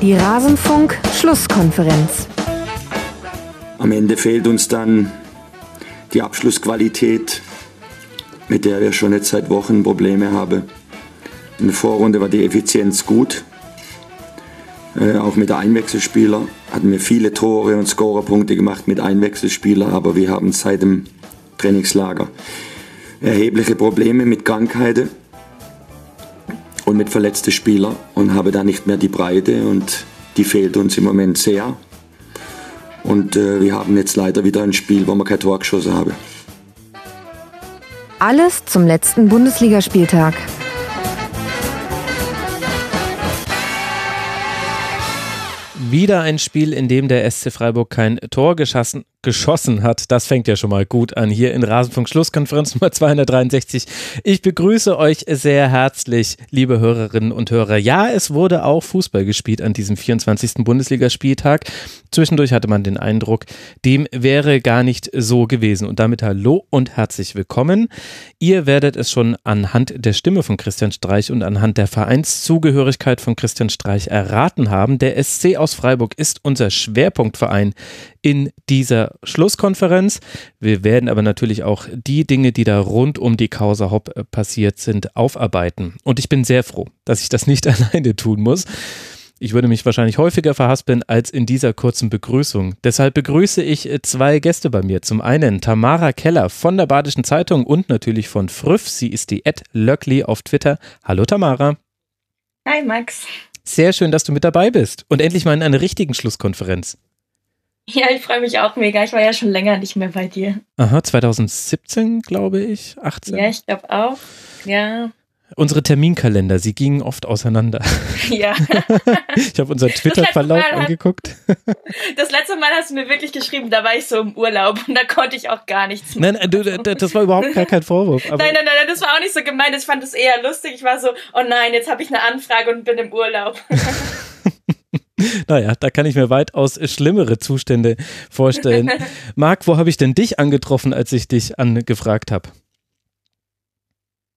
Die Rasenfunk-Schlusskonferenz. Am Ende fehlt uns dann die Abschlussqualität, mit der wir schon jetzt seit Wochen Probleme haben. In der Vorrunde war die Effizienz gut. Äh, auch mit der Einwechselspieler hatten wir viele Tore und Scorerpunkte gemacht mit Einwechselspieler, aber wir haben seit dem Trainingslager erhebliche Probleme mit Krankheiten und mit verletzten Spielern und habe da nicht mehr die Breite und die fehlt uns im Moment sehr. Und äh, wir haben jetzt leider wieder ein Spiel, wo wir kein Tor geschossen haben. Alles zum letzten Bundesligaspieltag. Wieder ein Spiel, in dem der SC Freiburg kein Tor geschossen, geschossen hat. Das fängt ja schon mal gut an hier in Rasenfunk Schlusskonferenz Nummer 263. Ich begrüße euch sehr herzlich, liebe Hörerinnen und Hörer. Ja, es wurde auch Fußball gespielt an diesem 24. Bundesligaspieltag. Zwischendurch hatte man den Eindruck, dem wäre gar nicht so gewesen. Und damit hallo und herzlich willkommen. Ihr werdet es schon anhand der Stimme von Christian Streich und anhand der Vereinszugehörigkeit von Christian Streich erraten haben. Der SC aus Freiburg ist unser Schwerpunktverein in dieser Schlusskonferenz. Wir werden aber natürlich auch die Dinge, die da rund um die Causa Hopp äh, passiert sind, aufarbeiten. Und ich bin sehr froh, dass ich das nicht alleine tun muss. Ich würde mich wahrscheinlich häufiger verhaspeln als in dieser kurzen Begrüßung. Deshalb begrüße ich äh, zwei Gäste bei mir. Zum einen Tamara Keller von der Badischen Zeitung und natürlich von Früff. Sie ist die Ed Löckli auf Twitter. Hallo Tamara. Hi Max. Sehr schön, dass du mit dabei bist und endlich mal in einer richtigen Schlusskonferenz. Ja, ich freue mich auch mega. Ich war ja schon länger nicht mehr bei dir. Aha, 2017, glaube ich, 18. Ja, ich glaube auch. Ja. Unsere Terminkalender, sie gingen oft auseinander. Ja. ich habe unseren Twitter-Verlauf angeguckt. Das letzte Mal hast du mir wirklich geschrieben, da war ich so im Urlaub und da konnte ich auch gar nichts machen. Nein, du, das war überhaupt gar kein Vorwurf. nein, nein, nein, das war auch nicht so gemeint. Ich fand es eher lustig. Ich war so, oh nein, jetzt habe ich eine Anfrage und bin im Urlaub. Naja, da kann ich mir weitaus schlimmere Zustände vorstellen. Marc, wo habe ich denn dich angetroffen, als ich dich angefragt habe?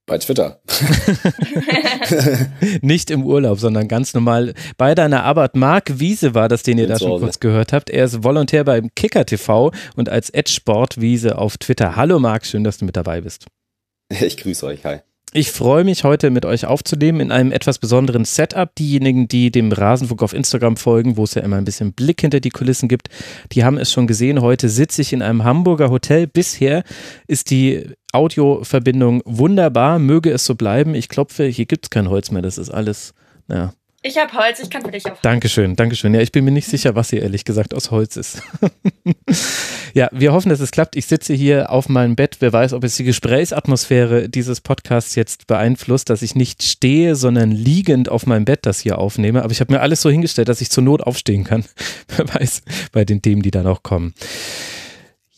Bei Twitter. Nicht im Urlaub, sondern ganz normal bei deiner Arbeit. Marc Wiese war das, den ihr da schon kurz gehört habt. Er ist Volontär beim Kicker TV und als Edge Sportwiese auf Twitter. Hallo Marc, schön, dass du mit dabei bist. Ich grüße euch, hi. Ich freue mich heute mit euch aufzunehmen in einem etwas besonderen Setup. Diejenigen, die dem Rasenfunk auf Instagram folgen, wo es ja immer ein bisschen Blick hinter die Kulissen gibt, die haben es schon gesehen. Heute sitze ich in einem Hamburger Hotel. Bisher ist die Audioverbindung wunderbar. Möge es so bleiben. Ich klopfe, hier gibt es kein Holz mehr. Das ist alles, naja, ich habe Holz, ich kann für dich auf. Dankeschön, Dankeschön. Ja, ich bin mir nicht sicher, was hier ehrlich gesagt aus Holz ist. ja, wir hoffen, dass es klappt. Ich sitze hier auf meinem Bett. Wer weiß, ob es die Gesprächsatmosphäre dieses Podcasts jetzt beeinflusst, dass ich nicht stehe, sondern liegend auf meinem Bett das hier aufnehme. Aber ich habe mir alles so hingestellt, dass ich zur Not aufstehen kann. Wer weiß, bei den Themen, die da noch kommen.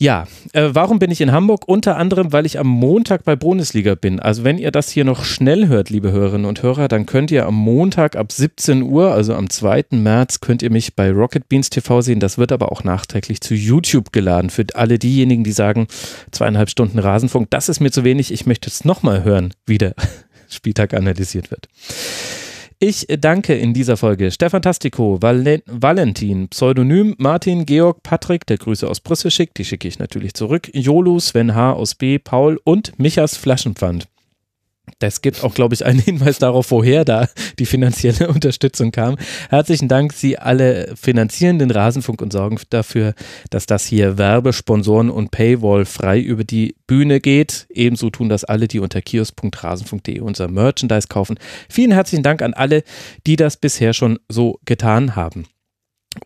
Ja, äh, warum bin ich in Hamburg? Unter anderem, weil ich am Montag bei Bundesliga bin. Also wenn ihr das hier noch schnell hört, liebe Hörerinnen und Hörer, dann könnt ihr am Montag ab 17 Uhr, also am 2. März, könnt ihr mich bei Rocket Beans TV sehen. Das wird aber auch nachträglich zu YouTube geladen. Für alle diejenigen, die sagen, zweieinhalb Stunden Rasenfunk, das ist mir zu wenig. Ich möchte es nochmal hören, wie der Spieltag analysiert wird. Ich danke in dieser Folge Stefan Tastico, Val Valentin, Pseudonym Martin, Georg, Patrick, der Grüße aus Brüssel schickt, die schicke ich natürlich zurück, Jolu, Sven H. aus B, Paul und Michas Flaschenpfand. Das gibt auch, glaube ich, einen Hinweis darauf, woher da die finanzielle Unterstützung kam. Herzlichen Dank. Sie alle finanzieren den Rasenfunk und sorgen dafür, dass das hier Werbesponsoren und Paywall frei über die Bühne geht. Ebenso tun das alle, die unter kiosk.rasenfunk.de unser Merchandise kaufen. Vielen herzlichen Dank an alle, die das bisher schon so getan haben.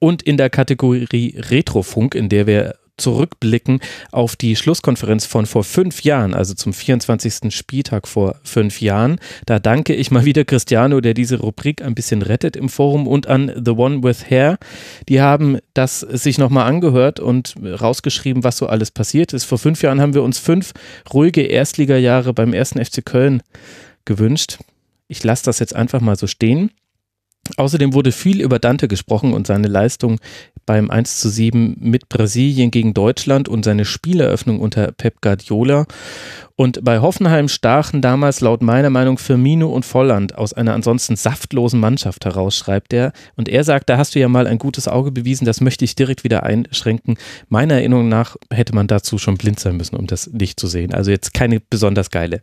Und in der Kategorie Retrofunk, in der wir zurückblicken auf die Schlusskonferenz von vor fünf Jahren, also zum 24. Spieltag vor fünf Jahren. Da danke ich mal wieder Cristiano, der diese Rubrik ein bisschen rettet im Forum und an The One with Hair. Die haben das sich nochmal angehört und rausgeschrieben, was so alles passiert ist. Vor fünf Jahren haben wir uns fünf ruhige Erstligajahre beim ersten FC Köln gewünscht. Ich lasse das jetzt einfach mal so stehen. Außerdem wurde viel über Dante gesprochen und seine Leistung beim 1 zu 7 mit Brasilien gegen Deutschland und seine Spieleröffnung unter Pep Guardiola. Und bei Hoffenheim stachen damals laut meiner Meinung Firmino und Volland aus einer ansonsten saftlosen Mannschaft heraus, schreibt er. Und er sagt, da hast du ja mal ein gutes Auge bewiesen, das möchte ich direkt wieder einschränken. Meiner Erinnerung nach hätte man dazu schon blind sein müssen, um das nicht zu sehen. Also jetzt keine besonders geile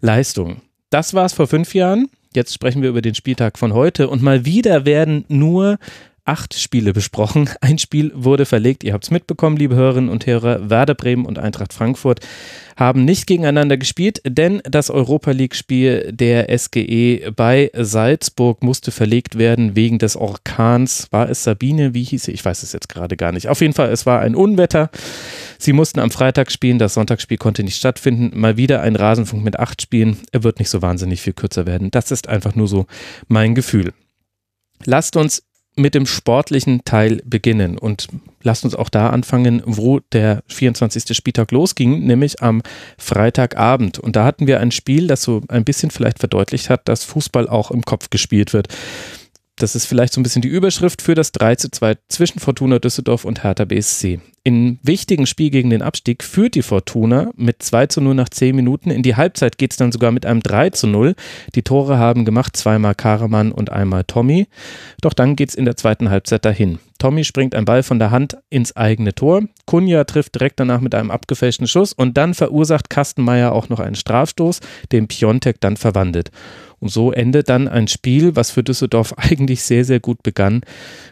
Leistung. Das war es vor fünf Jahren. Jetzt sprechen wir über den Spieltag von heute und mal wieder werden nur acht Spiele besprochen. Ein Spiel wurde verlegt, ihr habt es mitbekommen, liebe Hörerinnen und Hörer. Werder Bremen und Eintracht Frankfurt haben nicht gegeneinander gespielt, denn das Europa League-Spiel der SGE bei Salzburg musste verlegt werden wegen des Orkans. War es Sabine? Wie hieß sie? Ich weiß es jetzt gerade gar nicht. Auf jeden Fall, es war ein Unwetter. Sie mussten am Freitag spielen, das Sonntagsspiel konnte nicht stattfinden. Mal wieder ein Rasenfunk mit acht Spielen. Er wird nicht so wahnsinnig viel kürzer werden. Das ist einfach nur so mein Gefühl. Lasst uns mit dem sportlichen Teil beginnen und lasst uns auch da anfangen, wo der 24. Spieltag losging, nämlich am Freitagabend. Und da hatten wir ein Spiel, das so ein bisschen vielleicht verdeutlicht hat, dass Fußball auch im Kopf gespielt wird. Das ist vielleicht so ein bisschen die Überschrift für das 3 zu 2 zwischen Fortuna Düsseldorf und Hertha BSC. Im wichtigen Spiel gegen den Abstieg führt die Fortuna mit 2 zu 0 nach 10 Minuten. In die Halbzeit geht es dann sogar mit einem 3 zu 0. Die Tore haben gemacht zweimal Karaman und einmal Tommy. Doch dann geht es in der zweiten Halbzeit dahin. Tommy springt ein Ball von der Hand ins eigene Tor. Kunja trifft direkt danach mit einem abgefälschten Schuss und dann verursacht Kastenmeier auch noch einen Strafstoß, den Piontek dann verwandelt. Und so endet dann ein Spiel, was für Düsseldorf eigentlich sehr, sehr gut begann,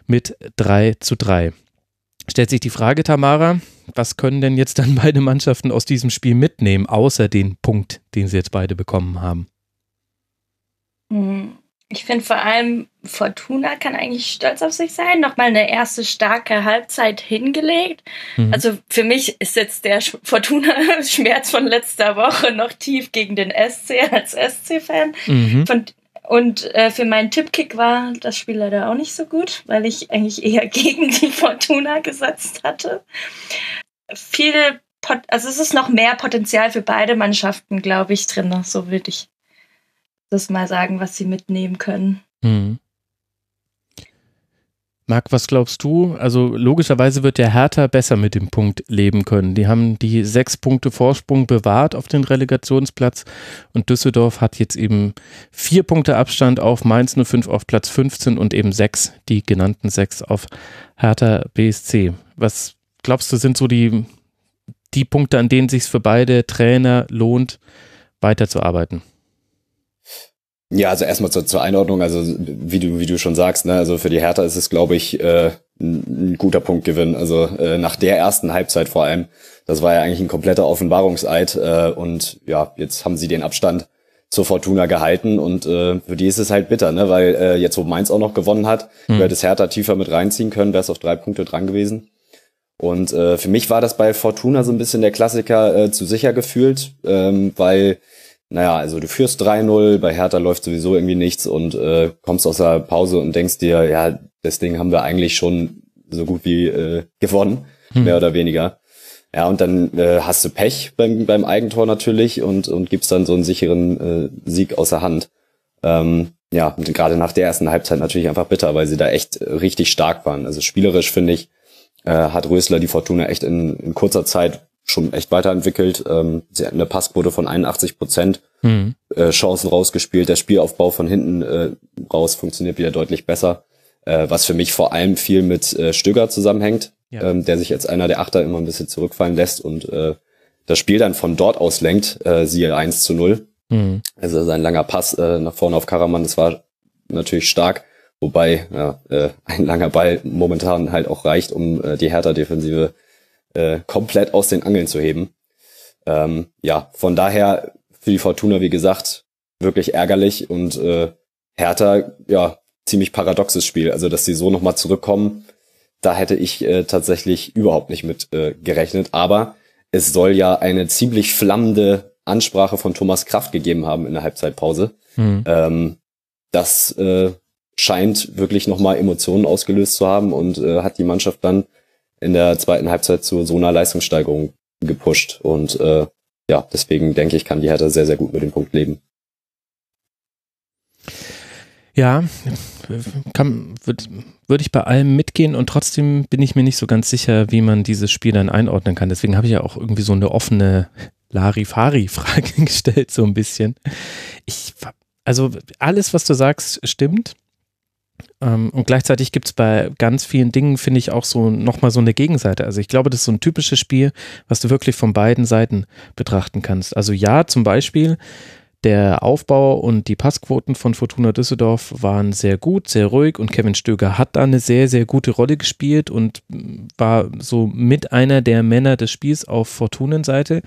mit 3 zu 3. Stellt sich die Frage, Tamara, was können denn jetzt dann beide Mannschaften aus diesem Spiel mitnehmen, außer den Punkt, den sie jetzt beide bekommen haben? Hm. Ich finde vor allem, Fortuna kann eigentlich stolz auf sich sein. Nochmal eine erste starke Halbzeit hingelegt. Mhm. Also für mich ist jetzt der Fortuna-Schmerz von letzter Woche noch tief gegen den SC als SC-Fan. Mhm. Und äh, für meinen Tippkick war das Spiel leider auch nicht so gut, weil ich eigentlich eher gegen die Fortuna gesetzt hatte. Viele, Pot also es ist noch mehr Potenzial für beide Mannschaften, glaube ich, drin. So würde ich das mal sagen, was sie mitnehmen können. Mhm. Marc, was glaubst du? Also logischerweise wird der Hertha besser mit dem Punkt leben können. Die haben die sechs Punkte Vorsprung bewahrt auf den Relegationsplatz und Düsseldorf hat jetzt eben vier Punkte Abstand auf Mainz 05 auf Platz 15 und eben sechs, die genannten sechs auf Hertha BSC. Was glaubst du, sind so die, die Punkte, an denen sich für beide Trainer lohnt, weiterzuarbeiten? Ja, also erstmal zur, zur Einordnung, also wie du, wie du schon sagst, ne, also für die Hertha ist es, glaube ich, äh, ein guter Punktgewinn. Also äh, nach der ersten Halbzeit vor allem, das war ja eigentlich ein kompletter Offenbarungseid äh, und ja, jetzt haben sie den Abstand zur Fortuna gehalten und äh, für die ist es halt bitter, ne, weil äh, jetzt wo Mainz auch noch gewonnen hat, mhm. wäre das Hertha tiefer mit reinziehen können, wäre es auf drei Punkte dran gewesen. Und äh, für mich war das bei Fortuna so ein bisschen der Klassiker äh, zu sicher gefühlt, ähm, weil naja, also du führst 3-0, bei Hertha läuft sowieso irgendwie nichts und äh, kommst aus der Pause und denkst dir, ja, das Ding haben wir eigentlich schon so gut wie äh, gewonnen, hm. mehr oder weniger. Ja, und dann äh, hast du Pech beim, beim Eigentor natürlich und, und gibst dann so einen sicheren äh, Sieg außer Hand. Ähm, ja, und gerade nach der ersten Halbzeit natürlich einfach bitter, weil sie da echt richtig stark waren. Also spielerisch, finde ich, äh, hat Rösler die Fortuna echt in, in kurzer Zeit schon echt weiterentwickelt. Ähm, sie hatten eine Passquote von 81 Prozent, mhm. äh, Chancen rausgespielt. Der Spielaufbau von hinten äh, raus funktioniert wieder deutlich besser. Äh, was für mich vor allem viel mit äh, Stöger zusammenhängt, ja. ähm, der sich als einer der Achter immer ein bisschen zurückfallen lässt und äh, das Spiel dann von dort aus lenkt, äh, siehe 1 zu 0. Mhm. Also sein langer Pass äh, nach vorne auf Karaman, das war natürlich stark. Wobei ja, äh, ein langer Ball momentan halt auch reicht, um äh, die Hertha-Defensive äh, komplett aus den Angeln zu heben. Ähm, ja, von daher für die Fortuna, wie gesagt, wirklich ärgerlich und äh, Hertha, ja, ziemlich paradoxes Spiel. Also, dass sie so nochmal zurückkommen, da hätte ich äh, tatsächlich überhaupt nicht mit äh, gerechnet. Aber es soll ja eine ziemlich flammende Ansprache von Thomas Kraft gegeben haben in der Halbzeitpause. Mhm. Ähm, das äh, scheint wirklich nochmal Emotionen ausgelöst zu haben und äh, hat die Mannschaft dann in der zweiten Halbzeit zu so einer Leistungssteigerung gepusht. Und äh, ja, deswegen denke ich, kann die Hertha sehr, sehr gut mit dem Punkt leben. Ja, würde würd ich bei allem mitgehen und trotzdem bin ich mir nicht so ganz sicher, wie man dieses Spiel dann einordnen kann. Deswegen habe ich ja auch irgendwie so eine offene Larifari-Frage gestellt, so ein bisschen. Ich, also alles, was du sagst, stimmt. Ähm, und gleichzeitig gibt es bei ganz vielen Dingen, finde ich, auch so nochmal so eine Gegenseite. Also ich glaube, das ist so ein typisches Spiel, was du wirklich von beiden Seiten betrachten kannst. Also ja, zum Beispiel, der Aufbau und die Passquoten von Fortuna Düsseldorf waren sehr gut, sehr ruhig und Kevin Stöger hat da eine sehr, sehr gute Rolle gespielt und war so mit einer der Männer des Spiels auf Fortunenseite.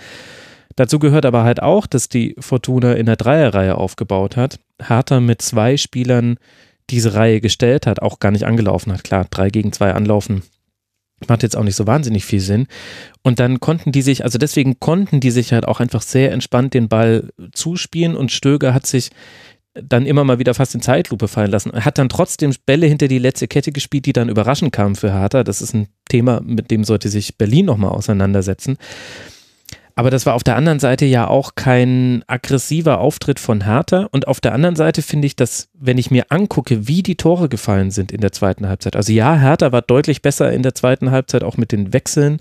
Dazu gehört aber halt auch, dass die Fortuna in der Dreierreihe aufgebaut hat. Hertha mit zwei Spielern diese Reihe gestellt hat, auch gar nicht angelaufen hat. Klar, drei gegen zwei anlaufen macht jetzt auch nicht so wahnsinnig viel Sinn. Und dann konnten die sich, also deswegen konnten die sich halt auch einfach sehr entspannt den Ball zuspielen und Stöger hat sich dann immer mal wieder fast in Zeitlupe fallen lassen. Er hat dann trotzdem Bälle hinter die letzte Kette gespielt, die dann überraschend kamen für Hertha. Das ist ein Thema, mit dem sollte sich Berlin nochmal auseinandersetzen. Aber das war auf der anderen Seite ja auch kein aggressiver Auftritt von Hertha. Und auf der anderen Seite finde ich, dass, wenn ich mir angucke, wie die Tore gefallen sind in der zweiten Halbzeit. Also ja, Hertha war deutlich besser in der zweiten Halbzeit, auch mit den Wechseln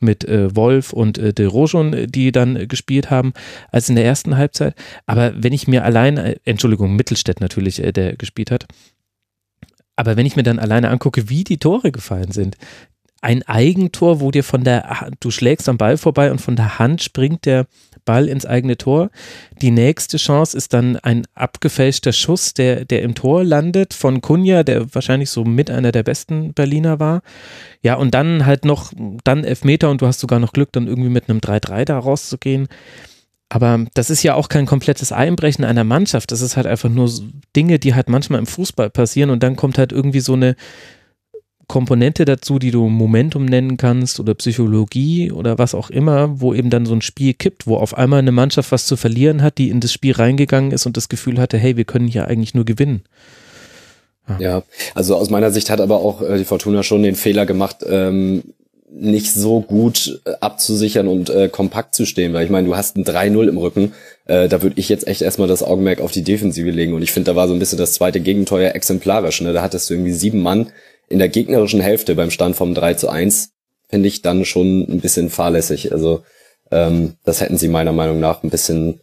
mit äh, Wolf und äh, De Rojon, die dann äh, gespielt haben, als in der ersten Halbzeit. Aber wenn ich mir allein, äh, Entschuldigung, Mittelstädt natürlich, äh, der gespielt hat. Aber wenn ich mir dann alleine angucke, wie die Tore gefallen sind, ein Eigentor, wo dir von der, du schlägst am Ball vorbei und von der Hand springt der Ball ins eigene Tor. Die nächste Chance ist dann ein abgefälschter Schuss, der, der im Tor landet von Kunja, der wahrscheinlich so mit einer der besten Berliner war. Ja, und dann halt noch, dann Elfmeter und du hast sogar noch Glück, dann irgendwie mit einem 3-3 da rauszugehen. Aber das ist ja auch kein komplettes Einbrechen einer Mannschaft. Das ist halt einfach nur Dinge, die halt manchmal im Fußball passieren und dann kommt halt irgendwie so eine, Komponente dazu, die du Momentum nennen kannst oder Psychologie oder was auch immer, wo eben dann so ein Spiel kippt, wo auf einmal eine Mannschaft was zu verlieren hat, die in das Spiel reingegangen ist und das Gefühl hatte, hey, wir können hier eigentlich nur gewinnen. Ja, ja also aus meiner Sicht hat aber auch äh, die Fortuna schon den Fehler gemacht, ähm, nicht so gut äh, abzusichern und äh, kompakt zu stehen, weil ich meine, du hast ein 3-0 im Rücken, äh, da würde ich jetzt echt erstmal das Augenmerk auf die Defensive legen und ich finde, da war so ein bisschen das zweite Gegentor ja exemplarisch, ne? da hattest du irgendwie sieben Mann, in der gegnerischen Hälfte beim Stand vom 3 zu 1 finde ich dann schon ein bisschen fahrlässig. Also ähm, das hätten sie meiner Meinung nach ein bisschen,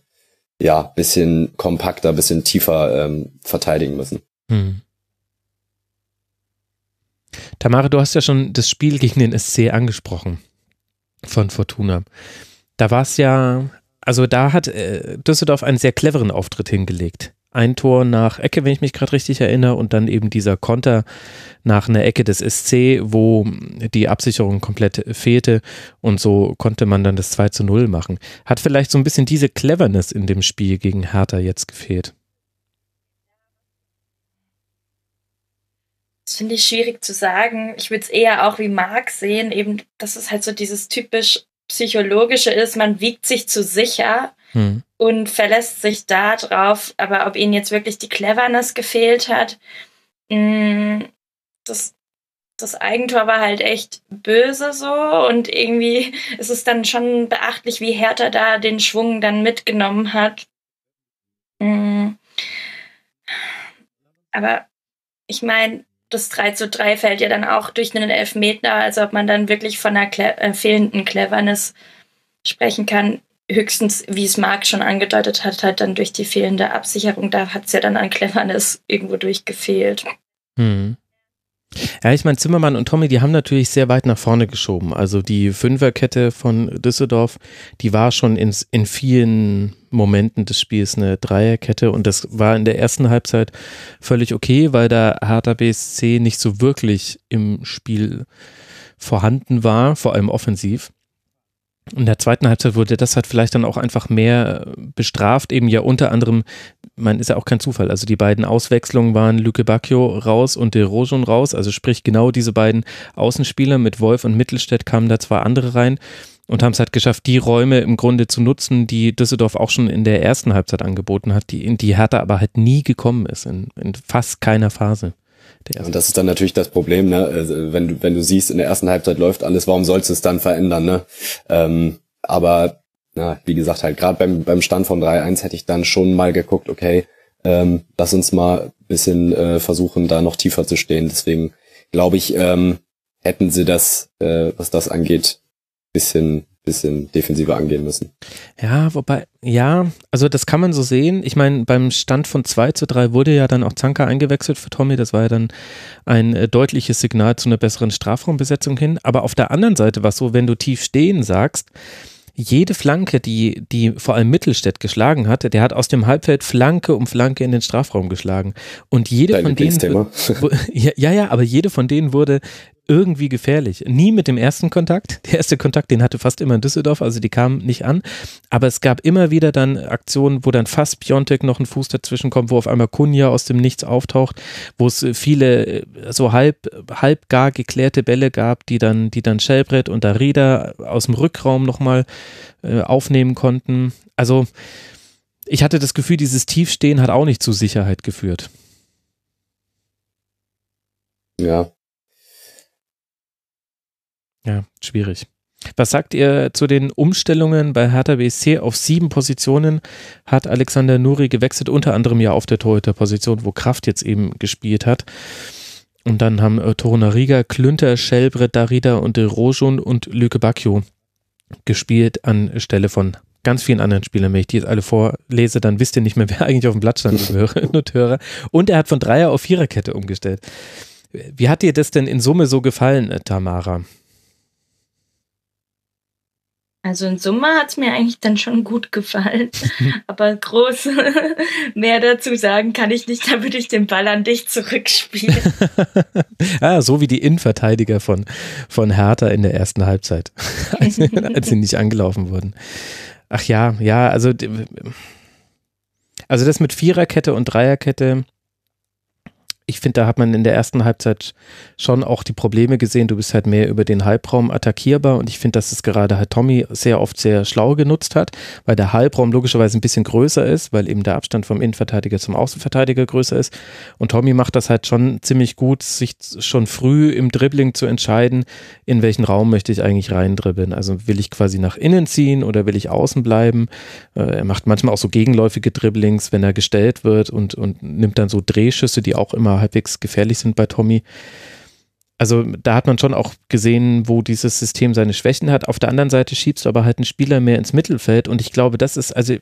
ja, bisschen kompakter, bisschen tiefer ähm, verteidigen müssen. Hm. Tamara, du hast ja schon das Spiel gegen den SC angesprochen von Fortuna. Da war es ja, also da hat äh, Düsseldorf einen sehr cleveren Auftritt hingelegt ein Tor nach Ecke, wenn ich mich gerade richtig erinnere, und dann eben dieser Konter nach einer Ecke des SC, wo die Absicherung komplett fehlte und so konnte man dann das 2 zu 0 machen. Hat vielleicht so ein bisschen diese Cleverness in dem Spiel gegen Hertha jetzt gefehlt? Das finde ich schwierig zu sagen. Ich würde es eher auch wie Marc sehen, eben, dass es halt so dieses typisch psychologische ist, man wiegt sich zu sicher hm. und verlässt sich da drauf. Aber ob ihnen jetzt wirklich die Cleverness gefehlt hat, mh, mm, das, das Eigentor war halt echt böse so und irgendwie ist es dann schon beachtlich, wie Hertha da den Schwung dann mitgenommen hat. Mh. Mm. Aber ich meine, das 3 zu 3 fällt ja dann auch durch einen Elfmeter, also ob man dann wirklich von einer Cle äh, fehlenden Cleverness sprechen kann höchstens, wie es Marc schon angedeutet hat, halt dann durch die fehlende Absicherung, da hat es ja dann an Cleverness irgendwo durchgefehlt. Hm. Ja, ich meine, Zimmermann und Tommy, die haben natürlich sehr weit nach vorne geschoben. Also die Fünferkette von Düsseldorf, die war schon in, in vielen Momenten des Spiels eine Dreierkette und das war in der ersten Halbzeit völlig okay, weil da Hertha BSC nicht so wirklich im Spiel vorhanden war, vor allem offensiv. In der zweiten Halbzeit wurde das halt vielleicht dann auch einfach mehr bestraft, eben ja unter anderem, man ist ja auch kein Zufall, also die beiden Auswechslungen waren Lüke Bacchio raus und De Rojon raus, also sprich genau diese beiden Außenspieler mit Wolf und Mittelstädt kamen da zwei andere rein und haben es halt geschafft, die Räume im Grunde zu nutzen, die Düsseldorf auch schon in der ersten Halbzeit angeboten hat, die in die Hertha aber halt nie gekommen ist, in, in fast keiner Phase. Und das ist dann natürlich das Problem, ne? Also, wenn du, wenn du siehst, in der ersten Halbzeit läuft alles, warum sollst du es dann verändern, ne? Ähm, aber, na, wie gesagt, halt gerade beim, beim Stand von 3-1 hätte ich dann schon mal geguckt, okay, ähm, lass uns mal bisschen äh, versuchen, da noch tiefer zu stehen. Deswegen glaube ich, ähm, hätten sie das, äh, was das angeht, bisschen bisschen defensiver angehen müssen. Ja, wobei, ja, also das kann man so sehen. Ich meine, beim Stand von 2 zu 3 wurde ja dann auch Zanka eingewechselt für Tommy. Das war ja dann ein äh, deutliches Signal zu einer besseren Strafraumbesetzung hin. Aber auf der anderen Seite war es so, wenn du tief stehen sagst, jede Flanke, die, die vor allem Mittelstädt geschlagen hatte, der hat aus dem Halbfeld Flanke um Flanke in den Strafraum geschlagen. Und jede Dein von denen. ja, ja, aber jede von denen wurde irgendwie gefährlich. Nie mit dem ersten Kontakt. Der erste Kontakt, den hatte fast immer in Düsseldorf, also die kamen nicht an. Aber es gab immer wieder dann Aktionen, wo dann fast Piontek noch ein Fuß dazwischen kommt, wo auf einmal Kunja aus dem Nichts auftaucht, wo es viele äh, so halb, halb gar geklärte Bälle gab, die dann, die dann Schellbrett und Darida aus dem Rückraum nochmal äh, aufnehmen konnten. Also ich hatte das Gefühl, dieses Tiefstehen hat auch nicht zu Sicherheit geführt. Ja, ja, schwierig. Was sagt ihr zu den Umstellungen bei Hertha BSC? Auf sieben Positionen hat Alexander Nuri gewechselt, unter anderem ja auf der Torhüterposition, wo Kraft jetzt eben gespielt hat. Und dann haben äh, Torunariga, Klünter, Schellbrett, Darida und De Rojun und Lüke Bacchio gespielt anstelle von ganz vielen anderen Spielern. Wenn ich die jetzt alle vorlese, dann wisst ihr nicht mehr, wer eigentlich auf dem Blatt stand, und Hörer. Und er hat von Dreier auf Viererkette umgestellt. Wie hat dir das denn in Summe so gefallen, äh, Tamara? Also in Summe hat es mir eigentlich dann schon gut gefallen. Aber groß mehr dazu sagen kann ich nicht, da würde ich den Ball an dich zurückspielen. ah, so wie die Innenverteidiger von, von Hertha in der ersten Halbzeit, als, als sie nicht angelaufen wurden. Ach ja, ja, also, also das mit Viererkette und Dreierkette, ich finde, da hat man in der ersten Halbzeit schon auch die Probleme gesehen. Du bist halt mehr über den Halbraum attackierbar und ich finde, dass es gerade halt Tommy sehr oft sehr schlau genutzt hat, weil der Halbraum logischerweise ein bisschen größer ist, weil eben der Abstand vom Innenverteidiger zum Außenverteidiger größer ist. Und Tommy macht das halt schon ziemlich gut, sich schon früh im Dribbling zu entscheiden, in welchen Raum möchte ich eigentlich reindribbeln. Also will ich quasi nach innen ziehen oder will ich außen bleiben? Äh, er macht manchmal auch so gegenläufige Dribblings, wenn er gestellt wird und, und nimmt dann so Drehschüsse, die auch immer halbwegs gefährlich sind bei Tommy. Also da hat man schon auch gesehen, wo dieses System seine Schwächen hat. Auf der anderen Seite schiebst du aber halt einen Spieler mehr ins Mittelfeld und ich glaube, das ist, also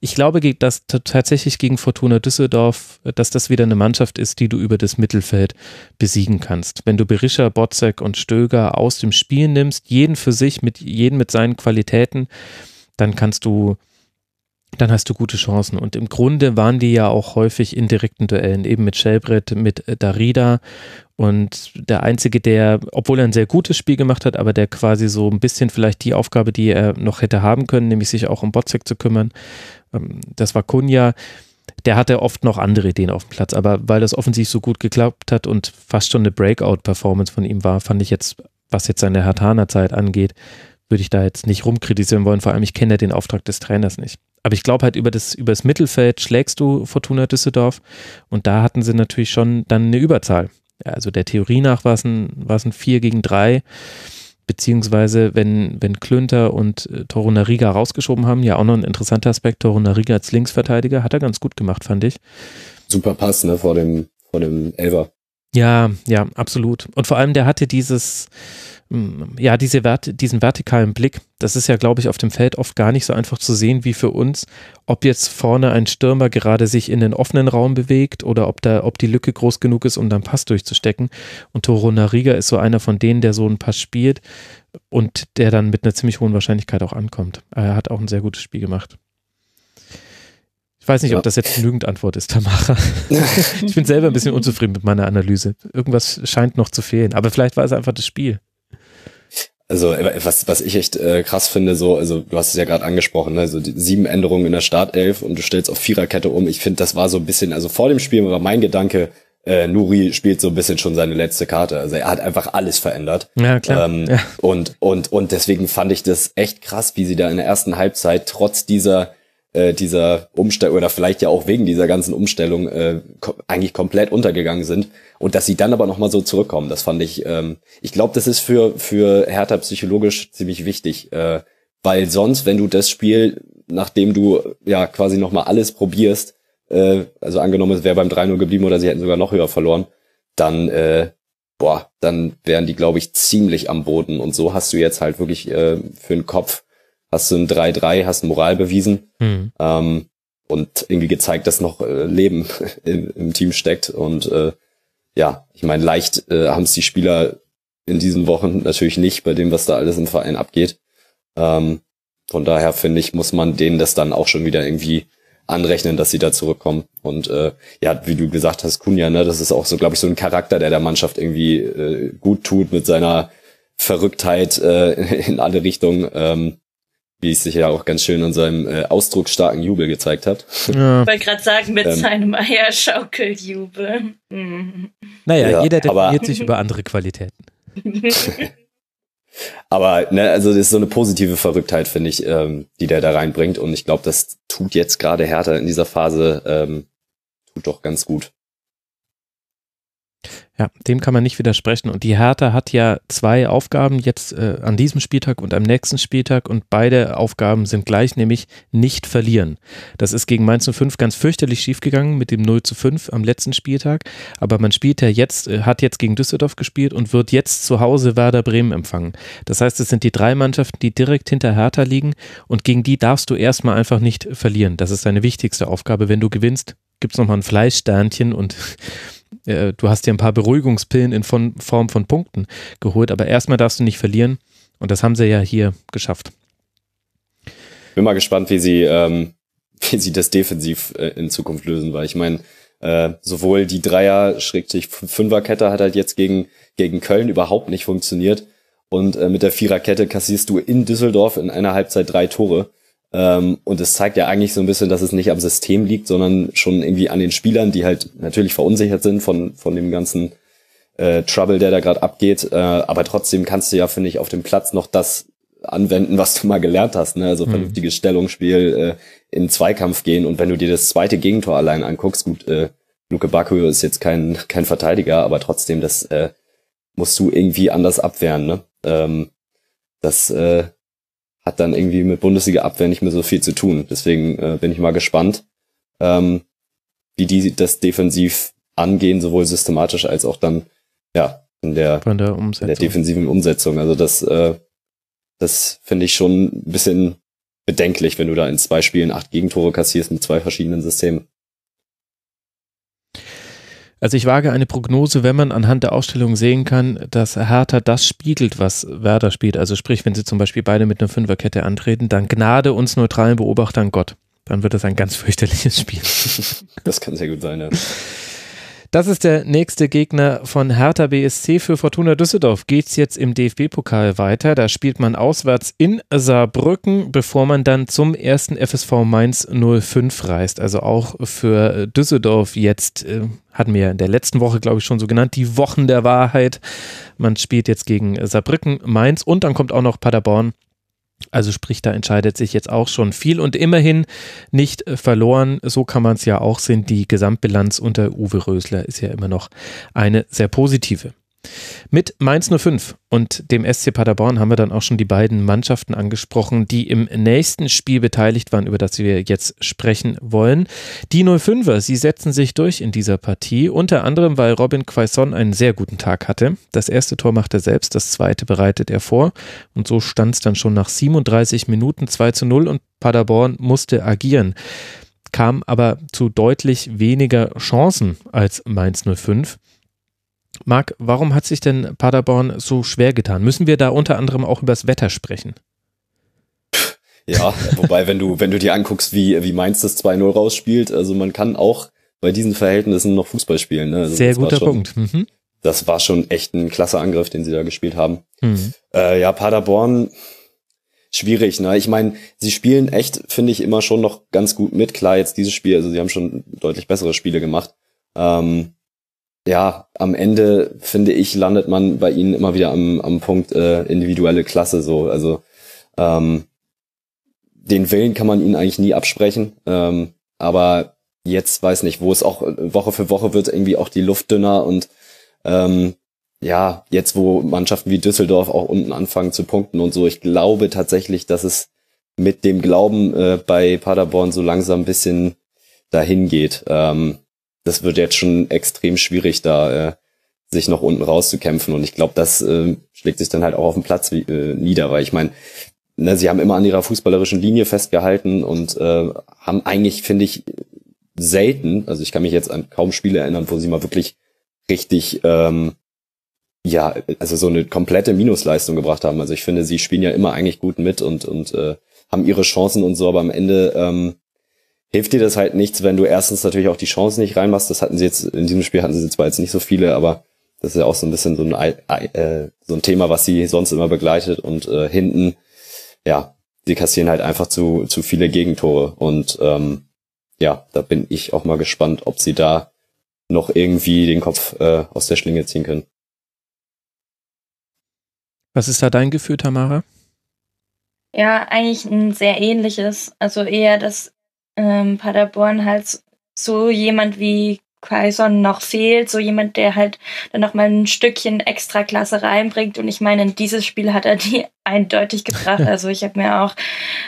ich glaube, dass tatsächlich gegen Fortuna Düsseldorf, dass das wieder eine Mannschaft ist, die du über das Mittelfeld besiegen kannst. Wenn du Berischer, Botzek und Stöger aus dem Spiel nimmst, jeden für sich, mit jeden mit seinen Qualitäten, dann kannst du dann hast du gute Chancen. Und im Grunde waren die ja auch häufig in direkten Duellen, eben mit Schellbrett, mit äh, Darida. Und der Einzige, der, obwohl er ein sehr gutes Spiel gemacht hat, aber der quasi so ein bisschen vielleicht die Aufgabe, die er noch hätte haben können, nämlich sich auch um Botzek zu kümmern, ähm, das war Kunja. Der hatte oft noch andere Ideen auf dem Platz, aber weil das offensiv so gut geklappt hat und fast schon eine Breakout-Performance von ihm war, fand ich jetzt, was jetzt seine Hartana-Zeit angeht, würde ich da jetzt nicht rumkritisieren wollen. Vor allem, ich kenne ja den Auftrag des Trainers nicht. Aber ich glaube halt, über das, über das Mittelfeld schlägst du Fortuna Düsseldorf und da hatten sie natürlich schon dann eine Überzahl. Also der Theorie nach war es ein, war es ein 4 gegen 3, beziehungsweise wenn, wenn Klünter und äh, Toruna Riga rausgeschoben haben, ja auch noch ein interessanter Aspekt, Toruna Riga als Linksverteidiger, hat er ganz gut gemacht, fand ich. Super Pass, ne, vor dem, vor dem Elver. Ja, ja, absolut. Und vor allem, der hatte dieses, ja, diese Vert diesen vertikalen Blick, das ist ja, glaube ich, auf dem Feld oft gar nicht so einfach zu sehen wie für uns, ob jetzt vorne ein Stürmer gerade sich in den offenen Raum bewegt oder ob da, ob die Lücke groß genug ist, um dann Pass durchzustecken. Und Toro Nariga ist so einer von denen, der so einen Pass spielt und der dann mit einer ziemlich hohen Wahrscheinlichkeit auch ankommt. Er hat auch ein sehr gutes Spiel gemacht. Ich weiß nicht, ja. ob das jetzt genügend Antwort ist, Tamara. ich bin selber ein bisschen unzufrieden mit meiner Analyse. Irgendwas scheint noch zu fehlen. Aber vielleicht war es einfach das Spiel. Also äh, was, was ich echt äh, krass finde, so, also du hast es ja gerade angesprochen, ne? also die sieben Änderungen in der Startelf und du stellst auf Viererkette um. Ich finde, das war so ein bisschen, also vor dem Spiel war mein Gedanke, äh, Nuri spielt so ein bisschen schon seine letzte Karte. Also er hat einfach alles verändert. Ja, klar. Ähm, ja. Und, und, und deswegen fand ich das echt krass, wie sie da in der ersten Halbzeit trotz dieser äh, dieser Umstellung oder vielleicht ja auch wegen dieser ganzen Umstellung äh, ko eigentlich komplett untergegangen sind und dass sie dann aber noch mal so zurückkommen, das fand ich. Ähm, ich glaube, das ist für für Hertha psychologisch ziemlich wichtig, äh, weil sonst, wenn du das Spiel, nachdem du ja quasi noch mal alles probierst, äh, also angenommen, es wäre beim 3-0 geblieben oder sie hätten sogar noch höher verloren, dann, äh, boah, dann wären die, glaube ich, ziemlich am Boden. Und so hast du jetzt halt wirklich äh, für den Kopf, hast du ein 3-3, hast Moral bewiesen mhm. ähm, und irgendwie gezeigt, dass noch äh, Leben im, im Team steckt. Und äh, ja, ich meine, leicht äh, haben es die Spieler in diesen Wochen natürlich nicht, bei dem, was da alles im Verein abgeht. Ähm, von daher finde ich, muss man denen das dann auch schon wieder irgendwie anrechnen, dass sie da zurückkommen. Und äh, ja, wie du gesagt hast, Kunja, ne, das ist auch so, glaube ich, so ein Charakter, der der Mannschaft irgendwie äh, gut tut mit seiner Verrücktheit äh, in alle Richtungen. Ähm, wie es sich ja auch ganz schön in seinem äh, ausdrucksstarken Jubel gezeigt hat. Ja. Ich wollte gerade sagen, mit ähm, seinem Eierschaukeljubel. Mhm. Naja, ja, jeder definiert sich über andere Qualitäten. Aber ne, also das ist so eine positive Verrücktheit, finde ich, ähm, die der da reinbringt. Und ich glaube, das tut jetzt gerade Hertha in dieser Phase, ähm, tut doch ganz gut. Ja, dem kann man nicht widersprechen. Und die Hertha hat ja zwei Aufgaben jetzt äh, an diesem Spieltag und am nächsten Spieltag und beide Aufgaben sind gleich, nämlich nicht verlieren. Das ist gegen Mainz 05 ganz fürchterlich schiefgegangen mit dem 0 zu 5 am letzten Spieltag. Aber man spielt ja jetzt, äh, hat jetzt gegen Düsseldorf gespielt und wird jetzt zu Hause Werder Bremen empfangen. Das heißt, es sind die drei Mannschaften, die direkt hinter Hertha liegen und gegen die darfst du erstmal einfach nicht verlieren. Das ist deine wichtigste Aufgabe. Wenn du gewinnst, gibt es nochmal ein Fleischsternchen und äh, du hast dir ein paar Beruhigungspillen in von, Form von Punkten geholt, aber erstmal darfst du nicht verlieren und das haben sie ja hier geschafft. Bin mal gespannt, wie sie, ähm, wie sie das defensiv äh, in Zukunft lösen, weil ich meine, äh, sowohl die Dreier-Fünfer-Kette hat halt jetzt gegen, gegen Köln überhaupt nicht funktioniert und äh, mit der Viererkette kassierst du in Düsseldorf in einer Halbzeit drei Tore. Ähm, und es zeigt ja eigentlich so ein bisschen, dass es nicht am System liegt, sondern schon irgendwie an den Spielern, die halt natürlich verunsichert sind von, von dem ganzen äh, Trouble, der da gerade abgeht. Äh, aber trotzdem kannst du ja, finde ich, auf dem Platz noch das anwenden, was du mal gelernt hast. Ne? Also mhm. vernünftiges Stellungsspiel, äh, in Zweikampf gehen. Und wenn du dir das zweite Gegentor allein anguckst, gut, äh, Luke Baku ist jetzt kein, kein Verteidiger, aber trotzdem, das äh, musst du irgendwie anders abwehren. Ne? Ähm, das äh, hat dann irgendwie mit Bundesliga-Abwehr nicht mehr so viel zu tun. Deswegen äh, bin ich mal gespannt, ähm, wie die das defensiv angehen, sowohl systematisch als auch dann ja in der, Von der, in der defensiven Umsetzung. Also das, äh, das finde ich schon ein bisschen bedenklich, wenn du da in zwei Spielen acht Gegentore kassierst mit zwei verschiedenen Systemen. Also ich wage eine Prognose, wenn man anhand der Ausstellung sehen kann, dass Hertha das spiegelt, was Werder spielt. Also sprich, wenn sie zum Beispiel beide mit einer Fünferkette antreten, dann gnade uns neutralen Beobachtern Gott. Dann wird es ein ganz fürchterliches Spiel. Das kann sehr gut sein, ja. Das ist der nächste Gegner von Hertha BSC. Für Fortuna Düsseldorf geht es jetzt im DFB-Pokal weiter. Da spielt man auswärts in Saarbrücken, bevor man dann zum ersten FSV Mainz 05 reist. Also auch für Düsseldorf jetzt, äh, hatten wir in der letzten Woche, glaube ich, schon so genannt, die Wochen der Wahrheit. Man spielt jetzt gegen Saarbrücken, Mainz und dann kommt auch noch Paderborn also sprich, da entscheidet sich jetzt auch schon viel und immerhin nicht äh, verloren. So kann man es ja auch sehen. Die Gesamtbilanz unter Uwe Rösler ist ja immer noch eine sehr positive. Mit Mainz 05 und dem SC Paderborn haben wir dann auch schon die beiden Mannschaften angesprochen, die im nächsten Spiel beteiligt waren, über das wir jetzt sprechen wollen. Die 05er, sie setzen sich durch in dieser Partie, unter anderem, weil Robin Quaison einen sehr guten Tag hatte. Das erste Tor macht er selbst, das zweite bereitet er vor und so stand es dann schon nach 37 Minuten 2 zu 0 und Paderborn musste agieren kam aber zu deutlich weniger Chancen als Mainz 05. Marc, warum hat sich denn Paderborn so schwer getan? Müssen wir da unter anderem auch über das Wetter sprechen? Ja, wobei, wenn du, wenn du dir anguckst, wie, wie Mainz das 2-0 rausspielt, also man kann auch bei diesen Verhältnissen noch Fußball spielen. Ne? Also Sehr guter schon, Punkt. Mhm. Das war schon echt ein klasse Angriff, den sie da gespielt haben. Mhm. Äh, ja, Paderborn, schwierig. Ne? Ich meine, sie spielen echt, finde ich, immer schon noch ganz gut mit. Klar, jetzt dieses Spiel, also sie haben schon deutlich bessere Spiele gemacht. Ähm, ja, am Ende finde ich, landet man bei ihnen immer wieder am, am Punkt äh, individuelle Klasse so. Also ähm, den Willen kann man ihnen eigentlich nie absprechen. Ähm, aber jetzt weiß nicht, wo es auch Woche für Woche wird irgendwie auch die Luft dünner und ähm, ja, jetzt wo Mannschaften wie Düsseldorf auch unten anfangen zu punkten und so, ich glaube tatsächlich, dass es mit dem Glauben äh, bei Paderborn so langsam ein bisschen dahin geht. Ähm, das wird jetzt schon extrem schwierig, da äh, sich noch unten rauszukämpfen. Und ich glaube, das äh, schlägt sich dann halt auch auf dem Platz äh, nieder, weil ich meine, ne, sie haben immer an ihrer fußballerischen Linie festgehalten und äh, haben eigentlich, finde ich, selten, also ich kann mich jetzt an kaum Spiele erinnern, wo sie mal wirklich richtig, ähm, ja, also so eine komplette Minusleistung gebracht haben. Also ich finde, sie spielen ja immer eigentlich gut mit und, und äh, haben ihre Chancen und so, aber am Ende ähm, hilft dir das halt nichts, wenn du erstens natürlich auch die Chancen nicht reinmachst. Das hatten sie jetzt, in diesem Spiel hatten sie zwar jetzt nicht so viele, aber das ist ja auch so ein bisschen so ein, äh, so ein Thema, was sie sonst immer begleitet und äh, hinten, ja, sie kassieren halt einfach zu, zu viele Gegentore und ähm, ja, da bin ich auch mal gespannt, ob sie da noch irgendwie den Kopf äh, aus der Schlinge ziehen können. Was ist da dein Gefühl, Tamara? Ja, eigentlich ein sehr ähnliches. Also eher, dass ähm, Paderborn halt so jemand wie Quaison noch fehlt, so jemand, der halt dann noch mal ein Stückchen extra Klasse reinbringt. Und ich meine, in dieses Spiel hat er die eindeutig gebracht. Also ich habe mir auch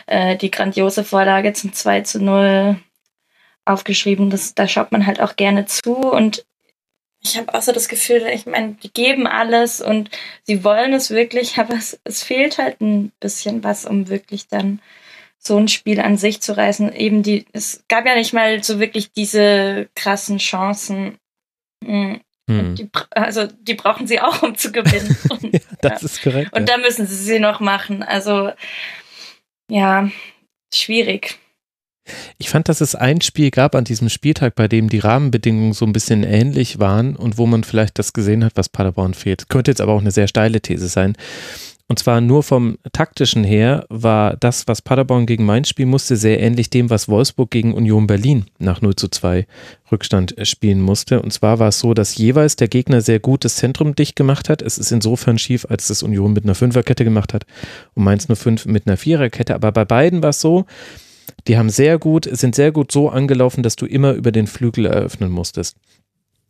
äh, die grandiose Vorlage zum 2 zu 0 aufgeschrieben. Das, da schaut man halt auch gerne zu. Und ich habe auch so das Gefühl, ich meine, die geben alles und sie wollen es wirklich, aber es, es fehlt halt ein bisschen was, um wirklich dann so ein Spiel an sich zu reißen. Eben die, es gab ja nicht mal so wirklich diese krassen Chancen. Mhm. Hm. Die, also die brauchen sie auch, um zu gewinnen. Und, ja, das ja. ist korrekt. Und ja. da müssen sie sie noch machen. Also ja, schwierig. Ich fand, dass es ein Spiel gab an diesem Spieltag, bei dem die Rahmenbedingungen so ein bisschen ähnlich waren und wo man vielleicht das gesehen hat, was Paderborn fehlt. Könnte jetzt aber auch eine sehr steile These sein. Und zwar nur vom taktischen her war das, was Paderborn gegen Mainz spielen musste, sehr ähnlich dem, was Wolfsburg gegen Union Berlin nach 0 zu 2 Rückstand spielen musste. Und zwar war es so, dass jeweils der Gegner sehr gut das Zentrum dicht gemacht hat. Es ist insofern schief, als das Union mit einer Fünferkette gemacht hat und Mainz nur fünf mit einer Viererkette. Aber bei beiden war es so, die haben sehr gut, sind sehr gut so angelaufen, dass du immer über den Flügel eröffnen musstest.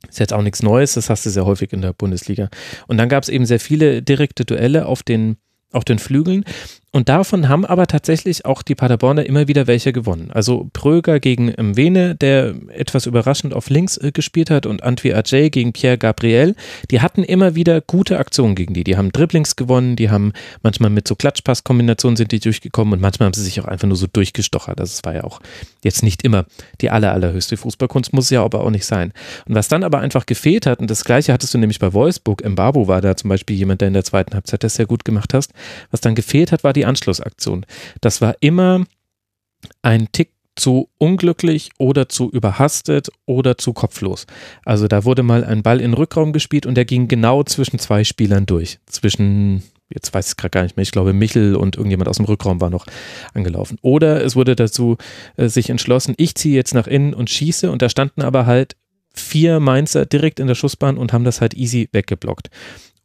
Ist jetzt auch nichts Neues, das hast du sehr häufig in der Bundesliga. Und dann gab es eben sehr viele direkte Duelle auf den, auf den Flügeln. Und davon haben aber tatsächlich auch die Paderborner immer wieder welche gewonnen. Also Pröger gegen Mwene, der etwas überraschend auf links äh, gespielt hat, und Antwi Ajay gegen Pierre Gabriel. Die hatten immer wieder gute Aktionen gegen die. Die haben Dribblings gewonnen, die haben manchmal mit so Klatschpass-Kombinationen sind die durchgekommen und manchmal haben sie sich auch einfach nur so durchgestochert. Das war ja auch jetzt nicht immer die aller, allerhöchste Fußballkunst, muss ja aber auch nicht sein. Und was dann aber einfach gefehlt hat, und das gleiche hattest du nämlich bei Wolfsburg, Mbabo war da zum Beispiel jemand, der in der zweiten Halbzeit das sehr gut gemacht hast, was dann gefehlt hat, war die Anschlussaktion. Das war immer ein Tick zu unglücklich oder zu überhastet oder zu kopflos. Also da wurde mal ein Ball in den Rückraum gespielt und der ging genau zwischen zwei Spielern durch. Zwischen, jetzt weiß ich gerade gar nicht mehr, ich glaube Michel und irgendjemand aus dem Rückraum war noch angelaufen. Oder es wurde dazu äh, sich entschlossen, ich ziehe jetzt nach innen und schieße und da standen aber halt vier Mainzer direkt in der Schussbahn und haben das halt easy weggeblockt.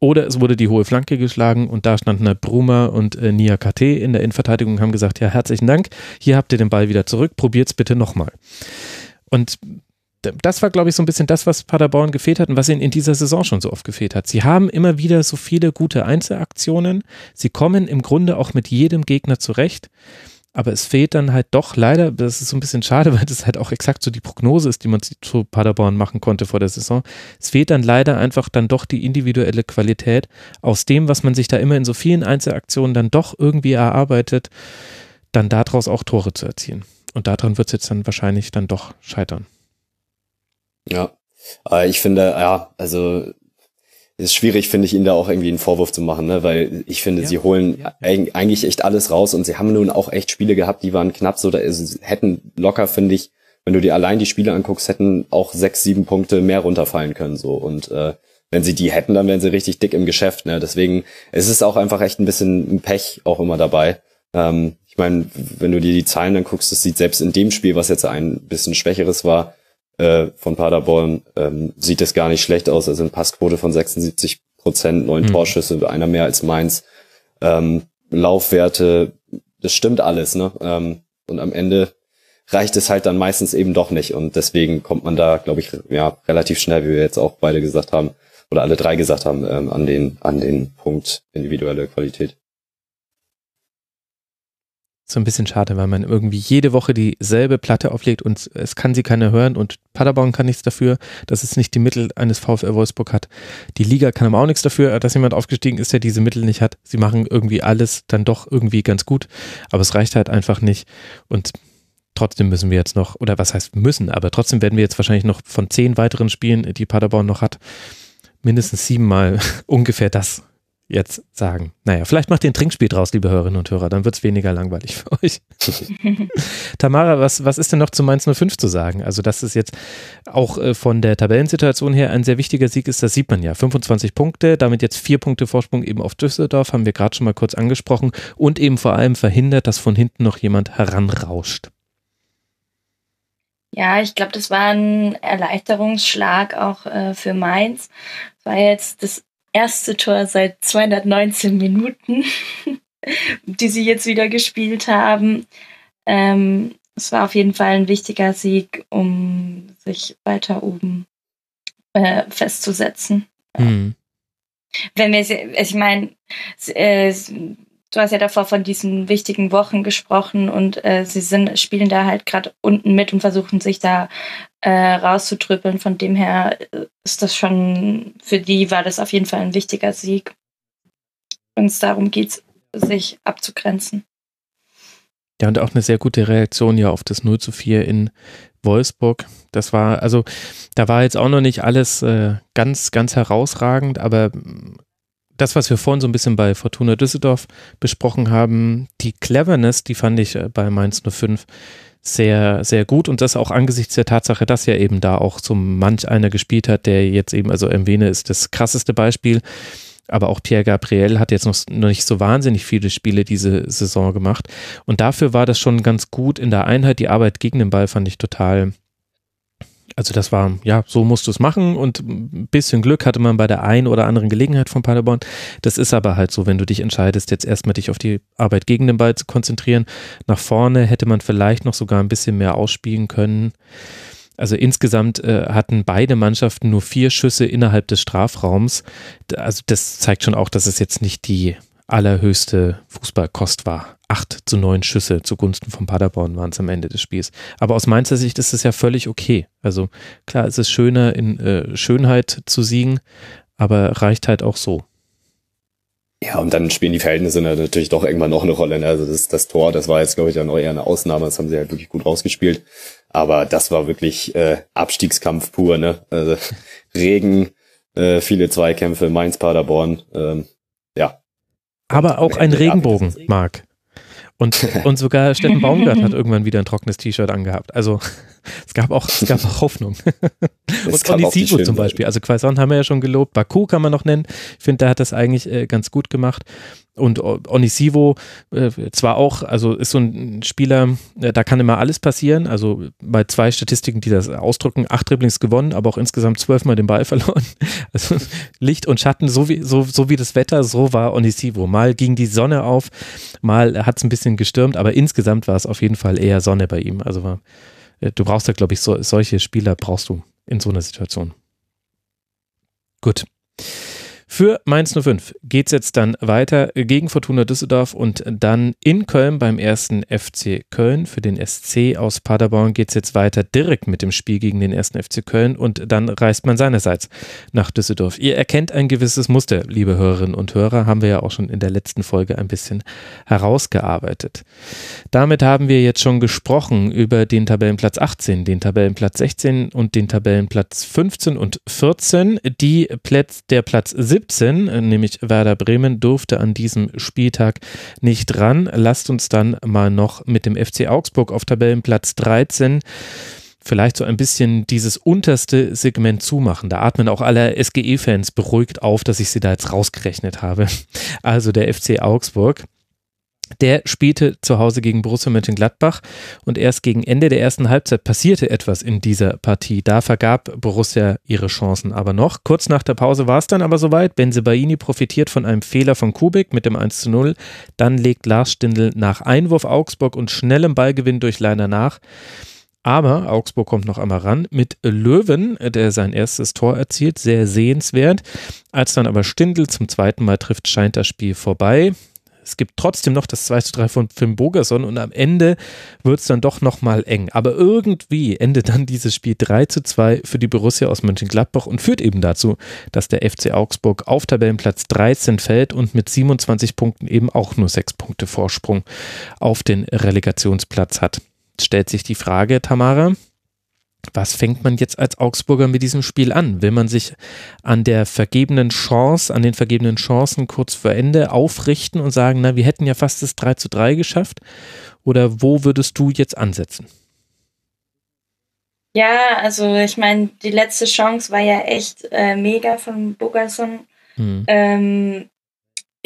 Oder es wurde die hohe Flanke geschlagen und da standen Bruma und äh, Nia KT in der Innenverteidigung und haben gesagt, ja, herzlichen Dank, hier habt ihr den Ball wieder zurück, probiert's bitte nochmal. Und das war, glaube ich, so ein bisschen das, was Paderborn gefehlt hat und was ihnen in dieser Saison schon so oft gefehlt hat. Sie haben immer wieder so viele gute Einzelaktionen. Sie kommen im Grunde auch mit jedem Gegner zurecht. Aber es fehlt dann halt doch leider, das ist so ein bisschen schade, weil das halt auch exakt so die Prognose ist, die man zu Paderborn machen konnte vor der Saison. Es fehlt dann leider einfach dann doch die individuelle Qualität aus dem, was man sich da immer in so vielen Einzelaktionen dann doch irgendwie erarbeitet, dann daraus auch Tore zu erzielen. Und daran wird es jetzt dann wahrscheinlich dann doch scheitern. Ja, ich finde, ja, also ist schwierig, finde ich, ihnen da auch irgendwie einen Vorwurf zu machen, ne? weil ich finde, ja. sie holen ja. eigentlich echt alles raus und sie haben nun auch echt Spiele gehabt, die waren knapp so, da ist, hätten locker, finde ich, wenn du dir allein die Spiele anguckst, hätten auch sechs, sieben Punkte mehr runterfallen können so und äh, wenn sie die hätten, dann wären sie richtig dick im Geschäft. Ne? Deswegen es ist auch einfach echt ein bisschen ein Pech auch immer dabei. Ähm, ich meine, wenn du dir die Zahlen dann guckst, das sieht selbst in dem Spiel, was jetzt ein bisschen schwächeres war, äh, von Paderborn ähm, sieht es gar nicht schlecht aus. Also eine Passquote von 76 Prozent, neun mhm. Torschüsse, einer mehr als Mainz. Ähm, Laufwerte, das stimmt alles, ne? Ähm, und am Ende reicht es halt dann meistens eben doch nicht. Und deswegen kommt man da, glaube ich, ja, relativ schnell, wie wir jetzt auch beide gesagt haben, oder alle drei gesagt haben, ähm, an den, an den Punkt individuelle Qualität. So ein bisschen schade, weil man irgendwie jede Woche dieselbe Platte auflegt und es kann sie keiner hören und Paderborn kann nichts dafür, dass es nicht die Mittel eines VfL Wolfsburg hat. Die Liga kann aber auch nichts dafür, dass jemand aufgestiegen ist, der diese Mittel nicht hat. Sie machen irgendwie alles dann doch irgendwie ganz gut, aber es reicht halt einfach nicht und trotzdem müssen wir jetzt noch, oder was heißt müssen, aber trotzdem werden wir jetzt wahrscheinlich noch von zehn weiteren Spielen, die Paderborn noch hat, mindestens siebenmal ungefähr das jetzt sagen. Naja, vielleicht macht ihr ein Trinkspiel draus, liebe Hörerinnen und Hörer, dann wird es weniger langweilig für euch. Tamara, was, was ist denn noch zu Mainz 05 zu sagen? Also, dass es jetzt auch äh, von der Tabellensituation her ein sehr wichtiger Sieg ist, das sieht man ja. 25 Punkte, damit jetzt vier Punkte Vorsprung eben auf Düsseldorf, haben wir gerade schon mal kurz angesprochen und eben vor allem verhindert, dass von hinten noch jemand heranrauscht. Ja, ich glaube, das war ein Erleichterungsschlag auch äh, für Mainz. War jetzt das erste Tor seit 219 Minuten, die sie jetzt wieder gespielt haben. Ähm, es war auf jeden Fall ein wichtiger Sieg, um sich weiter oben äh, festzusetzen. Mhm. Wenn wir, also ich meine, du hast ja davor von diesen wichtigen Wochen gesprochen und äh, sie sind, spielen da halt gerade unten mit und versuchen sich da äh, rauszutrüppeln. Von dem her äh, ist das schon, für die war das auf jeden Fall ein wichtiger Sieg. Wenn es darum geht, sich abzugrenzen. Ja, und auch eine sehr gute Reaktion ja auf das 0 zu 4 in Wolfsburg. Das war, also da war jetzt auch noch nicht alles äh, ganz, ganz herausragend, aber das, was wir vorhin so ein bisschen bei Fortuna Düsseldorf besprochen haben, die Cleverness, die fand ich äh, bei Mainz 05 sehr, sehr gut und das auch angesichts der Tatsache, dass ja eben da auch so manch einer gespielt hat, der jetzt eben, also Mwene ist das krasseste Beispiel, aber auch Pierre Gabriel hat jetzt noch, noch nicht so wahnsinnig viele Spiele diese Saison gemacht und dafür war das schon ganz gut in der Einheit. Die Arbeit gegen den Ball fand ich total, also das war, ja, so musst du es machen und ein bisschen Glück hatte man bei der einen oder anderen Gelegenheit von Paderborn. Das ist aber halt so, wenn du dich entscheidest, jetzt erstmal dich auf die Arbeit gegen den Ball zu konzentrieren. Nach vorne hätte man vielleicht noch sogar ein bisschen mehr ausspielen können. Also insgesamt äh, hatten beide Mannschaften nur vier Schüsse innerhalb des Strafraums. Also das zeigt schon auch, dass es jetzt nicht die allerhöchste Fußballkost war. Acht zu neun Schüsse zugunsten von Paderborn waren es am Ende des Spiels. Aber aus Mainzer Sicht ist es ja völlig okay. Also klar, es ist schöner in äh, Schönheit zu siegen, aber reicht halt auch so. Ja, und dann spielen die Verhältnisse natürlich doch irgendwann noch eine Rolle. Ne? Also das, das Tor, das war jetzt, glaube ich, dann eher eine Ausnahme. Das haben sie halt wirklich gut rausgespielt. Aber das war wirklich äh, Abstiegskampf pur. Ne? Also Regen, äh, viele Zweikämpfe, Mainz, Paderborn. Ähm, ja, aber auch ein Regenbogen, Marc. Und, und sogar Steffen Baumgart hat irgendwann wieder ein trockenes T-Shirt angehabt. Also es gab auch, es gab auch Hoffnung. und Onisivo zum Beispiel. Also Quaison haben wir ja schon gelobt. Baku kann man noch nennen. Ich finde, der hat das eigentlich äh, ganz gut gemacht. Und Onisivo äh, zwar auch, also ist so ein Spieler, äh, da kann immer alles passieren. Also bei zwei Statistiken, die das ausdrücken, acht Dribblings gewonnen, aber auch insgesamt zwölfmal den Ball verloren. Also Licht und Schatten, so wie, so, so wie das Wetter, so war Onisivo. Mal ging die Sonne auf, mal hat es ein bisschen gestürmt, aber insgesamt war es auf jeden Fall eher Sonne bei ihm. Also war, äh, du brauchst da, glaube ich, so, solche Spieler brauchst du in so einer Situation. Gut. Für Mainz 05 geht es jetzt dann weiter gegen Fortuna Düsseldorf und dann in Köln beim ersten FC Köln. Für den SC aus Paderborn geht es jetzt weiter direkt mit dem Spiel gegen den ersten FC Köln und dann reist man seinerseits nach Düsseldorf. Ihr erkennt ein gewisses Muster, liebe Hörerinnen und Hörer, haben wir ja auch schon in der letzten Folge ein bisschen herausgearbeitet. Damit haben wir jetzt schon gesprochen über den Tabellenplatz 18, den Tabellenplatz 16 und den Tabellenplatz 15 und 14. Die Plätz, der Platz 17 17, äh, nämlich Werder Bremen, durfte an diesem Spieltag nicht ran. Lasst uns dann mal noch mit dem FC Augsburg auf Tabellenplatz 13 vielleicht so ein bisschen dieses unterste Segment zumachen. Da atmen auch alle SGE-Fans beruhigt auf, dass ich sie da jetzt rausgerechnet habe. Also der FC Augsburg der spielte zu Hause gegen Borussia Mönchengladbach und erst gegen Ende der ersten Halbzeit passierte etwas in dieser Partie. Da vergab Borussia ihre Chancen aber noch. Kurz nach der Pause war es dann aber soweit. Benzebaini profitiert von einem Fehler von Kubik mit dem 1 zu 0. Dann legt Lars Stindl nach Einwurf Augsburg und schnellem Ballgewinn durch Leiner nach. Aber Augsburg kommt noch einmal ran mit Löwen, der sein erstes Tor erzielt, sehr sehenswert. Als dann aber Stindl zum zweiten Mal trifft, scheint das Spiel vorbei Es gibt trotzdem noch das 2 zu 3 von Finn Bogerson und am Ende wird es dann doch nochmal eng. Aber irgendwie endet dann dieses Spiel 3 zu 2 für die Borussia aus Mönchengladbach und führt eben dazu, dass der FC Augsburg auf Tabellenplatz 13 fällt und mit 27 Punkten eben auch nur 6 Punkte Vorsprung auf den Relegationsplatz hat. Stellt sich die Frage, Tamara, was fängt man jetzt als Augsburger mit diesem Spiel an? Will man sich an der vergebenen Chance, an den vergebenen Chancen kurz vor Ende aufrichten und sagen, na, wir hätten ja fast das 3 zu 3 geschafft? Oder wo würdest du jetzt ansetzen? Ja, also ich meine, die letzte Chance war ja echt äh, mega von Bogerson. Hm. Ähm,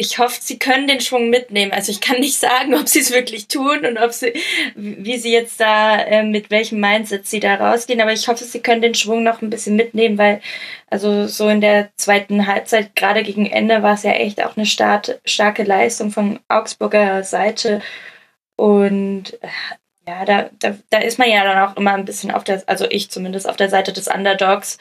ich hoffe, sie können den Schwung mitnehmen. Also ich kann nicht sagen, ob sie es wirklich tun und ob sie, wie sie jetzt da, äh, mit welchem Mindset sie da rausgehen. Aber ich hoffe, sie können den Schwung noch ein bisschen mitnehmen, weil also so in der zweiten Halbzeit, gerade gegen Ende, war es ja echt auch eine start, starke Leistung von Augsburger Seite. Und ja, da, da, da ist man ja dann auch immer ein bisschen auf der, also ich zumindest auf der Seite des Underdogs.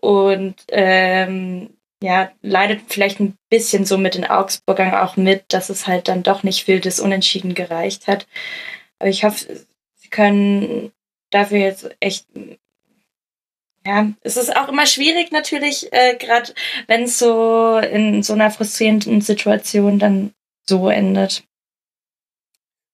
Und ähm, ja, leidet vielleicht ein bisschen so mit den Augsburgern auch mit, dass es halt dann doch nicht viel des Unentschieden gereicht hat. Aber ich hoffe, sie können dafür jetzt echt ja, es ist auch immer schwierig natürlich, äh, gerade wenn es so in so einer frustrierenden Situation dann so endet.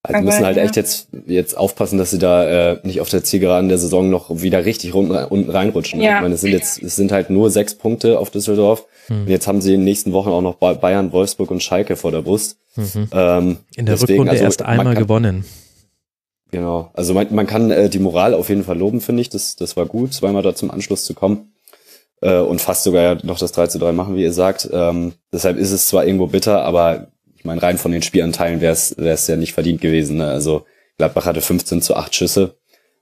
Also müssen halt echt jetzt, jetzt aufpassen, dass sie da äh, nicht auf der Zielgeraden der Saison noch wieder richtig unten reinrutschen. Ja. Ich meine, es sind jetzt, es sind halt nur sechs Punkte auf Düsseldorf. Hm. Und jetzt haben sie in den nächsten Wochen auch noch Bayern, Wolfsburg und Schalke vor der Brust. Mhm. Ähm, in der deswegen, Rückrunde also, erst einmal kann, gewonnen. Genau. Also man, man kann äh, die Moral auf jeden Fall loben, finde ich. Das, das war gut, zweimal da zum Anschluss zu kommen. Äh, und fast sogar ja noch das 3 zu 3 machen, wie ihr sagt. Ähm, deshalb ist es zwar irgendwo bitter, aber ich meine, rein von den Spielanteilen wäre es ja nicht verdient gewesen. Ne? Also Gladbach hatte 15 zu 8 Schüsse.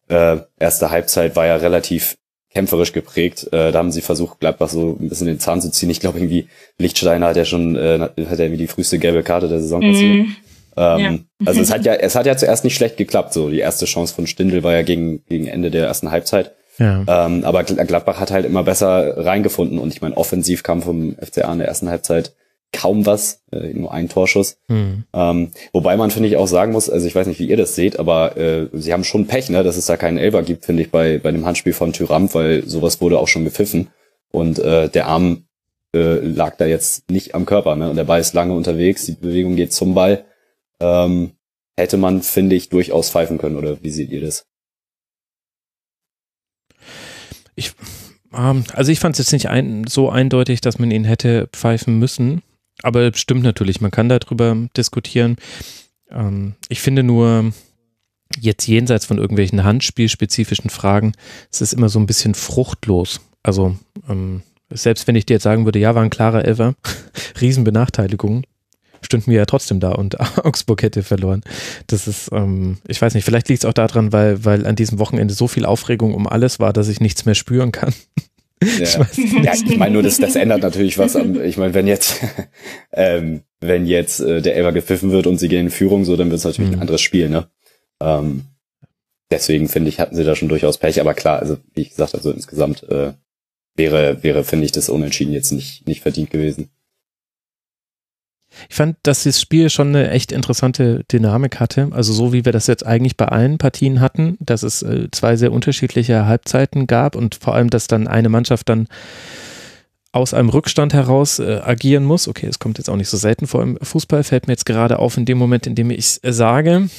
Äh, erste Halbzeit war ja relativ kämpferisch geprägt. Äh, da haben sie versucht, Gladbach so ein bisschen den Zahn zu ziehen. Ich glaube, irgendwie Lichtsteiner hat ja schon, äh, hat ja irgendwie die früheste gelbe Karte der Saison passiert. Mhm. Ähm, ja. Also es hat ja, es hat ja zuerst nicht schlecht geklappt. So die erste Chance von Stindl war ja gegen gegen Ende der ersten Halbzeit. Ja. Ähm, aber Gladbach hat halt immer besser reingefunden und ich meine, offensiv kam vom FCA in der ersten Halbzeit kaum was, äh, nur ein Torschuss. Mhm. Ähm, wobei man, finde ich, auch sagen muss, also ich weiß nicht, wie ihr das seht, aber äh, sie haben schon Pech, ne, dass es da keinen Elber gibt, finde ich, bei, bei dem Handspiel von Tyram, weil sowas wurde auch schon gepfiffen. Und äh, der Arm äh, lag da jetzt nicht am Körper, ne? Und der Ball ist lange unterwegs, die Bewegung geht zum Ball. Ähm, hätte man, finde ich, durchaus pfeifen können, oder wie seht ihr das? Ich, ähm, also ich fand es jetzt nicht ein, so eindeutig, dass man ihn hätte pfeifen müssen. Aber stimmt natürlich, man kann darüber diskutieren. Ähm, ich finde nur, jetzt jenseits von irgendwelchen handspielspezifischen Fragen, es ist immer so ein bisschen fruchtlos. Also ähm, selbst wenn ich dir jetzt sagen würde, ja, war ein klarer Elfer, Riesenbenachteiligung, stünden wir ja trotzdem da und Augsburg hätte verloren. Das ist, ähm, ich weiß nicht, vielleicht liegt es auch daran, weil, weil an diesem Wochenende so viel Aufregung um alles war, dass ich nichts mehr spüren kann. Ja. Ich, ja, ich meine nur, das, das ändert natürlich was. Am, ich meine, wenn jetzt, ähm, wenn jetzt äh, der Elber gepfiffen wird und sie gehen in Führung, so, dann wird es natürlich mhm. ein anderes Spiel, ne? Ähm, deswegen finde ich, hatten sie da schon durchaus Pech. Aber klar, also wie ich gesagt, also insgesamt äh, wäre, wäre, finde ich, das Unentschieden jetzt nicht, nicht verdient gewesen. Ich fand, dass das Spiel schon eine echt interessante Dynamik hatte. Also so wie wir das jetzt eigentlich bei allen Partien hatten, dass es äh, zwei sehr unterschiedliche Halbzeiten gab und vor allem, dass dann eine Mannschaft dann aus einem Rückstand heraus äh, agieren muss. Okay, es kommt jetzt auch nicht so selten vor im Fußball, fällt mir jetzt gerade auf in dem Moment, in dem ich es sage.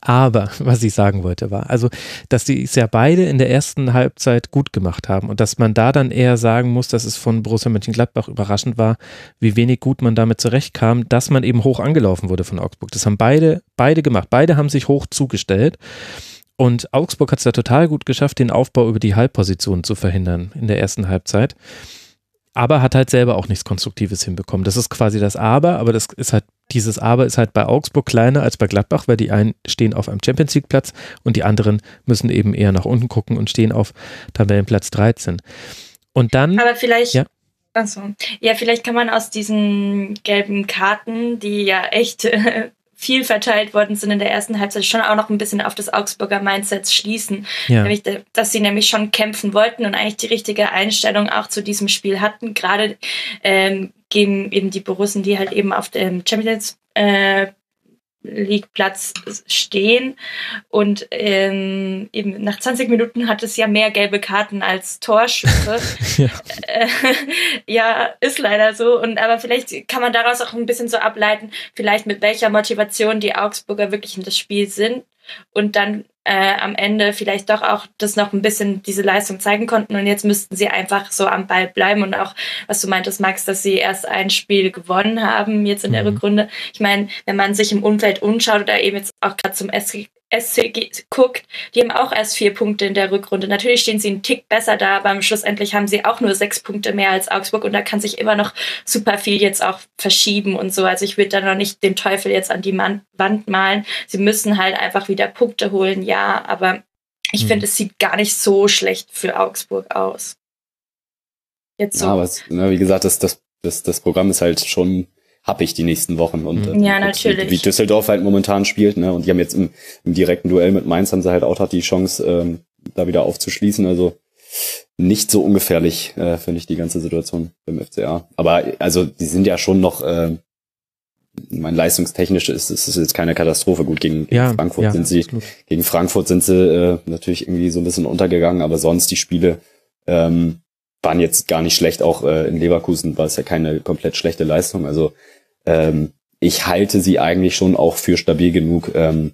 Aber was ich sagen wollte war, also, dass die es ja beide in der ersten Halbzeit gut gemacht haben und dass man da dann eher sagen muss, dass es von Borussia Mönchengladbach überraschend war, wie wenig gut man damit zurechtkam, dass man eben hoch angelaufen wurde von Augsburg. Das haben beide, beide gemacht. Beide haben sich hoch zugestellt. Und Augsburg hat es ja total gut geschafft, den Aufbau über die Halbposition zu verhindern in der ersten Halbzeit aber hat halt selber auch nichts Konstruktives hinbekommen. Das ist quasi das Aber, aber das ist halt, dieses Aber ist halt bei Augsburg kleiner als bei Gladbach, weil die einen stehen auf einem Champions League Platz und die anderen müssen eben eher nach unten gucken und stehen auf Tabellenplatz 13. Und dann. Aber vielleicht. Ja. Achso. Ja, vielleicht kann man aus diesen gelben Karten, die ja echt viel verteilt worden sind in der ersten Halbzeit, schon auch noch ein bisschen auf das Augsburger Mindset schließen. Ja. Nämlich, dass sie nämlich schon kämpfen wollten und eigentlich die richtige Einstellung auch zu diesem Spiel hatten. Gerade ähm, gegen eben die Borussen, die halt eben auf dem Champions äh, League Platz stehen und ähm, eben nach 20 Minuten hat es ja mehr gelbe Karten als Torschüsse. ja. Äh, ja, ist leider so und aber vielleicht kann man daraus auch ein bisschen so ableiten, vielleicht mit welcher Motivation die Augsburger wirklich in das Spiel sind und dann äh, am Ende vielleicht doch auch das noch ein bisschen diese Leistung zeigen konnten und jetzt müssten sie einfach so am Ball bleiben und auch, was du meintest, Max, dass sie erst ein Spiel gewonnen haben jetzt in der mhm. Rückrunde. Ich meine, wenn man sich im Umfeld umschaut oder eben jetzt auch gerade zum SG, SCG guckt, die haben auch erst vier Punkte in der Rückrunde. Natürlich stehen sie einen Tick besser da, aber schlussendlich haben sie auch nur sechs Punkte mehr als Augsburg und da kann sich immer noch super viel jetzt auch verschieben und so. Also ich würde da noch nicht den Teufel jetzt an die Wand malen. Sie müssen halt einfach wieder Punkte holen, ja, aber ich hm. finde, es sieht gar nicht so schlecht für Augsburg aus. Jetzt so. Ja, aber ne, wie gesagt, das, das, das, das Programm ist halt schon habe ich die nächsten Wochen. Und mhm. äh, ja, natürlich. Wie, wie, Düsseldorf halt momentan spielt, ne? Und die haben jetzt im, im direkten Duell mit Mainz haben sie halt auch die Chance, ähm, da wieder aufzuschließen. Also nicht so ungefährlich, äh, finde ich, die ganze Situation beim FCA. Aber also die sind ja schon noch, äh, mein leistungstechnisch ist es ist jetzt keine Katastrophe. Gut, gegen, gegen ja, Frankfurt ja, sind sie, absolut. gegen Frankfurt sind sie äh, natürlich irgendwie so ein bisschen untergegangen, aber sonst die Spiele ähm, waren jetzt gar nicht schlecht. Auch äh, in Leverkusen war es ja keine komplett schlechte Leistung. Also ähm, ich halte sie eigentlich schon auch für stabil genug, ähm,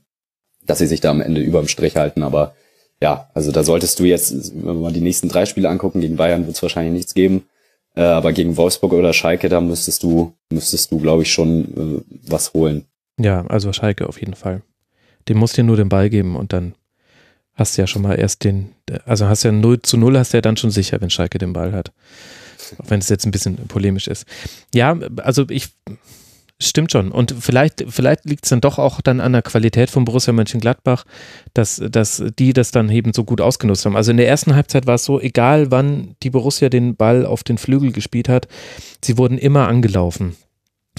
dass sie sich da am Ende überm Strich halten. Aber ja, also da solltest du jetzt, wenn wir mal die nächsten drei Spiele angucken, gegen Bayern wird es wahrscheinlich nichts geben. Äh, aber gegen Wolfsburg oder Schalke, da müsstest du, müsstest du, glaube ich, schon äh, was holen. Ja, also Schalke auf jeden Fall. Dem musst dir nur den Ball geben und dann hast du ja schon mal erst den, also hast ja 0 zu 0 hast du ja dann schon sicher, wenn Schalke den Ball hat. Auch wenn es jetzt ein bisschen polemisch ist. Ja, also ich, Stimmt schon. Und vielleicht, vielleicht liegt es dann doch auch dann an der Qualität von Borussia Mönchengladbach, dass, dass die das dann eben so gut ausgenutzt haben. Also in der ersten Halbzeit war es so, egal wann die Borussia den Ball auf den Flügel gespielt hat, sie wurden immer angelaufen.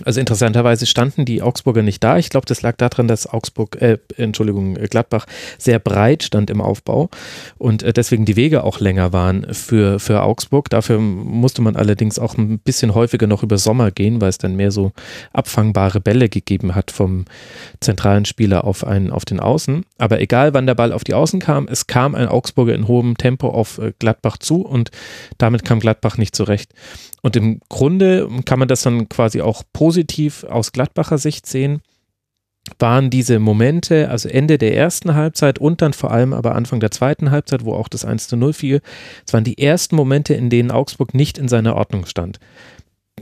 Also interessanterweise standen die Augsburger nicht da. Ich glaube, das lag daran, dass Augsburg, äh, Entschuldigung, äh, Gladbach sehr breit stand im Aufbau und äh, deswegen die Wege auch länger waren für, für Augsburg. Dafür musste man allerdings auch ein bisschen häufiger noch über Sommer gehen, weil es dann mehr so abfangbare Bälle gegeben hat vom zentralen Spieler auf einen, auf den Außen. Aber egal, wann der Ball auf die Außen kam, es kam ein Augsburger in hohem Tempo auf äh, Gladbach zu und damit kam Gladbach nicht zurecht. Und im Grunde kann man das dann quasi auch positiv aus Gladbacher Sicht sehen, waren diese Momente, also Ende der ersten Halbzeit und dann vor allem aber Anfang der zweiten Halbzeit, wo auch das 1 zu 0 fiel, es waren die ersten Momente, in denen Augsburg nicht in seiner Ordnung stand.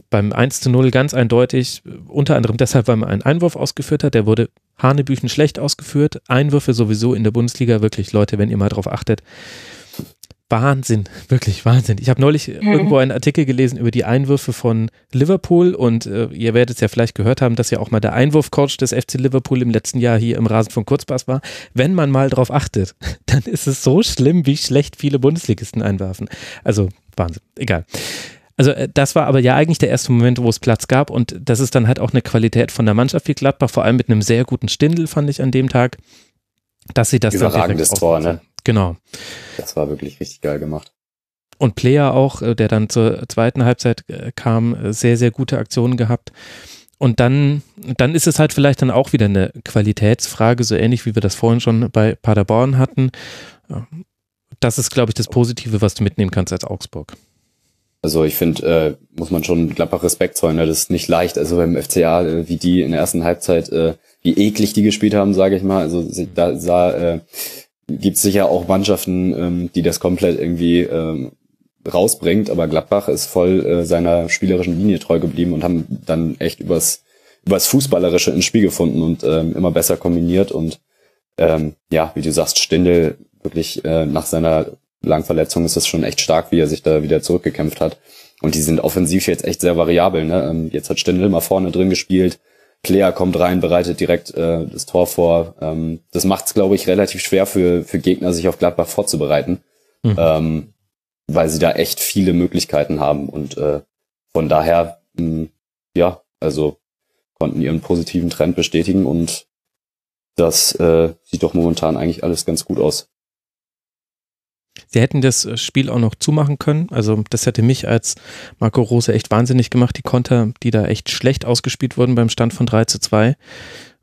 Beim 1 zu 0 ganz eindeutig, unter anderem deshalb, weil man einen Einwurf ausgeführt hat, der wurde Hanebüchen schlecht ausgeführt. Einwürfe sowieso in der Bundesliga, wirklich Leute, wenn ihr mal drauf achtet, Wahnsinn, wirklich Wahnsinn. Ich habe neulich mhm. irgendwo einen Artikel gelesen über die Einwürfe von Liverpool und äh, ihr werdet es ja vielleicht gehört haben, dass ja auch mal der Einwurfcoach des FC Liverpool im letzten Jahr hier im Rasen von Kurzpass war. Wenn man mal drauf achtet, dann ist es so schlimm, wie schlecht viele Bundesligisten einwerfen. Also Wahnsinn, egal. Also äh, das war aber ja eigentlich der erste Moment, wo es Platz gab und das ist dann halt auch eine Qualität von der Mannschaft wie Gladbach, vor allem mit einem sehr guten Stindel fand ich an dem Tag, dass sie das Überragendes Tor, ne? Genau. Das war wirklich richtig geil gemacht. Und Player auch, äh, der dann zur zweiten Halbzeit äh, kam, äh, sehr, sehr gute Aktionen gehabt. Und dann, dann ist es halt vielleicht dann auch wieder eine Qualitätsfrage, so ähnlich wie wir das vorhin schon bei Paderborn hatten. Das ist, glaube ich, das Positive, was du mitnehmen kannst als Augsburg. Also ich finde, äh, muss man schon Gladbach Respekt zollen. Ne? Das ist nicht leicht. Also beim FCA, äh, wie die in der ersten Halbzeit, äh, wie eklig die gespielt haben, sage ich mal. Also da sah äh, gibt sicher auch Mannschaften, ähm, die das komplett irgendwie ähm, rausbringt, aber Gladbach ist voll äh, seiner spielerischen Linie treu geblieben und haben dann echt übers, übers Fußballerische ins Spiel gefunden und ähm, immer besser kombiniert und ähm, ja, wie du sagst, Stindel wirklich äh, nach seiner Langverletzung ist das schon echt stark, wie er sich da wieder zurückgekämpft hat. Und die sind offensiv jetzt echt sehr variabel. Ne? Ähm, jetzt hat Stindel mal vorne drin gespielt, Player kommt rein, bereitet direkt äh, das Tor vor. Ähm, das macht es, glaube ich, relativ schwer für, für Gegner, sich auf Gladbach vorzubereiten, mhm. ähm, weil sie da echt viele Möglichkeiten haben. Und äh, von daher, mh, ja, also konnten ihren positiven Trend bestätigen und das äh, sieht doch momentan eigentlich alles ganz gut aus. Die hätten das Spiel auch noch zumachen können. Also das hätte mich als Marco Rose echt wahnsinnig gemacht. Die Konter, die da echt schlecht ausgespielt wurden beim Stand von 3 zu 2.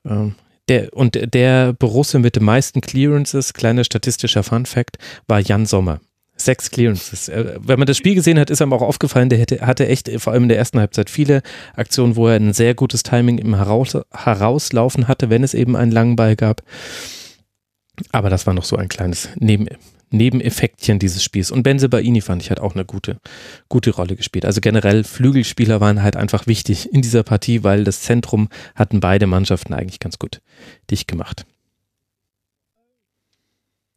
Ähm, der, und der Borusse mit den meisten Clearances, kleiner statistischer Fun Fact, war Jan Sommer. Sechs Clearances. Äh, wenn man das Spiel gesehen hat, ist einem auch aufgefallen, der hätte, hatte echt vor allem in der ersten Halbzeit viele Aktionen, wo er ein sehr gutes Timing im Heraus, Herauslaufen hatte, wenn es eben einen langen Ball gab. Aber das war noch so ein kleines Neben, Nebeneffektchen dieses Spiels. Und Benze Baini fand ich hat auch eine gute, gute Rolle gespielt. Also generell Flügelspieler waren halt einfach wichtig in dieser Partie, weil das Zentrum hatten beide Mannschaften eigentlich ganz gut dicht gemacht.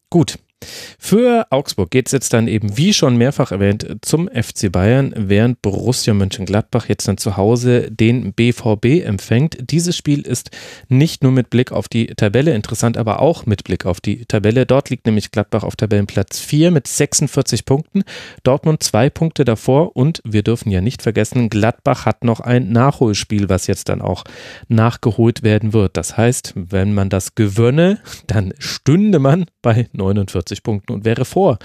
Gut, für Augsburg geht es jetzt dann eben, wie schon mehrfach erwähnt, zum FC Bayern, während Borussia Mönchengladbach jetzt dann zu Hause den BVB empfängt. Dieses Spiel ist nicht nur mit Blick auf die Tabelle interessant, aber auch mit Blick auf die Tabelle. Dort liegt nämlich Gladbach auf Tabellenplatz 4 mit 46 Punkten, Dortmund zwei Punkte davor und wir dürfen ja nicht vergessen, Gladbach hat noch ein Nachholspiel, was jetzt dann auch nachgeholt werden wird. Das heißt, wenn man das gewönne, dann stünde man bei 49 40 Punkten und wäre vor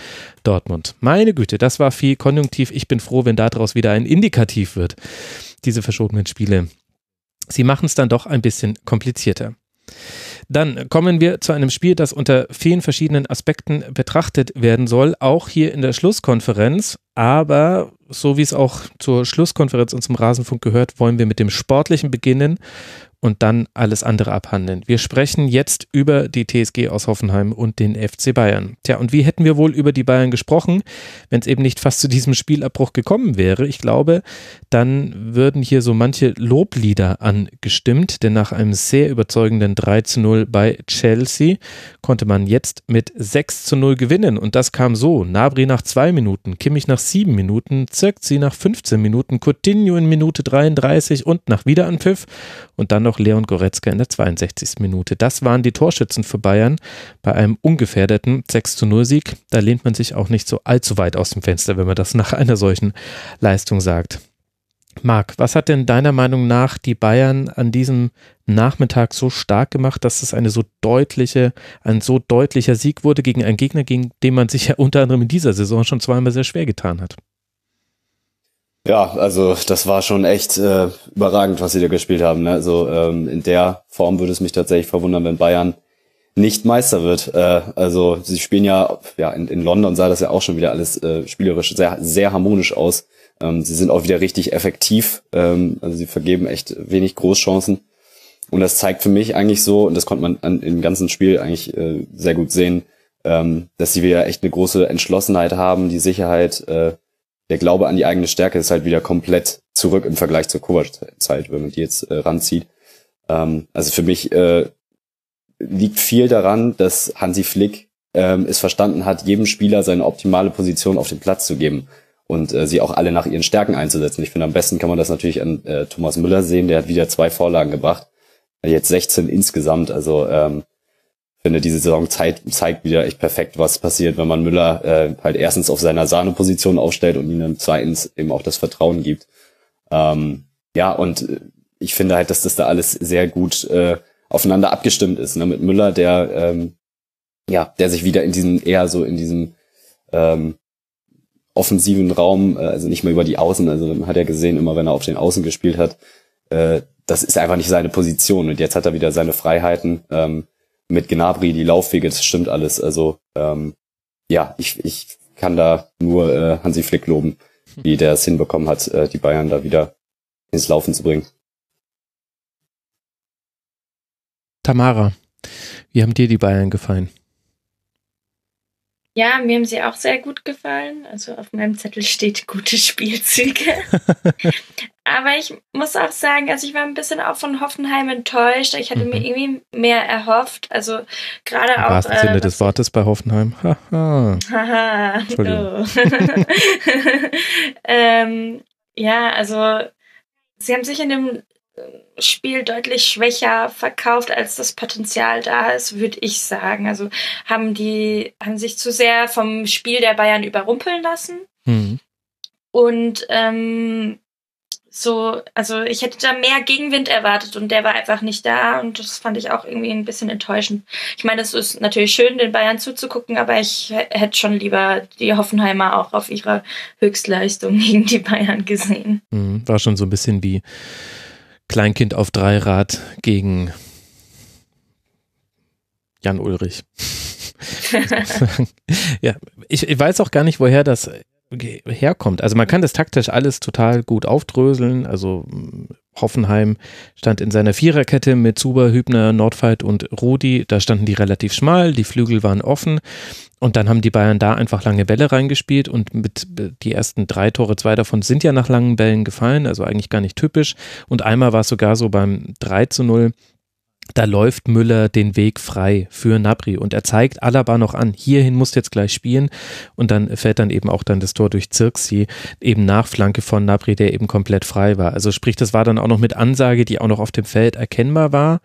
Dortmund. Meine Güte, das war viel Konjunktiv. Ich bin froh, wenn daraus wieder ein Indikativ wird, diese verschobenen Spiele. Sie machen es dann doch ein bisschen komplizierter. Dann kommen wir zu einem Spiel, das unter vielen verschiedenen Aspekten betrachtet werden soll, auch hier in der Schlusskonferenz. Aber so wie es auch zur Schlusskonferenz und zum Rasenfunk gehört, wollen wir mit dem Sportlichen beginnen und dann alles andere abhandeln. Wir sprechen jetzt über die TSG aus Hoffenheim und den FC Bayern. Tja, und wie hätten wir wohl über die Bayern gesprochen, wenn es eben nicht fast zu diesem Spielabbruch gekommen wäre? Ich glaube, dann würden hier so manche Loblieder angestimmt, denn nach einem sehr überzeugenden 3 zu 0 bei Chelsea konnte man jetzt mit 6 zu 0 gewinnen. Und das kam so. Nabri nach zwei Minuten, Kimmich nach sieben Minuten, Zirkzi nach 15 Minuten, Coutinho in Minute 33 und nach Wiederanpfiff und dann noch Leon Goretzka in der 62. Minute. Das waren die Torschützen für Bayern bei einem ungefährdeten 6 zu 0 Sieg. Da lehnt man sich auch nicht so allzu weit aus dem Fenster, wenn man das nach einer solchen Leistung sagt. Marc, was hat denn deiner Meinung nach die Bayern an diesem Nachmittag so stark gemacht, dass es eine so deutliche, ein so deutlicher Sieg wurde gegen einen Gegner, gegen den man sich ja unter anderem in dieser Saison schon zweimal sehr schwer getan hat? Ja, also das war schon echt äh, überragend, was sie da gespielt haben. Ne? Also ähm, in der Form würde es mich tatsächlich verwundern, wenn Bayern nicht Meister wird. Äh, also sie spielen ja, ja in, in London sah das ja auch schon wieder alles äh, spielerisch sehr, sehr harmonisch aus. Ähm, sie sind auch wieder richtig effektiv. Ähm, also sie vergeben echt wenig Großchancen. Und das zeigt für mich eigentlich so, und das konnte man an, im ganzen Spiel eigentlich äh, sehr gut sehen, ähm, dass sie wieder echt eine große Entschlossenheit haben, die Sicherheit, äh, der Glaube an die eigene Stärke ist halt wieder komplett zurück im Vergleich zur Kovac-Zeit, wenn man die jetzt äh, ranzieht. Ähm, also für mich äh, liegt viel daran, dass Hansi Flick ähm, es verstanden hat, jedem Spieler seine optimale Position auf dem Platz zu geben und äh, sie auch alle nach ihren Stärken einzusetzen. Ich finde, am besten kann man das natürlich an äh, Thomas Müller sehen, der hat wieder zwei Vorlagen gebracht. Jetzt 16 insgesamt, also ähm, finde, diese Saison zeigt, zeigt wieder echt perfekt, was passiert, wenn man Müller äh, halt erstens auf seiner Sahneposition aufstellt und ihm dann zweitens eben auch das Vertrauen gibt. Ähm, ja, und äh, ich finde halt, dass das da alles sehr gut äh, aufeinander abgestimmt ist. Ne? Mit Müller, der ähm, ja, der sich wieder in diesem eher so in diesem ähm, offensiven Raum, äh, also nicht mehr über die Außen, also man hat ja gesehen, immer wenn er auf den Außen gespielt hat, äh, das ist einfach nicht seine Position. Und jetzt hat er wieder seine Freiheiten. Ähm, mit Gnabry, die Laufwege, das stimmt alles. Also ähm, ja, ich, ich kann da nur äh, Hansi Flick loben, wie der es hinbekommen hat, äh, die Bayern da wieder ins Laufen zu bringen. Tamara, wie haben dir die Bayern gefallen? Ja, mir haben sie auch sehr gut gefallen. Also auf meinem Zettel steht gute Spielzüge. Aber ich muss auch sagen, also ich war ein bisschen auch von Hoffenheim enttäuscht. Ich hatte mhm. mir irgendwie mehr erhofft. Also gerade auch. Im wahrsten äh, Sinne des Wortes bei Hoffenheim. Haha. Haha. Entschuldigung. Ähm, ja, also sie haben sich in dem Spiel deutlich schwächer verkauft, als das Potenzial da ist, würde ich sagen. Also haben die, haben sich zu sehr vom Spiel der Bayern überrumpeln lassen. Mhm. Und ähm, so, also ich hätte da mehr Gegenwind erwartet und der war einfach nicht da und das fand ich auch irgendwie ein bisschen enttäuschend. Ich meine, es ist natürlich schön, den Bayern zuzugucken, aber ich hätte schon lieber die Hoffenheimer auch auf ihrer Höchstleistung gegen die Bayern gesehen. Mhm, war schon so ein bisschen wie Kleinkind auf Dreirad gegen Jan Ulrich. ja, ich, ich weiß auch gar nicht, woher das herkommt. Also man kann das taktisch alles total gut aufdröseln. Also Hoffenheim stand in seiner Viererkette mit Zuber, Hübner, Nordfight und Rudi. Da standen die relativ schmal, die Flügel waren offen. Und dann haben die Bayern da einfach lange Bälle reingespielt und mit die ersten drei Tore, zwei davon sind ja nach langen Bällen gefallen, also eigentlich gar nicht typisch. Und einmal war es sogar so beim 3 zu 0, da läuft Müller den Weg frei für Nabri und er zeigt Alaba noch an, hierhin musst du jetzt gleich spielen. Und dann fällt dann eben auch dann das Tor durch Zirksi, eben nach Flanke von Nabri, der eben komplett frei war. Also sprich, das war dann auch noch mit Ansage, die auch noch auf dem Feld erkennbar war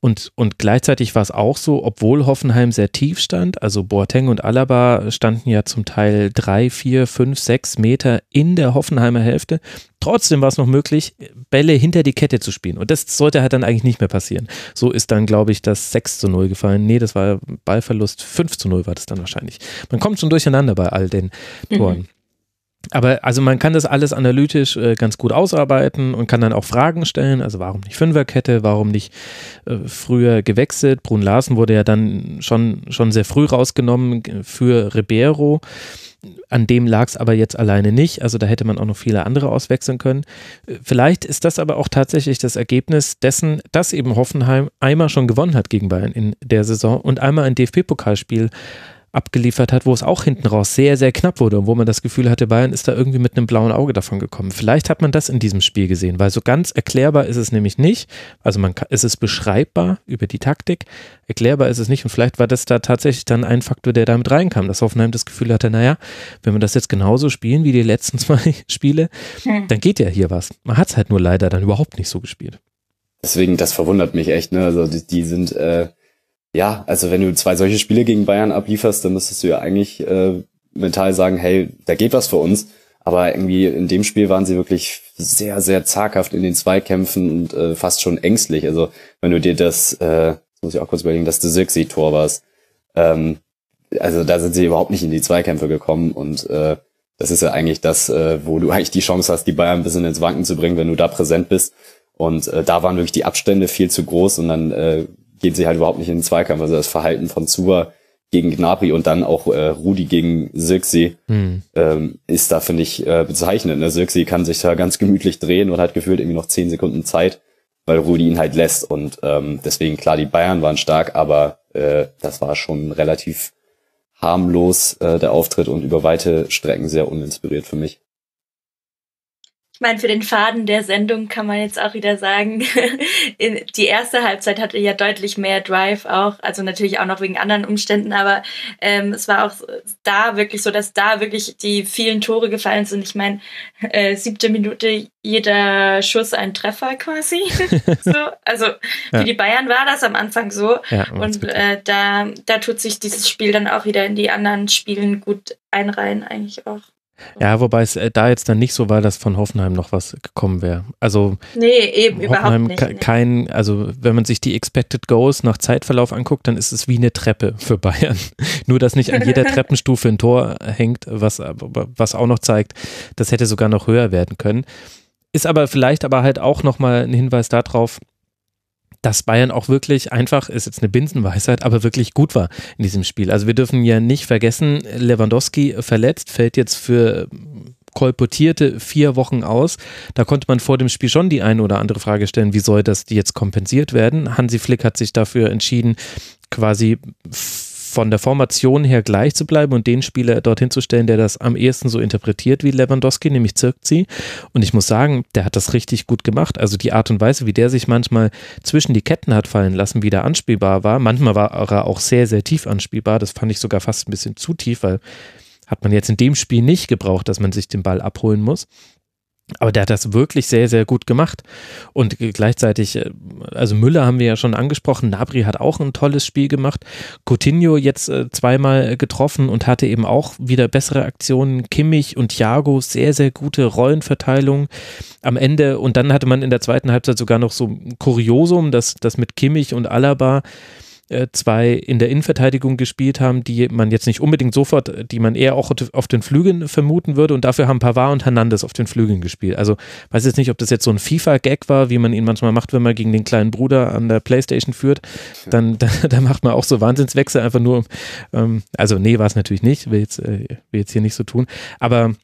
und, und gleichzeitig war es auch so, obwohl Hoffenheim sehr tief stand, also Boateng und Alaba standen ja zum Teil drei, vier, fünf, sechs Meter in der Hoffenheimer Hälfte. Trotzdem war es noch möglich, Bälle hinter die Kette zu spielen. Und das sollte halt dann eigentlich nicht mehr passieren. So ist dann, glaube ich, das 6 zu 0 gefallen. Nee, das war Ballverlust 5 zu 0 war das dann wahrscheinlich. Man kommt schon durcheinander bei all den Toren. Mhm. Aber also man kann das alles analytisch äh, ganz gut ausarbeiten und kann dann auch Fragen stellen. Also warum nicht Fünferkette, warum nicht äh, früher gewechselt? Brun Larsen wurde ja dann schon, schon sehr früh rausgenommen für Ribeiro. An dem lag es aber jetzt alleine nicht. Also da hätte man auch noch viele andere auswechseln können. Vielleicht ist das aber auch tatsächlich das Ergebnis dessen, dass eben Hoffenheim einmal schon gewonnen hat gegen Bayern in der Saison und einmal ein DFB-Pokalspiel abgeliefert hat, wo es auch hinten raus sehr, sehr knapp wurde und wo man das Gefühl hatte, Bayern ist da irgendwie mit einem blauen Auge davon gekommen. Vielleicht hat man das in diesem Spiel gesehen, weil so ganz erklärbar ist es nämlich nicht. Also man kann, es ist beschreibbar über die Taktik, erklärbar ist es nicht und vielleicht war das da tatsächlich dann ein Faktor, der damit reinkam, dass Hoffenheim das Gefühl hatte, naja, wenn wir das jetzt genauso spielen wie die letzten zwei Spiele, hm. dann geht ja hier was. Man hat es halt nur leider dann überhaupt nicht so gespielt. Deswegen, das verwundert mich echt, ne? Also die, die sind äh ja, also wenn du zwei solche Spiele gegen Bayern ablieferst, dann müsstest du ja eigentlich äh, mental sagen, hey, da geht was für uns. Aber irgendwie in dem Spiel waren sie wirklich sehr, sehr zaghaft in den Zweikämpfen und äh, fast schon ängstlich. Also wenn du dir das, äh, muss ich auch kurz überlegen, dass Desirksi-Tor warst, ähm, also da sind sie überhaupt nicht in die Zweikämpfe gekommen und äh, das ist ja eigentlich das, äh, wo du eigentlich die Chance hast, die Bayern ein bisschen ins Wanken zu bringen, wenn du da präsent bist. Und äh, da waren wirklich die Abstände viel zu groß und dann äh, gehen sie halt überhaupt nicht in den Zweikampf. Also das Verhalten von Zua gegen Gnabry und dann auch äh, Rudi gegen Sirksi hm. ähm, ist da, finde ich, äh, bezeichnend. Ne? Sirksi kann sich da ganz gemütlich drehen und hat gefühlt irgendwie noch zehn Sekunden Zeit, weil Rudi ihn halt lässt. Und ähm, deswegen, klar, die Bayern waren stark, aber äh, das war schon relativ harmlos, äh, der Auftritt und über weite Strecken sehr uninspiriert für mich. Ich meine, für den Faden der Sendung kann man jetzt auch wieder sagen, die erste Halbzeit hatte ja deutlich mehr Drive auch, also natürlich auch noch wegen anderen Umständen, aber ähm, es war auch da wirklich so, dass da wirklich die vielen Tore gefallen sind. Ich meine, äh, siebte Minute jeder Schuss ein Treffer quasi. so, also für ja. die Bayern war das am Anfang so ja, und äh, da da tut sich dieses Spiel dann auch wieder in die anderen Spielen gut einreihen eigentlich auch. Ja, wobei es äh, da jetzt dann nicht so war, dass von Hoffenheim noch was gekommen wäre. Also nee, eben Hoffenheim überhaupt nicht. Kein, also wenn man sich die Expected Goals nach Zeitverlauf anguckt, dann ist es wie eine Treppe für Bayern. Nur dass nicht an jeder Treppenstufe ein Tor hängt, was, was auch noch zeigt, das hätte sogar noch höher werden können. Ist aber vielleicht aber halt auch nochmal ein Hinweis darauf, dass Bayern auch wirklich einfach, ist jetzt eine Binsenweisheit, aber wirklich gut war in diesem Spiel. Also wir dürfen ja nicht vergessen, Lewandowski verletzt, fällt jetzt für kolportierte vier Wochen aus. Da konnte man vor dem Spiel schon die eine oder andere Frage stellen, wie soll das jetzt kompensiert werden? Hansi Flick hat sich dafür entschieden, quasi von der Formation her gleich zu bleiben und den Spieler dorthin zu stellen, der das am ehesten so interpretiert wie Lewandowski, nämlich Zirkzi. Und ich muss sagen, der hat das richtig gut gemacht. Also die Art und Weise, wie der sich manchmal zwischen die Ketten hat fallen lassen, wie der anspielbar war. Manchmal war er auch sehr, sehr tief anspielbar. Das fand ich sogar fast ein bisschen zu tief, weil hat man jetzt in dem Spiel nicht gebraucht, dass man sich den Ball abholen muss. Aber der hat das wirklich sehr, sehr gut gemacht. Und gleichzeitig, äh, also Müller haben wir ja schon angesprochen, Nabri hat auch ein tolles Spiel gemacht. Coutinho jetzt äh, zweimal getroffen und hatte eben auch wieder bessere Aktionen. Kimmich und Thiago, sehr, sehr gute Rollenverteilung am Ende. Und dann hatte man in der zweiten Halbzeit sogar noch so ein Kuriosum, dass das mit Kimmich und Alaba äh, zwei in der Innenverteidigung gespielt haben, die man jetzt nicht unbedingt sofort, die man eher auch auf den Flügeln vermuten würde. Und dafür haben Pavard und Hernandez auf den Flügeln gespielt. Also weiß jetzt nicht, ob das jetzt so ein FIFA-Gag war, wie man ihn manchmal macht, wenn man gegen den kleinen Bruder an der Playstation führt, dann da, da macht man auch so Wahnsinnswechsel einfach nur, ähm, also nee, war es natürlich nicht, will jetzt, äh, will jetzt hier nicht so tun, aber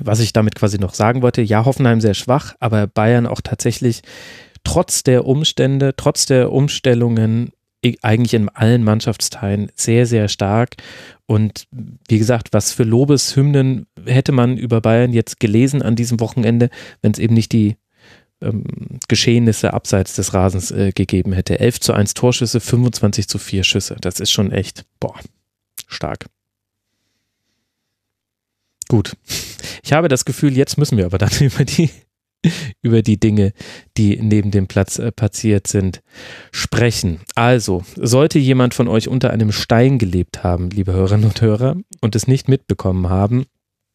was ich damit quasi noch sagen wollte, ja, Hoffenheim sehr schwach, aber Bayern auch tatsächlich trotz der Umstände, trotz der Umstellungen eigentlich in allen Mannschaftsteilen sehr, sehr stark. Und wie gesagt, was für Lobeshymnen hätte man über Bayern jetzt gelesen an diesem Wochenende, wenn es eben nicht die ähm, Geschehnisse abseits des Rasens äh, gegeben hätte. 11 zu 1 Torschüsse, 25 zu 4 Schüsse. Das ist schon echt, boah, stark. Gut. Ich habe das Gefühl, jetzt müssen wir aber dann über die über die Dinge, die neben dem Platz äh, passiert sind, sprechen. Also, sollte jemand von euch unter einem Stein gelebt haben, liebe Hörerinnen und Hörer, und es nicht mitbekommen haben,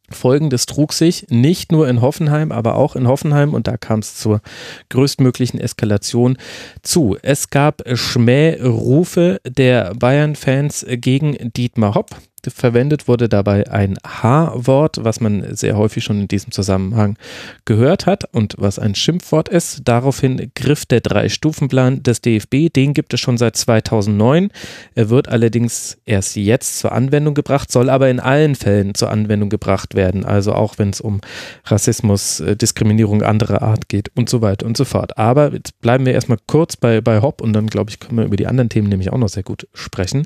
Folgendes trug sich nicht nur in Hoffenheim, aber auch in Hoffenheim und da kam es zur größtmöglichen Eskalation zu. Es gab Schmährufe der Bayern-Fans gegen Dietmar Hopp, verwendet wurde dabei ein H-Wort, was man sehr häufig schon in diesem Zusammenhang gehört hat und was ein Schimpfwort ist. Daraufhin griff der Drei-Stufen-Plan des DFB. Den gibt es schon seit 2009. Er wird allerdings erst jetzt zur Anwendung gebracht, soll aber in allen Fällen zur Anwendung gebracht werden. Also auch wenn es um Rassismus, äh, Diskriminierung anderer Art geht und so weiter und so fort. Aber jetzt bleiben wir erstmal kurz bei, bei Hopp und dann, glaube ich, können wir über die anderen Themen nämlich auch noch sehr gut sprechen.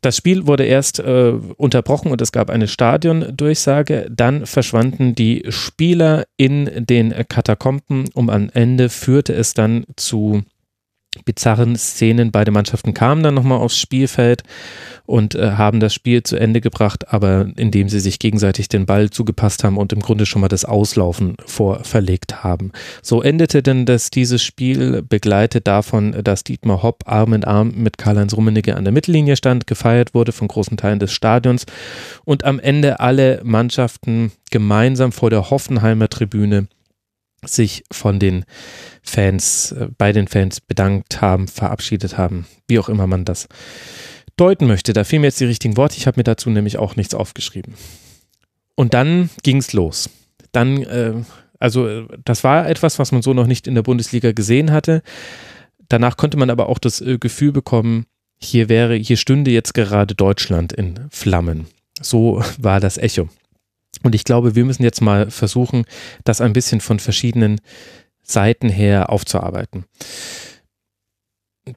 Das Spiel wurde erst äh, unterbrochen und es gab eine Stadiondurchsage. Dann verschwanden die Spieler in den Katakomben und am Ende führte es dann zu bizarren Szenen. Beide Mannschaften kamen dann nochmal aufs Spielfeld und äh, haben das Spiel zu Ende gebracht, aber indem sie sich gegenseitig den Ball zugepasst haben und im Grunde schon mal das Auslaufen vorverlegt haben. So endete denn das, dieses Spiel begleitet davon, dass Dietmar Hopp Arm in Arm mit Karl-Heinz Rummenigge an der Mittellinie stand, gefeiert wurde von großen Teilen des Stadions und am Ende alle Mannschaften gemeinsam vor der Hoffenheimer Tribüne sich von den Fans, äh, bei den Fans bedankt haben, verabschiedet haben, wie auch immer man das deuten möchte. Da fehlen mir jetzt die richtigen Worte. Ich habe mir dazu nämlich auch nichts aufgeschrieben. Und dann ging es los. Dann, äh, also äh, das war etwas, was man so noch nicht in der Bundesliga gesehen hatte. Danach konnte man aber auch das äh, Gefühl bekommen, hier wäre, hier stünde jetzt gerade Deutschland in Flammen. So war das Echo. Und ich glaube, wir müssen jetzt mal versuchen, das ein bisschen von verschiedenen Seiten her aufzuarbeiten.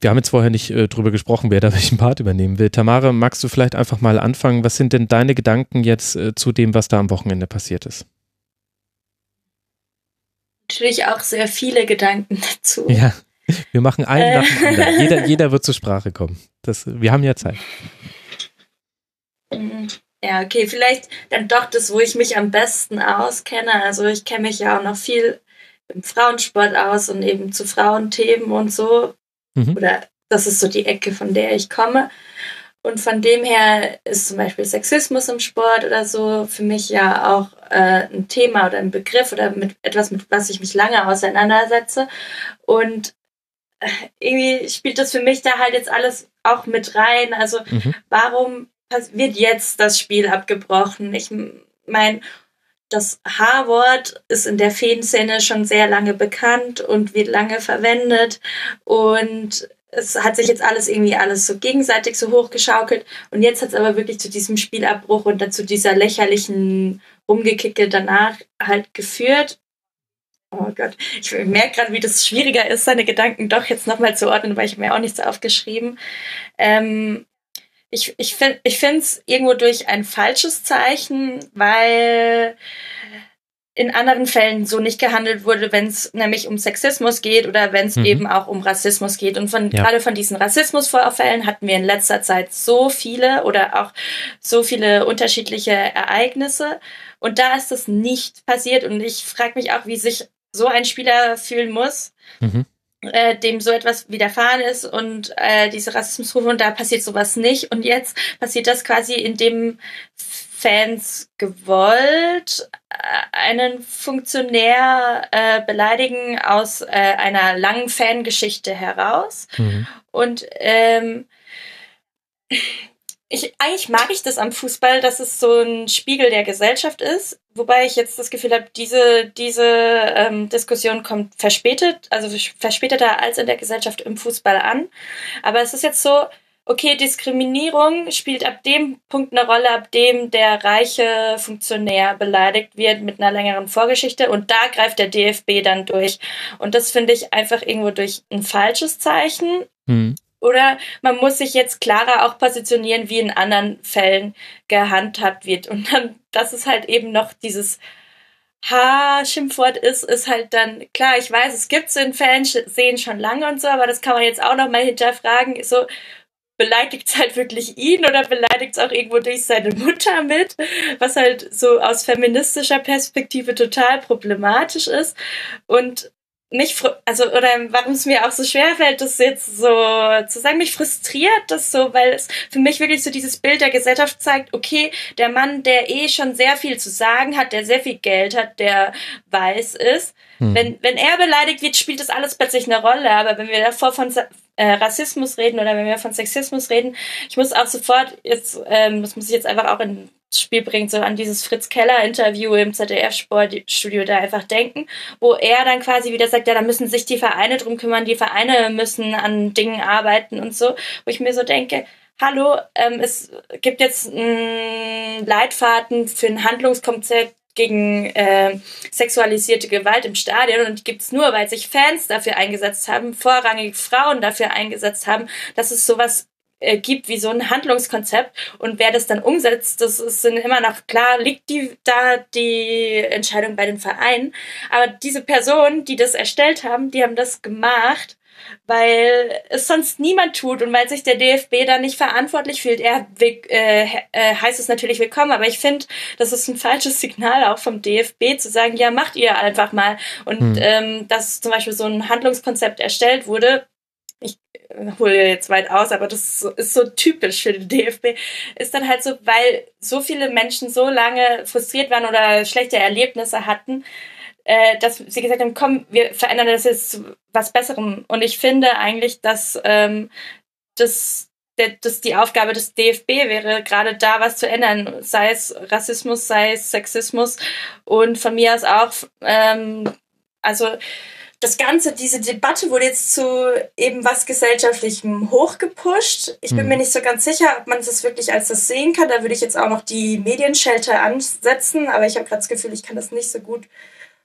Wir haben jetzt vorher nicht äh, drüber gesprochen, wer da welchen Part übernehmen will. Tamara, magst du vielleicht einfach mal anfangen? Was sind denn deine Gedanken jetzt äh, zu dem, was da am Wochenende passiert ist? Natürlich auch sehr viele Gedanken dazu. Ja, wir machen einen äh. nach dem anderen. Jeder, jeder wird zur Sprache kommen. Das, wir haben ja Zeit. Mhm. Ja, okay, vielleicht dann doch das, wo ich mich am besten auskenne. Also ich kenne mich ja auch noch viel im Frauensport aus und eben zu Frauenthemen und so. Mhm. Oder das ist so die Ecke, von der ich komme. Und von dem her ist zum Beispiel Sexismus im Sport oder so für mich ja auch äh, ein Thema oder ein Begriff oder mit etwas, mit was ich mich lange auseinandersetze. Und äh, irgendwie spielt das für mich da halt jetzt alles auch mit rein. Also mhm. warum wird jetzt das Spiel abgebrochen. Ich meine, das H-Wort ist in der Feenszene schon sehr lange bekannt und wird lange verwendet und es hat sich jetzt alles irgendwie alles so gegenseitig so hochgeschaukelt und jetzt hat es aber wirklich zu diesem Spielabbruch und dann zu dieser lächerlichen Rumgekicke danach halt geführt. Oh Gott, ich merke gerade, wie das schwieriger ist, seine Gedanken doch jetzt nochmal zu ordnen, weil ich mir auch nichts aufgeschrieben. Ähm, ich, ich finde ich finde es irgendwo durch ein falsches Zeichen, weil in anderen Fällen so nicht gehandelt wurde, wenn es nämlich um Sexismus geht oder wenn es mhm. eben auch um Rassismus geht. Und von ja. gerade von diesen Rassismusvorfällen hatten wir in letzter Zeit so viele oder auch so viele unterschiedliche Ereignisse. Und da ist das nicht passiert. Und ich frage mich auch, wie sich so ein Spieler fühlen muss, mhm. Äh, dem so etwas widerfahren ist und äh, diese Rassismusrufe und da passiert sowas nicht. Und jetzt passiert das quasi in dem Fans gewollt äh, einen Funktionär äh, beleidigen aus äh, einer langen Fangeschichte heraus. Mhm. Und ähm, ich, eigentlich mag ich das am Fußball, dass es so ein Spiegel der Gesellschaft ist, wobei ich jetzt das Gefühl habe, diese, diese ähm, Diskussion kommt verspätet, also verspäteter als in der Gesellschaft im Fußball an. Aber es ist jetzt so, okay, Diskriminierung spielt ab dem Punkt eine Rolle, ab dem der reiche Funktionär beleidigt wird mit einer längeren Vorgeschichte und da greift der DFB dann durch. Und das finde ich einfach irgendwo durch ein falsches Zeichen. Mhm. Oder man muss sich jetzt klarer auch positionieren, wie in anderen Fällen gehandhabt wird. Und dann, das ist halt eben noch dieses H-Schimpfwort ist, ist halt dann, klar, ich weiß, es gibt es in Fällen, sehen schon lange und so, aber das kann man jetzt auch noch mal hinterfragen. So, beleidigt es halt wirklich ihn oder beleidigt es auch irgendwo durch seine Mutter mit, was halt so aus feministischer Perspektive total problematisch ist und mich, also, oder warum es mir auch so schwer fällt, das jetzt so zu sagen, mich frustriert das so, weil es für mich wirklich so dieses Bild der Gesellschaft zeigt, okay, der Mann, der eh schon sehr viel zu sagen hat, der sehr viel Geld hat, der weiß ist, hm. wenn, wenn er beleidigt wird, spielt das alles plötzlich eine Rolle, aber wenn wir davor von äh, Rassismus reden oder wenn wir von Sexismus reden, ich muss auch sofort jetzt, ähm, das muss ich jetzt einfach auch ins Spiel bringen, so an dieses Fritz Keller Interview im ZDF Sportstudio da einfach denken, wo er dann quasi wieder sagt, ja, da müssen sich die Vereine drum kümmern, die Vereine müssen an Dingen arbeiten und so, wo ich mir so denke, hallo, ähm, es gibt jetzt einen Leitfaden für ein Handlungskonzept gegen äh, sexualisierte Gewalt im Stadion und die gibt's nur, weil sich Fans dafür eingesetzt haben, vorrangig Frauen dafür eingesetzt haben, dass es sowas äh, gibt wie so ein Handlungskonzept und wer das dann umsetzt, das ist immer noch klar, liegt die da die Entscheidung bei den Vereinen. Aber diese Personen, die das erstellt haben, die haben das gemacht weil es sonst niemand tut und weil sich der DFB da nicht verantwortlich fühlt. Er äh, äh, heißt es natürlich willkommen, aber ich finde, das ist ein falsches Signal auch vom DFB zu sagen, ja, macht ihr einfach mal. Und hm. ähm, dass zum Beispiel so ein Handlungskonzept erstellt wurde, hole jetzt weit aus, aber das ist so typisch für den DFB, ist dann halt so, weil so viele Menschen so lange frustriert waren oder schlechte Erlebnisse hatten, äh, dass sie gesagt haben, komm, wir verändern das jetzt zu was Besserem. Und ich finde eigentlich, dass ähm, das dass die Aufgabe des DFB wäre, gerade da was zu ändern, sei es Rassismus, sei es Sexismus und von mir aus auch, ähm, also das Ganze, diese Debatte wurde jetzt zu eben was Gesellschaftlichem hochgepusht. Ich bin hm. mir nicht so ganz sicher, ob man das wirklich als das sehen kann. Da würde ich jetzt auch noch die Medienschelte ansetzen, aber ich habe gerade das Gefühl, ich kann das nicht so gut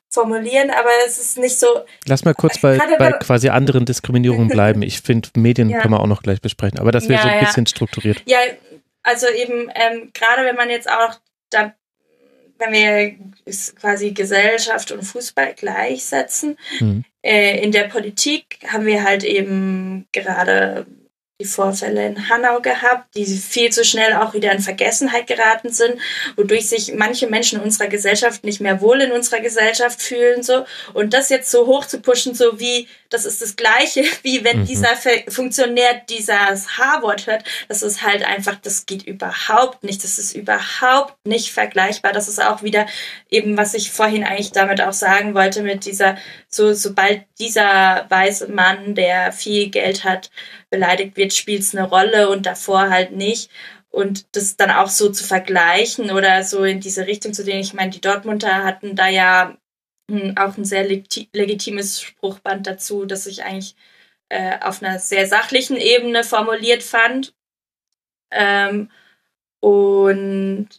formulieren, aber es ist nicht so. Lass mal kurz bei, bei quasi anderen Diskriminierungen bleiben. Ich finde, Medien ja. können wir auch noch gleich besprechen, aber das wäre ja, so ein bisschen strukturiert. Ja, also eben, ähm, gerade wenn man jetzt auch da, wenn wir quasi Gesellschaft und Fußball gleichsetzen, mhm. äh, in der Politik haben wir halt eben gerade die Vorfälle in Hanau gehabt, die viel zu schnell auch wieder in Vergessenheit geraten sind, wodurch sich manche Menschen in unserer Gesellschaft nicht mehr wohl in unserer Gesellschaft fühlen so und das jetzt so hoch zu pushen, so wie das ist das gleiche, wie wenn mhm. dieser Funktionär dieses H-Wort hört, das ist halt einfach, das geht überhaupt nicht, das ist überhaupt nicht vergleichbar. Das ist auch wieder eben, was ich vorhin eigentlich damit auch sagen wollte, mit dieser, so sobald dieser weiße Mann, der viel Geld hat, beleidigt wird, spielt es eine Rolle und davor halt nicht. Und das dann auch so zu vergleichen oder so in diese Richtung zu gehen. Ich meine, die Dortmunder hatten da ja hm, auch ein sehr legitimes Spruchband dazu, das ich eigentlich äh, auf einer sehr sachlichen Ebene formuliert fand. Ähm, und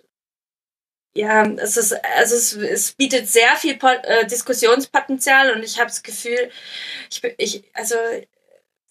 ja, es ist, also es, es bietet sehr viel äh, Diskussionspotenzial und ich habe das Gefühl, ich, ich also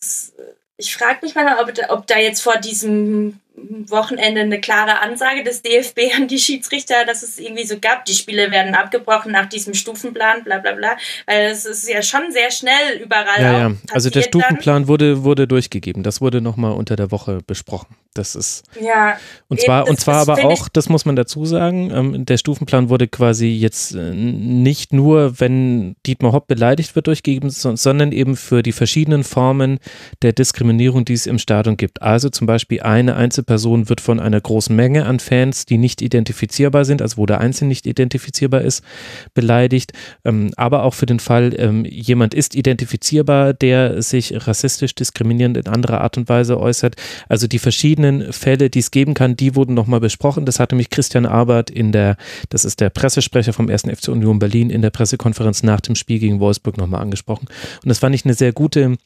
es, ich frage mich manchmal, ob, ob da jetzt vor diesem Wochenende eine klare Ansage des DFB an die Schiedsrichter, dass es irgendwie so gab, die Spiele werden abgebrochen nach diesem Stufenplan, bla bla bla. Weil es ist ja schon sehr schnell überall. Ja, ja. Also der Stufenplan wurde, wurde durchgegeben. Das wurde nochmal unter der Woche besprochen. Das ist. Ja. Und zwar, das, und zwar aber auch, das muss man dazu sagen, ähm, der Stufenplan wurde quasi jetzt äh, nicht nur, wenn Dietmar Hopp beleidigt wird, durchgegeben, sondern eben für die verschiedenen Formen der Diskriminierung, die es im Stadion gibt. Also zum Beispiel eine Einzelperson wird von einer großen Menge an Fans, die nicht identifizierbar sind, also wo der Einzelne nicht identifizierbar ist, beleidigt. Ähm, aber auch für den Fall, ähm, jemand ist identifizierbar, der sich rassistisch diskriminierend in anderer Art und Weise äußert. Also die verschiedenen verschiedenen Fälle, die es geben kann, die wurden nochmal besprochen. Das hatte mich Christian Arbert in der, das ist der Pressesprecher vom 1. FC Union Berlin, in der Pressekonferenz nach dem Spiel gegen Wolfsburg nochmal angesprochen. Und das fand ich eine sehr gute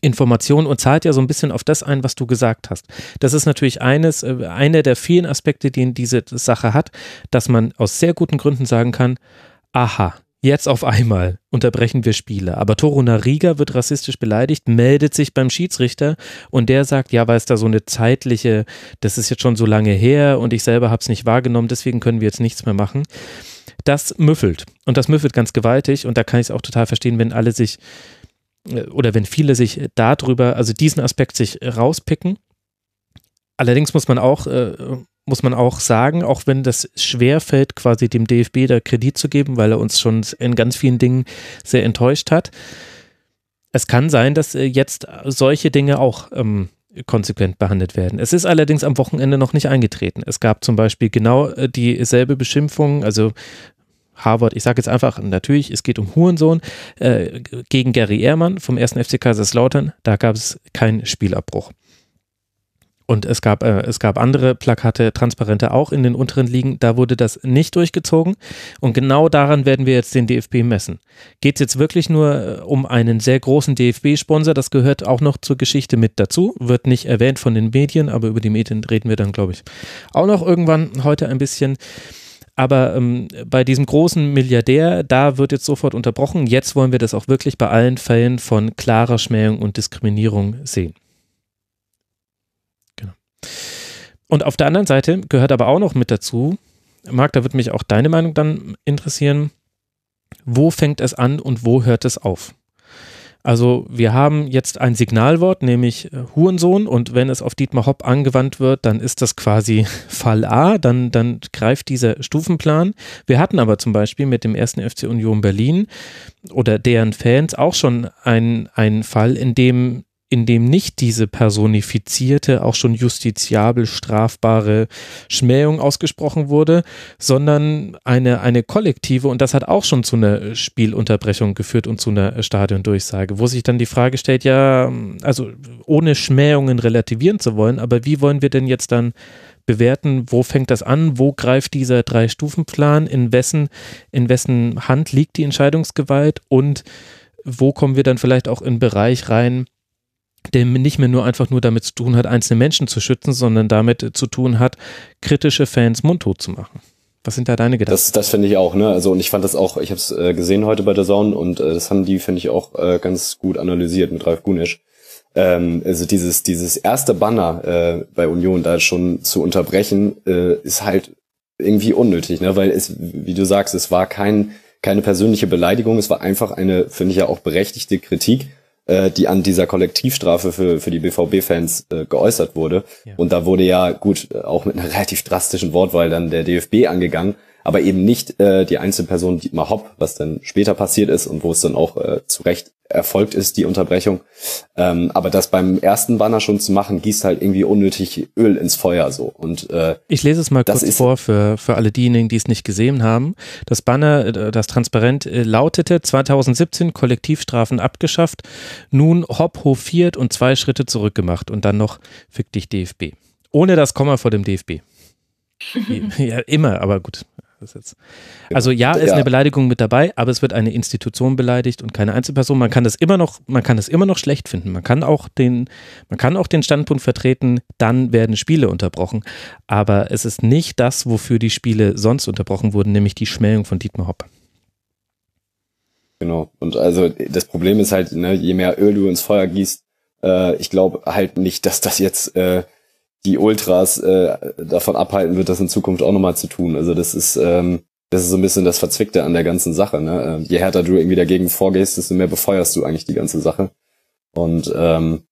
Information und zahlt ja so ein bisschen auf das ein, was du gesagt hast. Das ist natürlich eines, äh, einer der vielen Aspekte, die diese Sache hat, dass man aus sehr guten Gründen sagen kann, aha, Jetzt auf einmal unterbrechen wir Spiele. Aber Toruna Riga wird rassistisch beleidigt, meldet sich beim Schiedsrichter und der sagt, ja, weil es da so eine zeitliche, das ist jetzt schon so lange her und ich selber habe es nicht wahrgenommen, deswegen können wir jetzt nichts mehr machen. Das müffelt. Und das müffelt ganz gewaltig und da kann ich es auch total verstehen, wenn alle sich oder wenn viele sich darüber, also diesen Aspekt sich rauspicken. Allerdings muss man auch äh, muss man auch sagen, auch wenn das schwer fällt, quasi dem DFB da Kredit zu geben, weil er uns schon in ganz vielen Dingen sehr enttäuscht hat. Es kann sein, dass äh, jetzt solche Dinge auch ähm, konsequent behandelt werden. Es ist allerdings am Wochenende noch nicht eingetreten. Es gab zum Beispiel genau äh, dieselbe Beschimpfung, also Harvard, ich sage jetzt einfach, natürlich, es geht um Hurensohn, äh, gegen Gary Ehrmann vom 1. FC Kaiserslautern, da gab es keinen Spielabbruch. Und es gab, äh, es gab andere Plakate, Transparente auch in den unteren Ligen. Da wurde das nicht durchgezogen. Und genau daran werden wir jetzt den DFB messen. Geht es jetzt wirklich nur äh, um einen sehr großen DFB-Sponsor? Das gehört auch noch zur Geschichte mit dazu. Wird nicht erwähnt von den Medien, aber über die Medien reden wir dann, glaube ich, auch noch irgendwann heute ein bisschen. Aber ähm, bei diesem großen Milliardär, da wird jetzt sofort unterbrochen. Jetzt wollen wir das auch wirklich bei allen Fällen von klarer Schmähung und Diskriminierung sehen. Und auf der anderen Seite gehört aber auch noch mit dazu, Marc, da würde mich auch deine Meinung dann interessieren, wo fängt es an und wo hört es auf? Also wir haben jetzt ein Signalwort, nämlich äh, Hurensohn und wenn es auf Dietmar Hopp angewandt wird, dann ist das quasi Fall A, dann, dann greift dieser Stufenplan. Wir hatten aber zum Beispiel mit dem ersten FC Union Berlin oder deren Fans auch schon einen, einen Fall, in dem in dem nicht diese personifizierte, auch schon justiziabel strafbare Schmähung ausgesprochen wurde, sondern eine, eine kollektive und das hat auch schon zu einer Spielunterbrechung geführt und zu einer Stadiondurchsage, wo sich dann die Frage stellt, ja, also ohne Schmähungen relativieren zu wollen, aber wie wollen wir denn jetzt dann bewerten, wo fängt das an, wo greift dieser Drei-Stufen-Plan, in wessen, in wessen Hand liegt die Entscheidungsgewalt und wo kommen wir dann vielleicht auch in Bereich rein, der nicht mehr nur einfach nur damit zu tun hat, einzelne Menschen zu schützen, sondern damit zu tun hat, kritische Fans mundtot zu machen. Was sind da deine Gedanken? Das, das finde ich auch, ne? Also und ich fand das auch, ich habe es äh, gesehen heute bei der Zone und äh, das haben die, finde ich, auch äh, ganz gut analysiert mit Ralf Gunisch. Ähm, also dieses, dieses erste Banner äh, bei Union da schon zu unterbrechen, äh, ist halt irgendwie unnötig, ne? Weil es, wie du sagst, es war kein, keine persönliche Beleidigung, es war einfach eine, finde ich ja auch berechtigte Kritik äh, die an dieser Kollektivstrafe für, für die BVB-Fans äh, geäußert wurde. Ja. Und da wurde ja gut, äh, auch mit einer relativ drastischen Wortwahl dann der DFB angegangen, aber eben nicht äh, die Einzelperson Dietmar Hopp, was dann später passiert ist und wo es dann auch äh, zu Recht erfolgt ist, die Unterbrechung. Ähm, aber das beim ersten Banner schon zu machen, gießt halt irgendwie unnötig Öl ins Feuer so. Und äh, ich lese es mal kurz vor für, für alle diejenigen, die es nicht gesehen haben. Das Banner, äh, das Transparent äh, lautete 2017 Kollektivstrafen abgeschafft, nun Hopp hofiert und zwei Schritte zurückgemacht und dann noch Fick dich DFB. Ohne das Komma vor dem DFB. ja, immer, aber gut. Also ja, ist ja. eine Beleidigung mit dabei, aber es wird eine Institution beleidigt und keine Einzelperson. Man kann das immer noch, man kann das immer noch schlecht finden. Man kann auch den, man kann auch den Standpunkt vertreten, dann werden Spiele unterbrochen. Aber es ist nicht das, wofür die Spiele sonst unterbrochen wurden, nämlich die Schmähung von Dietmar Hopp. Genau. Und also das Problem ist halt, ne, je mehr Öl du ins Feuer gießt, äh, ich glaube halt nicht, dass das jetzt äh, die Ultras äh, davon abhalten wird, das in Zukunft auch nochmal zu tun. Also das ist, ähm, das ist so ein bisschen das Verzwickte an der ganzen Sache. Ne? Äh, je härter du irgendwie dagegen vorgehst, desto mehr befeuerst du eigentlich die ganze Sache. Und ähm,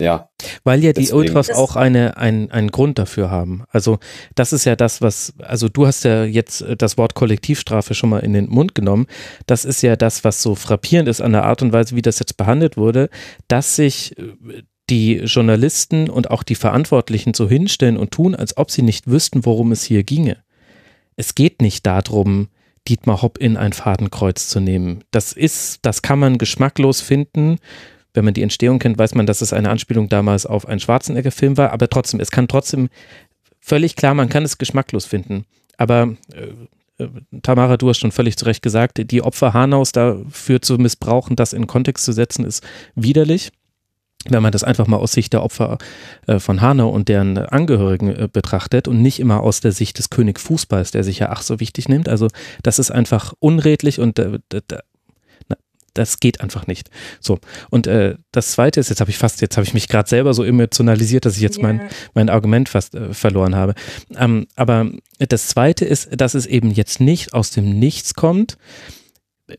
ja. Weil ja die Deswegen. Ultras auch eine, ein, einen Grund dafür haben. Also das ist ja das, was, also du hast ja jetzt das Wort Kollektivstrafe schon mal in den Mund genommen. Das ist ja das, was so frappierend ist an der Art und Weise, wie das jetzt behandelt wurde, dass sich äh, die Journalisten und auch die Verantwortlichen so hinstellen und tun, als ob sie nicht wüssten, worum es hier ginge. Es geht nicht darum, Dietmar Hopp in ein Fadenkreuz zu nehmen. Das ist, das kann man geschmacklos finden. Wenn man die Entstehung kennt, weiß man, dass es eine Anspielung damals auf einen Schwarzenegger-Film war, aber trotzdem, es kann trotzdem völlig klar, man kann es geschmacklos finden. Aber äh, äh Tamara, du hast schon völlig zu Recht gesagt, die Opfer Hanaus dafür zu missbrauchen, das in Kontext zu setzen, ist widerlich wenn man das einfach mal aus Sicht der Opfer äh, von Hanau und deren Angehörigen äh, betrachtet und nicht immer aus der Sicht des König Fußballs, der sich ja ach so wichtig nimmt. Also das ist einfach unredlich und äh, das geht einfach nicht. So und äh, das Zweite ist, jetzt habe ich fast, jetzt habe ich mich gerade selber so emotionalisiert, dass ich jetzt yeah. mein mein Argument fast äh, verloren habe. Ähm, aber das Zweite ist, dass es eben jetzt nicht aus dem Nichts kommt.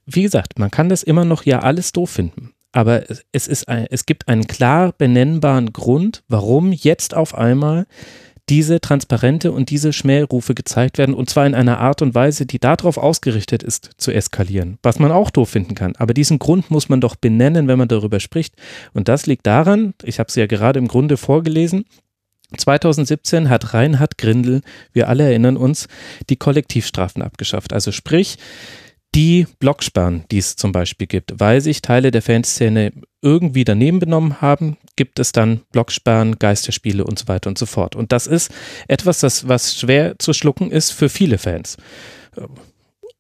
Wie gesagt, man kann das immer noch ja alles doof finden aber es, ist ein, es gibt einen klar benennbaren Grund, warum jetzt auf einmal diese Transparente und diese Schmährufe gezeigt werden und zwar in einer Art und Weise, die darauf ausgerichtet ist, zu eskalieren, was man auch doof finden kann. Aber diesen Grund muss man doch benennen, wenn man darüber spricht. Und das liegt daran, ich habe es ja gerade im Grunde vorgelesen, 2017 hat Reinhard Grindel, wir alle erinnern uns, die Kollektivstrafen abgeschafft. Also sprich, die Blocksperren, die es zum Beispiel gibt, weil sich Teile der Fanszene irgendwie daneben benommen haben, gibt es dann Blocksperren, Geisterspiele und so weiter und so fort. Und das ist etwas, das, was schwer zu schlucken ist für viele Fans.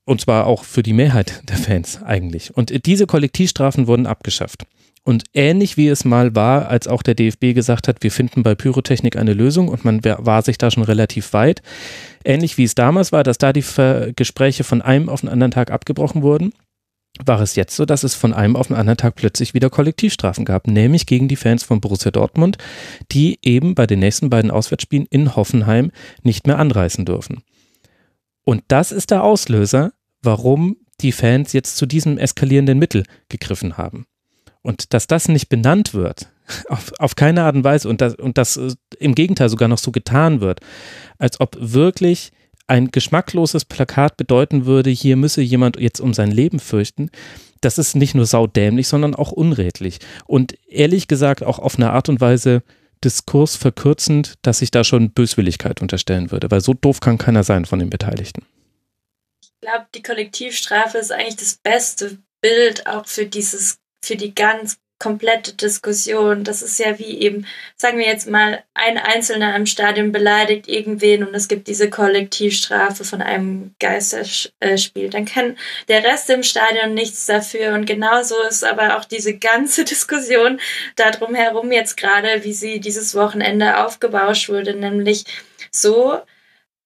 Und zwar auch für die Mehrheit der Fans eigentlich. Und diese Kollektivstrafen wurden abgeschafft. Und ähnlich wie es mal war, als auch der DFB gesagt hat, wir finden bei Pyrotechnik eine Lösung und man war sich da schon relativ weit, ähnlich wie es damals war, dass da die Gespräche von einem auf den anderen Tag abgebrochen wurden, war es jetzt so, dass es von einem auf den anderen Tag plötzlich wieder Kollektivstrafen gab, nämlich gegen die Fans von Borussia Dortmund, die eben bei den nächsten beiden Auswärtsspielen in Hoffenheim nicht mehr anreisen dürfen. Und das ist der Auslöser, warum die Fans jetzt zu diesem eskalierenden Mittel gegriffen haben. Und dass das nicht benannt wird, auf, auf keine Art und Weise, und das, und das äh, im Gegenteil sogar noch so getan wird, als ob wirklich ein geschmackloses Plakat bedeuten würde, hier müsse jemand jetzt um sein Leben fürchten, das ist nicht nur saudämlich, sondern auch unredlich. Und ehrlich gesagt auch auf eine Art und Weise Diskurs verkürzend, dass ich da schon Böswilligkeit unterstellen würde, weil so doof kann keiner sein von den Beteiligten. Ich glaube, die Kollektivstrafe ist eigentlich das beste Bild auch für dieses für die ganz komplette Diskussion. Das ist ja wie eben, sagen wir jetzt mal, ein Einzelner im Stadion beleidigt irgendwen und es gibt diese Kollektivstrafe von einem Geisterspiel. Dann kann der Rest im Stadion nichts dafür. Und genauso ist aber auch diese ganze Diskussion darum herum jetzt gerade, wie sie dieses Wochenende aufgebauscht wurde, nämlich so,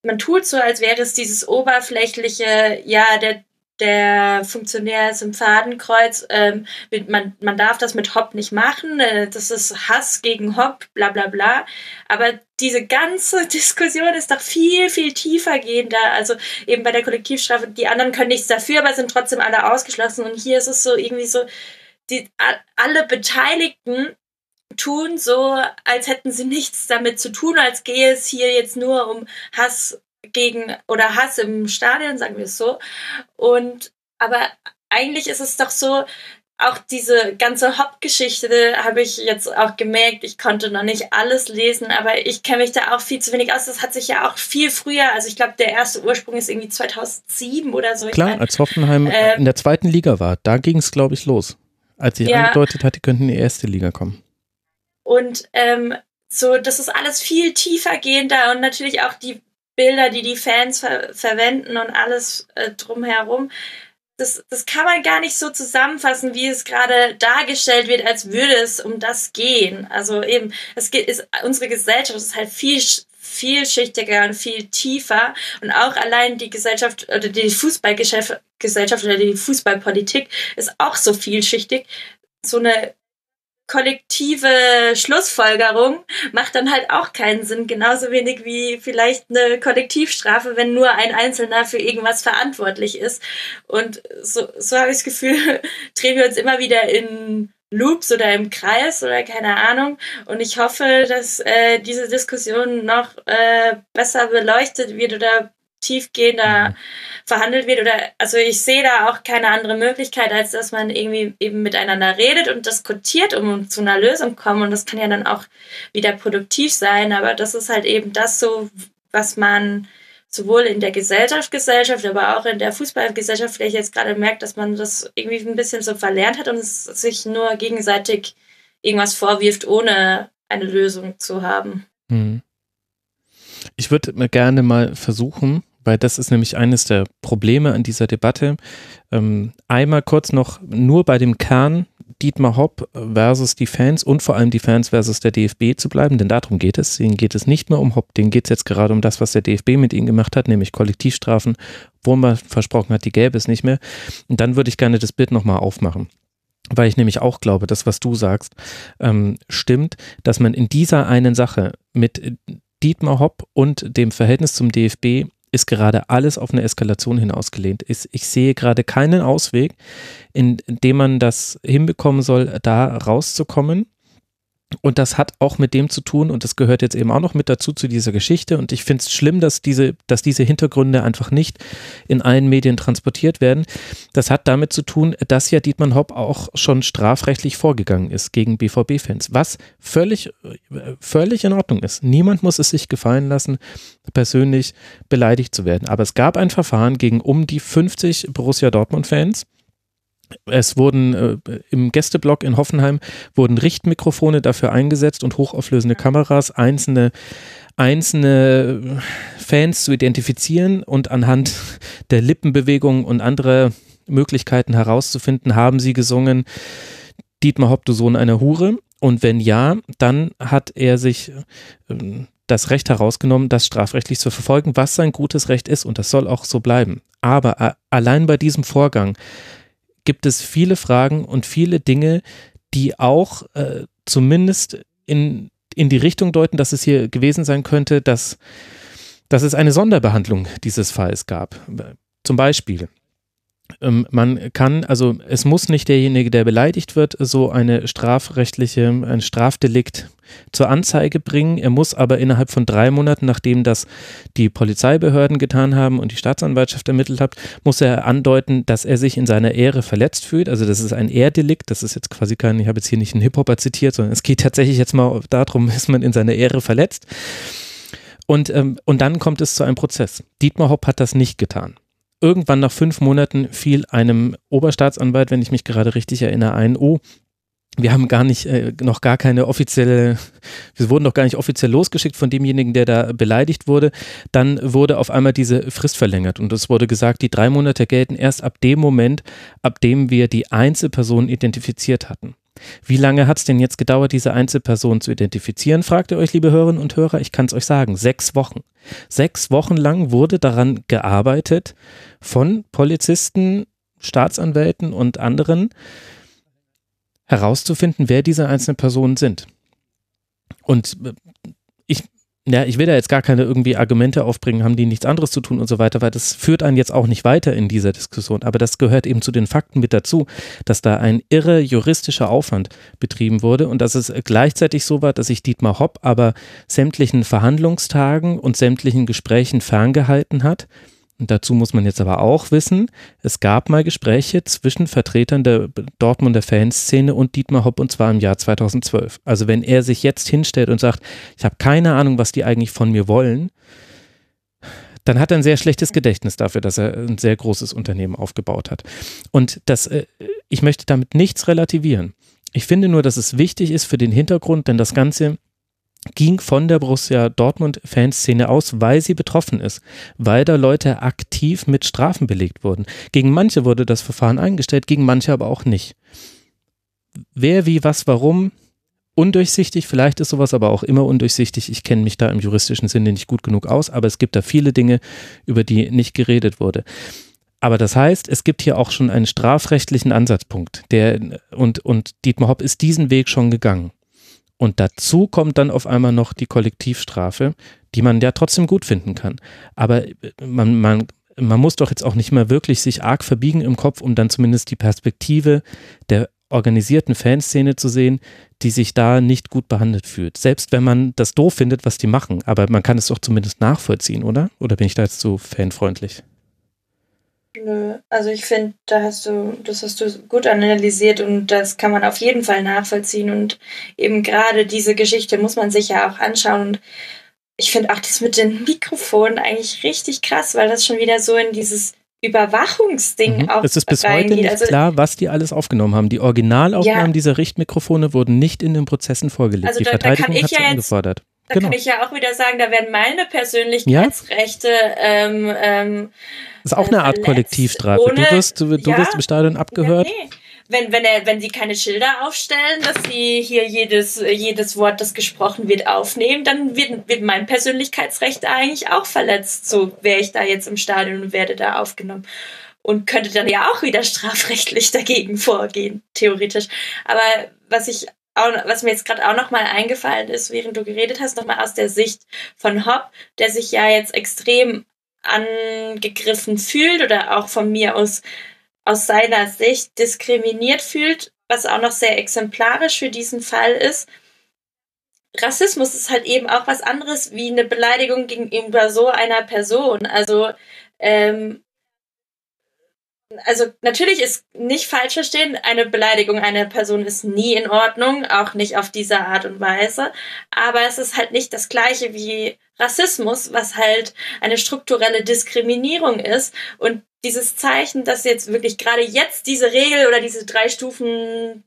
man tut so, als wäre es dieses oberflächliche, ja, der der Funktionär ist im Fadenkreuz, ähm, man, man darf das mit Hopp nicht machen, äh, das ist Hass gegen Hopp, bla bla bla. Aber diese ganze Diskussion ist doch viel, viel tiefer gehender. Also eben bei der Kollektivstrafe, die anderen können nichts dafür, aber sind trotzdem alle ausgeschlossen. Und hier ist es so irgendwie so, die, alle Beteiligten tun so, als hätten sie nichts damit zu tun, als gehe es hier jetzt nur um Hass gegen oder Hass im Stadion, sagen wir es so. Und aber eigentlich ist es doch so, auch diese ganze Hop-Geschichte habe ich jetzt auch gemerkt. Ich konnte noch nicht alles lesen, aber ich kenne mich da auch viel zu wenig aus. Das hat sich ja auch viel früher, also ich glaube, der erste Ursprung ist irgendwie 2007 oder so. Klar, mein, als Hoffenheim äh, in der zweiten Liga war, da ging es, glaube ich, los. Als sie ja, angedeutet hat, die könnten in die erste Liga kommen. Und ähm, so, das ist alles viel tiefer gehender und natürlich auch die Bilder, die die Fans ver verwenden und alles äh, drumherum. Das, das kann man gar nicht so zusammenfassen, wie es gerade dargestellt wird, als würde es um das gehen. Also eben, es geht, ist, unsere Gesellschaft ist halt viel vielschichtiger und viel tiefer und auch allein die Gesellschaft oder die Fußballgesellschaft oder die Fußballpolitik ist auch so vielschichtig. So eine kollektive Schlussfolgerung macht dann halt auch keinen Sinn. Genauso wenig wie vielleicht eine Kollektivstrafe, wenn nur ein Einzelner für irgendwas verantwortlich ist. Und so, so habe ich das Gefühl, drehen wir uns immer wieder in Loops oder im Kreis oder keine Ahnung. Und ich hoffe, dass äh, diese Diskussion noch äh, besser beleuchtet wird oder tiefgehender mhm. verhandelt wird oder also ich sehe da auch keine andere Möglichkeit, als dass man irgendwie eben miteinander redet und diskutiert, um zu einer Lösung kommen und das kann ja dann auch wieder produktiv sein, aber das ist halt eben das so, was man sowohl in der Gesellschaft, Gesellschaft, aber auch in der Fußballgesellschaft vielleicht jetzt gerade merkt, dass man das irgendwie ein bisschen so verlernt hat und es sich nur gegenseitig irgendwas vorwirft, ohne eine Lösung zu haben. Hm. Ich würde gerne mal versuchen, weil das ist nämlich eines der Probleme an dieser Debatte. Ähm, einmal kurz noch nur bei dem Kern Dietmar Hopp versus die Fans und vor allem die Fans versus der DFB zu bleiben, denn darum geht es. Denen geht es nicht mehr um Hopp, denen geht es jetzt gerade um das, was der DFB mit ihnen gemacht hat, nämlich Kollektivstrafen, wo man versprochen hat, die gäbe es nicht mehr. Und dann würde ich gerne das Bild nochmal aufmachen weil ich nämlich auch glaube, das, was du sagst, ähm, stimmt, dass man in dieser einen Sache mit Dietmar Hopp und dem Verhältnis zum DFB ist gerade alles auf eine Eskalation hinausgelehnt. Ich sehe gerade keinen Ausweg, in dem man das hinbekommen soll, da rauszukommen. Und das hat auch mit dem zu tun, und das gehört jetzt eben auch noch mit dazu zu dieser Geschichte. Und ich finde es schlimm, dass diese, dass diese Hintergründe einfach nicht in allen Medien transportiert werden. Das hat damit zu tun, dass ja Dietmar Hopp auch schon strafrechtlich vorgegangen ist gegen BVB-Fans, was völlig, völlig in Ordnung ist. Niemand muss es sich gefallen lassen, persönlich beleidigt zu werden. Aber es gab ein Verfahren gegen um die 50 Borussia Dortmund-Fans es wurden äh, im Gästeblock in Hoffenheim wurden Richtmikrofone dafür eingesetzt und hochauflösende Kameras, einzelne einzelne Fans zu identifizieren und anhand der Lippenbewegungen und anderer Möglichkeiten herauszufinden, haben sie gesungen, Dietmar Hopp, du Sohn einer Hure. Und wenn ja, dann hat er sich äh, das Recht herausgenommen, das strafrechtlich zu verfolgen, was sein gutes Recht ist und das soll auch so bleiben. Aber äh, allein bei diesem Vorgang gibt es viele Fragen und viele Dinge, die auch äh, zumindest in, in die Richtung deuten, dass es hier gewesen sein könnte, dass, dass es eine Sonderbehandlung dieses Falls gab. Zum Beispiel man kann, also es muss nicht derjenige, der beleidigt wird, so eine strafrechtliche, ein Strafdelikt zur Anzeige bringen. Er muss aber innerhalb von drei Monaten, nachdem das die Polizeibehörden getan haben und die Staatsanwaltschaft ermittelt hat, muss er andeuten, dass er sich in seiner Ehre verletzt fühlt. Also das ist ein Ehrdelikt. Das ist jetzt quasi kein, ich habe jetzt hier nicht einen Hip-Hopper zitiert, sondern es geht tatsächlich jetzt mal darum, ist man in seiner Ehre verletzt. Und, ähm, und dann kommt es zu einem Prozess. Dietmar Hopp hat das nicht getan irgendwann nach fünf Monaten fiel einem Oberstaatsanwalt, wenn ich mich gerade richtig erinnere, ein, oh, wir haben gar nicht, äh, noch gar keine offizielle, wir wurden noch gar nicht offiziell losgeschickt von demjenigen, der da beleidigt wurde. Dann wurde auf einmal diese Frist verlängert und es wurde gesagt, die drei Monate gelten erst ab dem Moment, ab dem wir die Einzelperson identifiziert hatten. Wie lange hat es denn jetzt gedauert, diese Einzelperson zu identifizieren, fragt ihr euch, liebe Hörerinnen und Hörer. Ich kann es euch sagen, sechs Wochen. Sechs Wochen lang wurde daran gearbeitet von Polizisten, Staatsanwälten und anderen herauszufinden, wer diese einzelnen Personen sind. Und äh, ja, ich will da jetzt gar keine irgendwie Argumente aufbringen, haben die nichts anderes zu tun und so weiter, weil das führt einen jetzt auch nicht weiter in dieser Diskussion. Aber das gehört eben zu den Fakten mit dazu, dass da ein irre juristischer Aufwand betrieben wurde und dass es gleichzeitig so war, dass sich Dietmar Hopp aber sämtlichen Verhandlungstagen und sämtlichen Gesprächen ferngehalten hat und dazu muss man jetzt aber auch wissen, es gab mal Gespräche zwischen Vertretern der Dortmunder Fanszene und Dietmar Hopp und zwar im Jahr 2012. Also wenn er sich jetzt hinstellt und sagt, ich habe keine Ahnung, was die eigentlich von mir wollen, dann hat er ein sehr schlechtes Gedächtnis dafür, dass er ein sehr großes Unternehmen aufgebaut hat. Und das, äh, ich möchte damit nichts relativieren. Ich finde nur, dass es wichtig ist für den Hintergrund, denn das Ganze ging von der Borussia Dortmund Fanszene aus, weil sie betroffen ist, weil da Leute aktiv mit Strafen belegt wurden. Gegen manche wurde das Verfahren eingestellt, gegen manche aber auch nicht. Wer, wie, was, warum, undurchsichtig, vielleicht ist sowas aber auch immer undurchsichtig. Ich kenne mich da im juristischen Sinne nicht gut genug aus, aber es gibt da viele Dinge, über die nicht geredet wurde. Aber das heißt, es gibt hier auch schon einen strafrechtlichen Ansatzpunkt, der und, und Dietmar Hopp ist diesen Weg schon gegangen. Und dazu kommt dann auf einmal noch die Kollektivstrafe, die man ja trotzdem gut finden kann. Aber man, man, man muss doch jetzt auch nicht mehr wirklich sich arg verbiegen im Kopf, um dann zumindest die Perspektive der organisierten Fanszene zu sehen, die sich da nicht gut behandelt fühlt. Selbst wenn man das doof findet, was die machen. Aber man kann es doch zumindest nachvollziehen, oder? Oder bin ich da jetzt zu fanfreundlich? Nö, also ich finde, da hast du, das hast du gut analysiert und das kann man auf jeden Fall nachvollziehen und eben gerade diese Geschichte muss man sich ja auch anschauen und ich finde auch das mit den Mikrofonen eigentlich richtig krass, weil das schon wieder so in dieses Überwachungsding mhm. auch Es ist bis heute nicht also, klar, was die alles aufgenommen haben. Die Originalaufnahmen ja. dieser Richtmikrofone wurden nicht in den Prozessen vorgelegt. Also die da, Verteidigung hat sie ja angefordert. Da genau. kann ich ja auch wieder sagen, da werden meine Persönlichkeitsrechte ja? ähm, ähm, das ist auch eine Art Kollektivstrafe. Ohne, du wirst, du, du ja, wirst im Stadion abgehört. Ja, nee wenn, wenn, er, wenn sie keine Schilder aufstellen, dass sie hier jedes, jedes Wort, das gesprochen wird, aufnehmen, dann wird, wird mein Persönlichkeitsrecht eigentlich auch verletzt. So wäre ich da jetzt im Stadion und werde da aufgenommen. Und könnte dann ja auch wieder strafrechtlich dagegen vorgehen, theoretisch. Aber was ich auch, was mir jetzt gerade auch nochmal eingefallen ist, während du geredet hast, nochmal aus der Sicht von Hopp, der sich ja jetzt extrem angegriffen fühlt oder auch von mir aus aus seiner Sicht diskriminiert fühlt, was auch noch sehr exemplarisch für diesen Fall ist. Rassismus ist halt eben auch was anderes wie eine Beleidigung gegenüber so einer Person. Also ähm, also natürlich ist nicht falsch verstehen, eine Beleidigung einer Person ist nie in Ordnung, auch nicht auf diese Art und Weise. Aber es ist halt nicht das gleiche wie Rassismus, was halt eine strukturelle Diskriminierung ist. Und dieses Zeichen, dass jetzt wirklich gerade jetzt diese Regel oder diese drei Stufen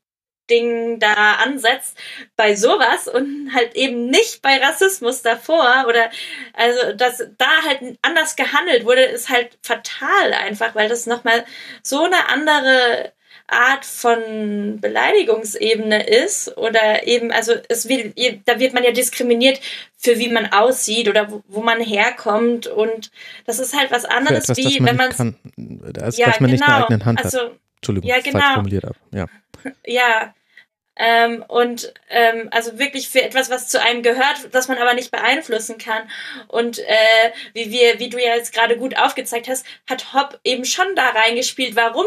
Ding da ansetzt bei sowas und halt eben nicht bei Rassismus davor oder also dass da halt anders gehandelt wurde, ist halt fatal einfach, weil das nochmal so eine andere Art von Beleidigungsebene ist oder eben, also es wird, da wird man ja diskriminiert für wie man aussieht oder wo, wo man herkommt und das ist halt was anderes, etwas, wie wenn man kann, das, ja, was man genau, nicht genau. eigenen Hand also, hat. Entschuldigung, ja, genau. falsch formuliert ab. Ja. Ja, ähm, und ähm, also wirklich für etwas, was zu einem gehört, das man aber nicht beeinflussen kann. Und äh, wie wir, wie du ja jetzt gerade gut aufgezeigt hast, hat Hopp eben schon da reingespielt, warum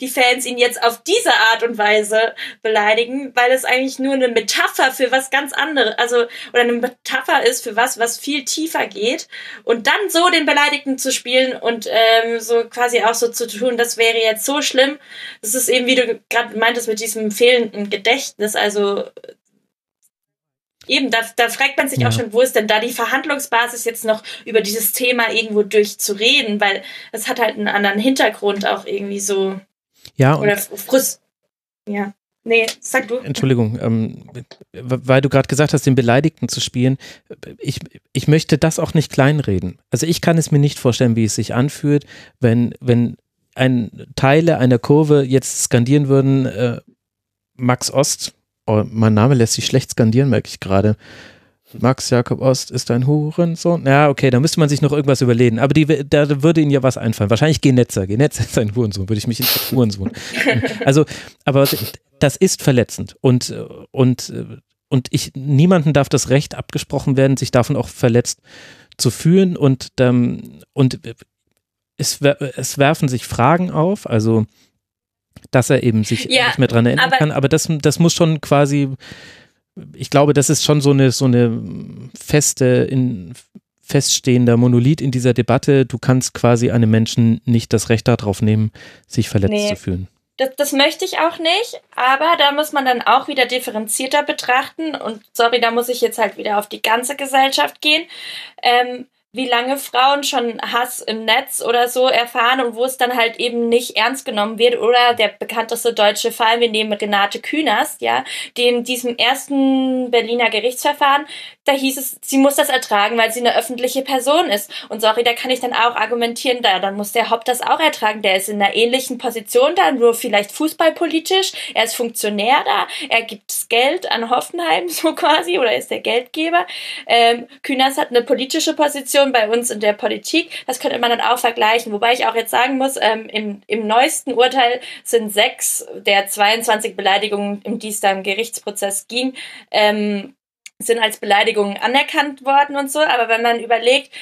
die Fans ihn jetzt auf diese Art und Weise beleidigen, weil es eigentlich nur eine Metapher für was ganz anderes, also oder eine Metapher ist für was, was viel tiefer geht. Und dann so den Beleidigten zu spielen und ähm, so quasi auch so zu tun, das wäre jetzt so schlimm. Das ist eben, wie du gerade meintest, mit diesem fehlenden Gedächtnis Gedächtnis. Also eben, da, da fragt man sich ja. auch schon, wo ist denn da die Verhandlungsbasis jetzt noch über dieses Thema irgendwo durchzureden, weil es hat halt einen anderen Hintergrund auch irgendwie so. Ja. Oder Frust. Ja. Nee, sag du. Entschuldigung, ähm, weil du gerade gesagt hast, den Beleidigten zu spielen. Ich, ich möchte das auch nicht kleinreden. Also ich kann es mir nicht vorstellen, wie es sich anfühlt, wenn, wenn ein Teile einer Kurve jetzt skandieren würden, äh, Max Ost, oh, mein Name lässt sich schlecht skandieren, merke ich gerade. Max Jakob Ost ist ein Hurensohn. Ja, okay, da müsste man sich noch irgendwas überlegen. Aber die, da würde ihnen ja was einfallen. Wahrscheinlich Genetzer. Genetzer ist ein Hurensohn, würde ich mich in Hurensohn. also, aber das ist verletzend. Und, und, und ich, niemanden darf das Recht abgesprochen werden, sich davon auch verletzt zu fühlen. Und, ähm, und es, es werfen sich Fragen auf. Also, dass er eben sich ja, nicht mehr dran erinnern aber kann. Aber das, das muss schon quasi, ich glaube, das ist schon so eine, so eine feste, in, feststehender Monolith in dieser Debatte. Du kannst quasi einem Menschen nicht das Recht darauf nehmen, sich verletzt nee. zu fühlen. Das, das möchte ich auch nicht, aber da muss man dann auch wieder differenzierter betrachten und sorry, da muss ich jetzt halt wieder auf die ganze Gesellschaft gehen. Ähm, wie lange Frauen schon Hass im Netz oder so erfahren und wo es dann halt eben nicht ernst genommen wird. Oder der bekannteste deutsche Fall, wir nehmen Renate Künast, ja, die in diesem ersten Berliner Gerichtsverfahren, da hieß es, sie muss das ertragen, weil sie eine öffentliche Person ist. Und sorry, da kann ich dann auch argumentieren, da, dann muss der Haupt das auch ertragen. Der ist in einer ähnlichen Position da, nur vielleicht fußballpolitisch. Er ist Funktionär da, er gibt Geld an Hoffenheim, so quasi, oder ist der Geldgeber. Ähm, Künast hat eine politische Position Situation bei uns in der Politik, das könnte man dann auch vergleichen. Wobei ich auch jetzt sagen muss, ähm, im, im neuesten Urteil sind sechs der 22 Beleidigungen, um die es da im Gerichtsprozess ging, ähm, sind als Beleidigungen anerkannt worden und so. Aber wenn man überlegt,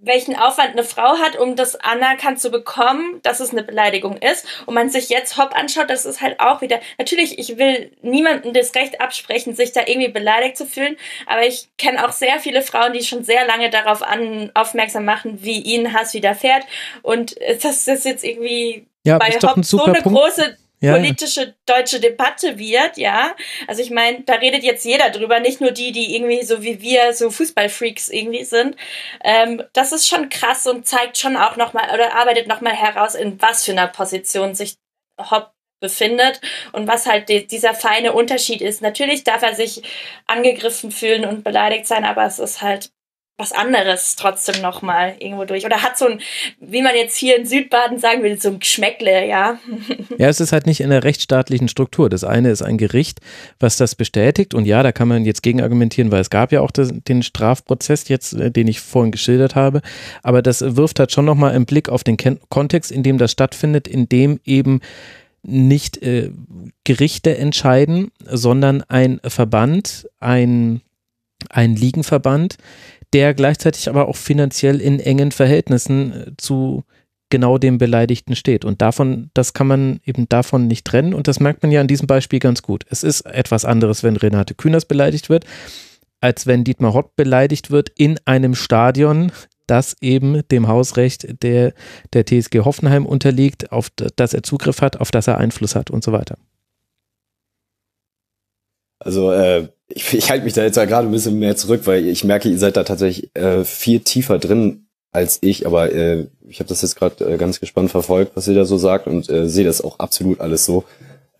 welchen Aufwand eine Frau hat, um das anerkannt zu bekommen, dass es eine Beleidigung ist. Und man sich jetzt Hopp anschaut, das ist halt auch wieder, natürlich, ich will niemandem das Recht absprechen, sich da irgendwie beleidigt zu fühlen, aber ich kenne auch sehr viele Frauen, die schon sehr lange darauf an, aufmerksam machen, wie ihnen Hass widerfährt. Und das ist jetzt irgendwie ja, bei Hopp so eine Punkt. große ja, politische deutsche Debatte wird, ja. Also ich meine, da redet jetzt jeder drüber, nicht nur die, die irgendwie so wie wir so Fußballfreaks irgendwie sind. Ähm, das ist schon krass und zeigt schon auch nochmal oder arbeitet nochmal heraus, in was für einer Position sich Hopp befindet und was halt die, dieser feine Unterschied ist. Natürlich darf er sich angegriffen fühlen und beleidigt sein, aber es ist halt was anderes trotzdem nochmal irgendwo durch. Oder hat so ein, wie man jetzt hier in Südbaden sagen will, so ein Geschmäckle, ja. Ja, es ist halt nicht in der rechtsstaatlichen Struktur. Das eine ist ein Gericht, was das bestätigt. Und ja, da kann man jetzt gegen argumentieren, weil es gab ja auch das, den Strafprozess jetzt, äh, den ich vorhin geschildert habe. Aber das wirft halt schon nochmal einen Blick auf den Ken Kontext, in dem das stattfindet, in dem eben nicht äh, Gerichte entscheiden, sondern ein Verband, ein, ein Ligenverband, der gleichzeitig aber auch finanziell in engen Verhältnissen äh, zu genau dem Beleidigten steht. Und davon, das kann man eben davon nicht trennen. Und das merkt man ja an diesem Beispiel ganz gut. Es ist etwas anderes, wenn Renate Künast beleidigt wird, als wenn Dietmar Hott beleidigt wird in einem Stadion, das eben dem Hausrecht der, der TSG Hoffenheim unterliegt, auf das er Zugriff hat, auf das er Einfluss hat und so weiter. Also äh, ich, ich halte mich da jetzt ja gerade ein bisschen mehr zurück, weil ich merke, ihr seid da tatsächlich äh, viel tiefer drin als ich, aber äh, ich habe das jetzt gerade äh, ganz gespannt verfolgt, was ihr da so sagt und äh, sehe das auch absolut alles so.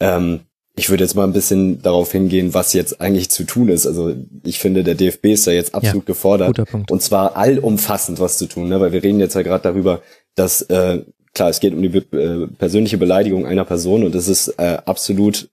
Ähm, ich würde jetzt mal ein bisschen darauf hingehen, was jetzt eigentlich zu tun ist. Also ich finde, der DFB ist da jetzt absolut ja, gefordert und zwar allumfassend was zu tun, ne? weil wir reden jetzt ja gerade darüber, dass äh, klar, es geht um die äh, persönliche Beleidigung einer Person und es ist äh, absolut,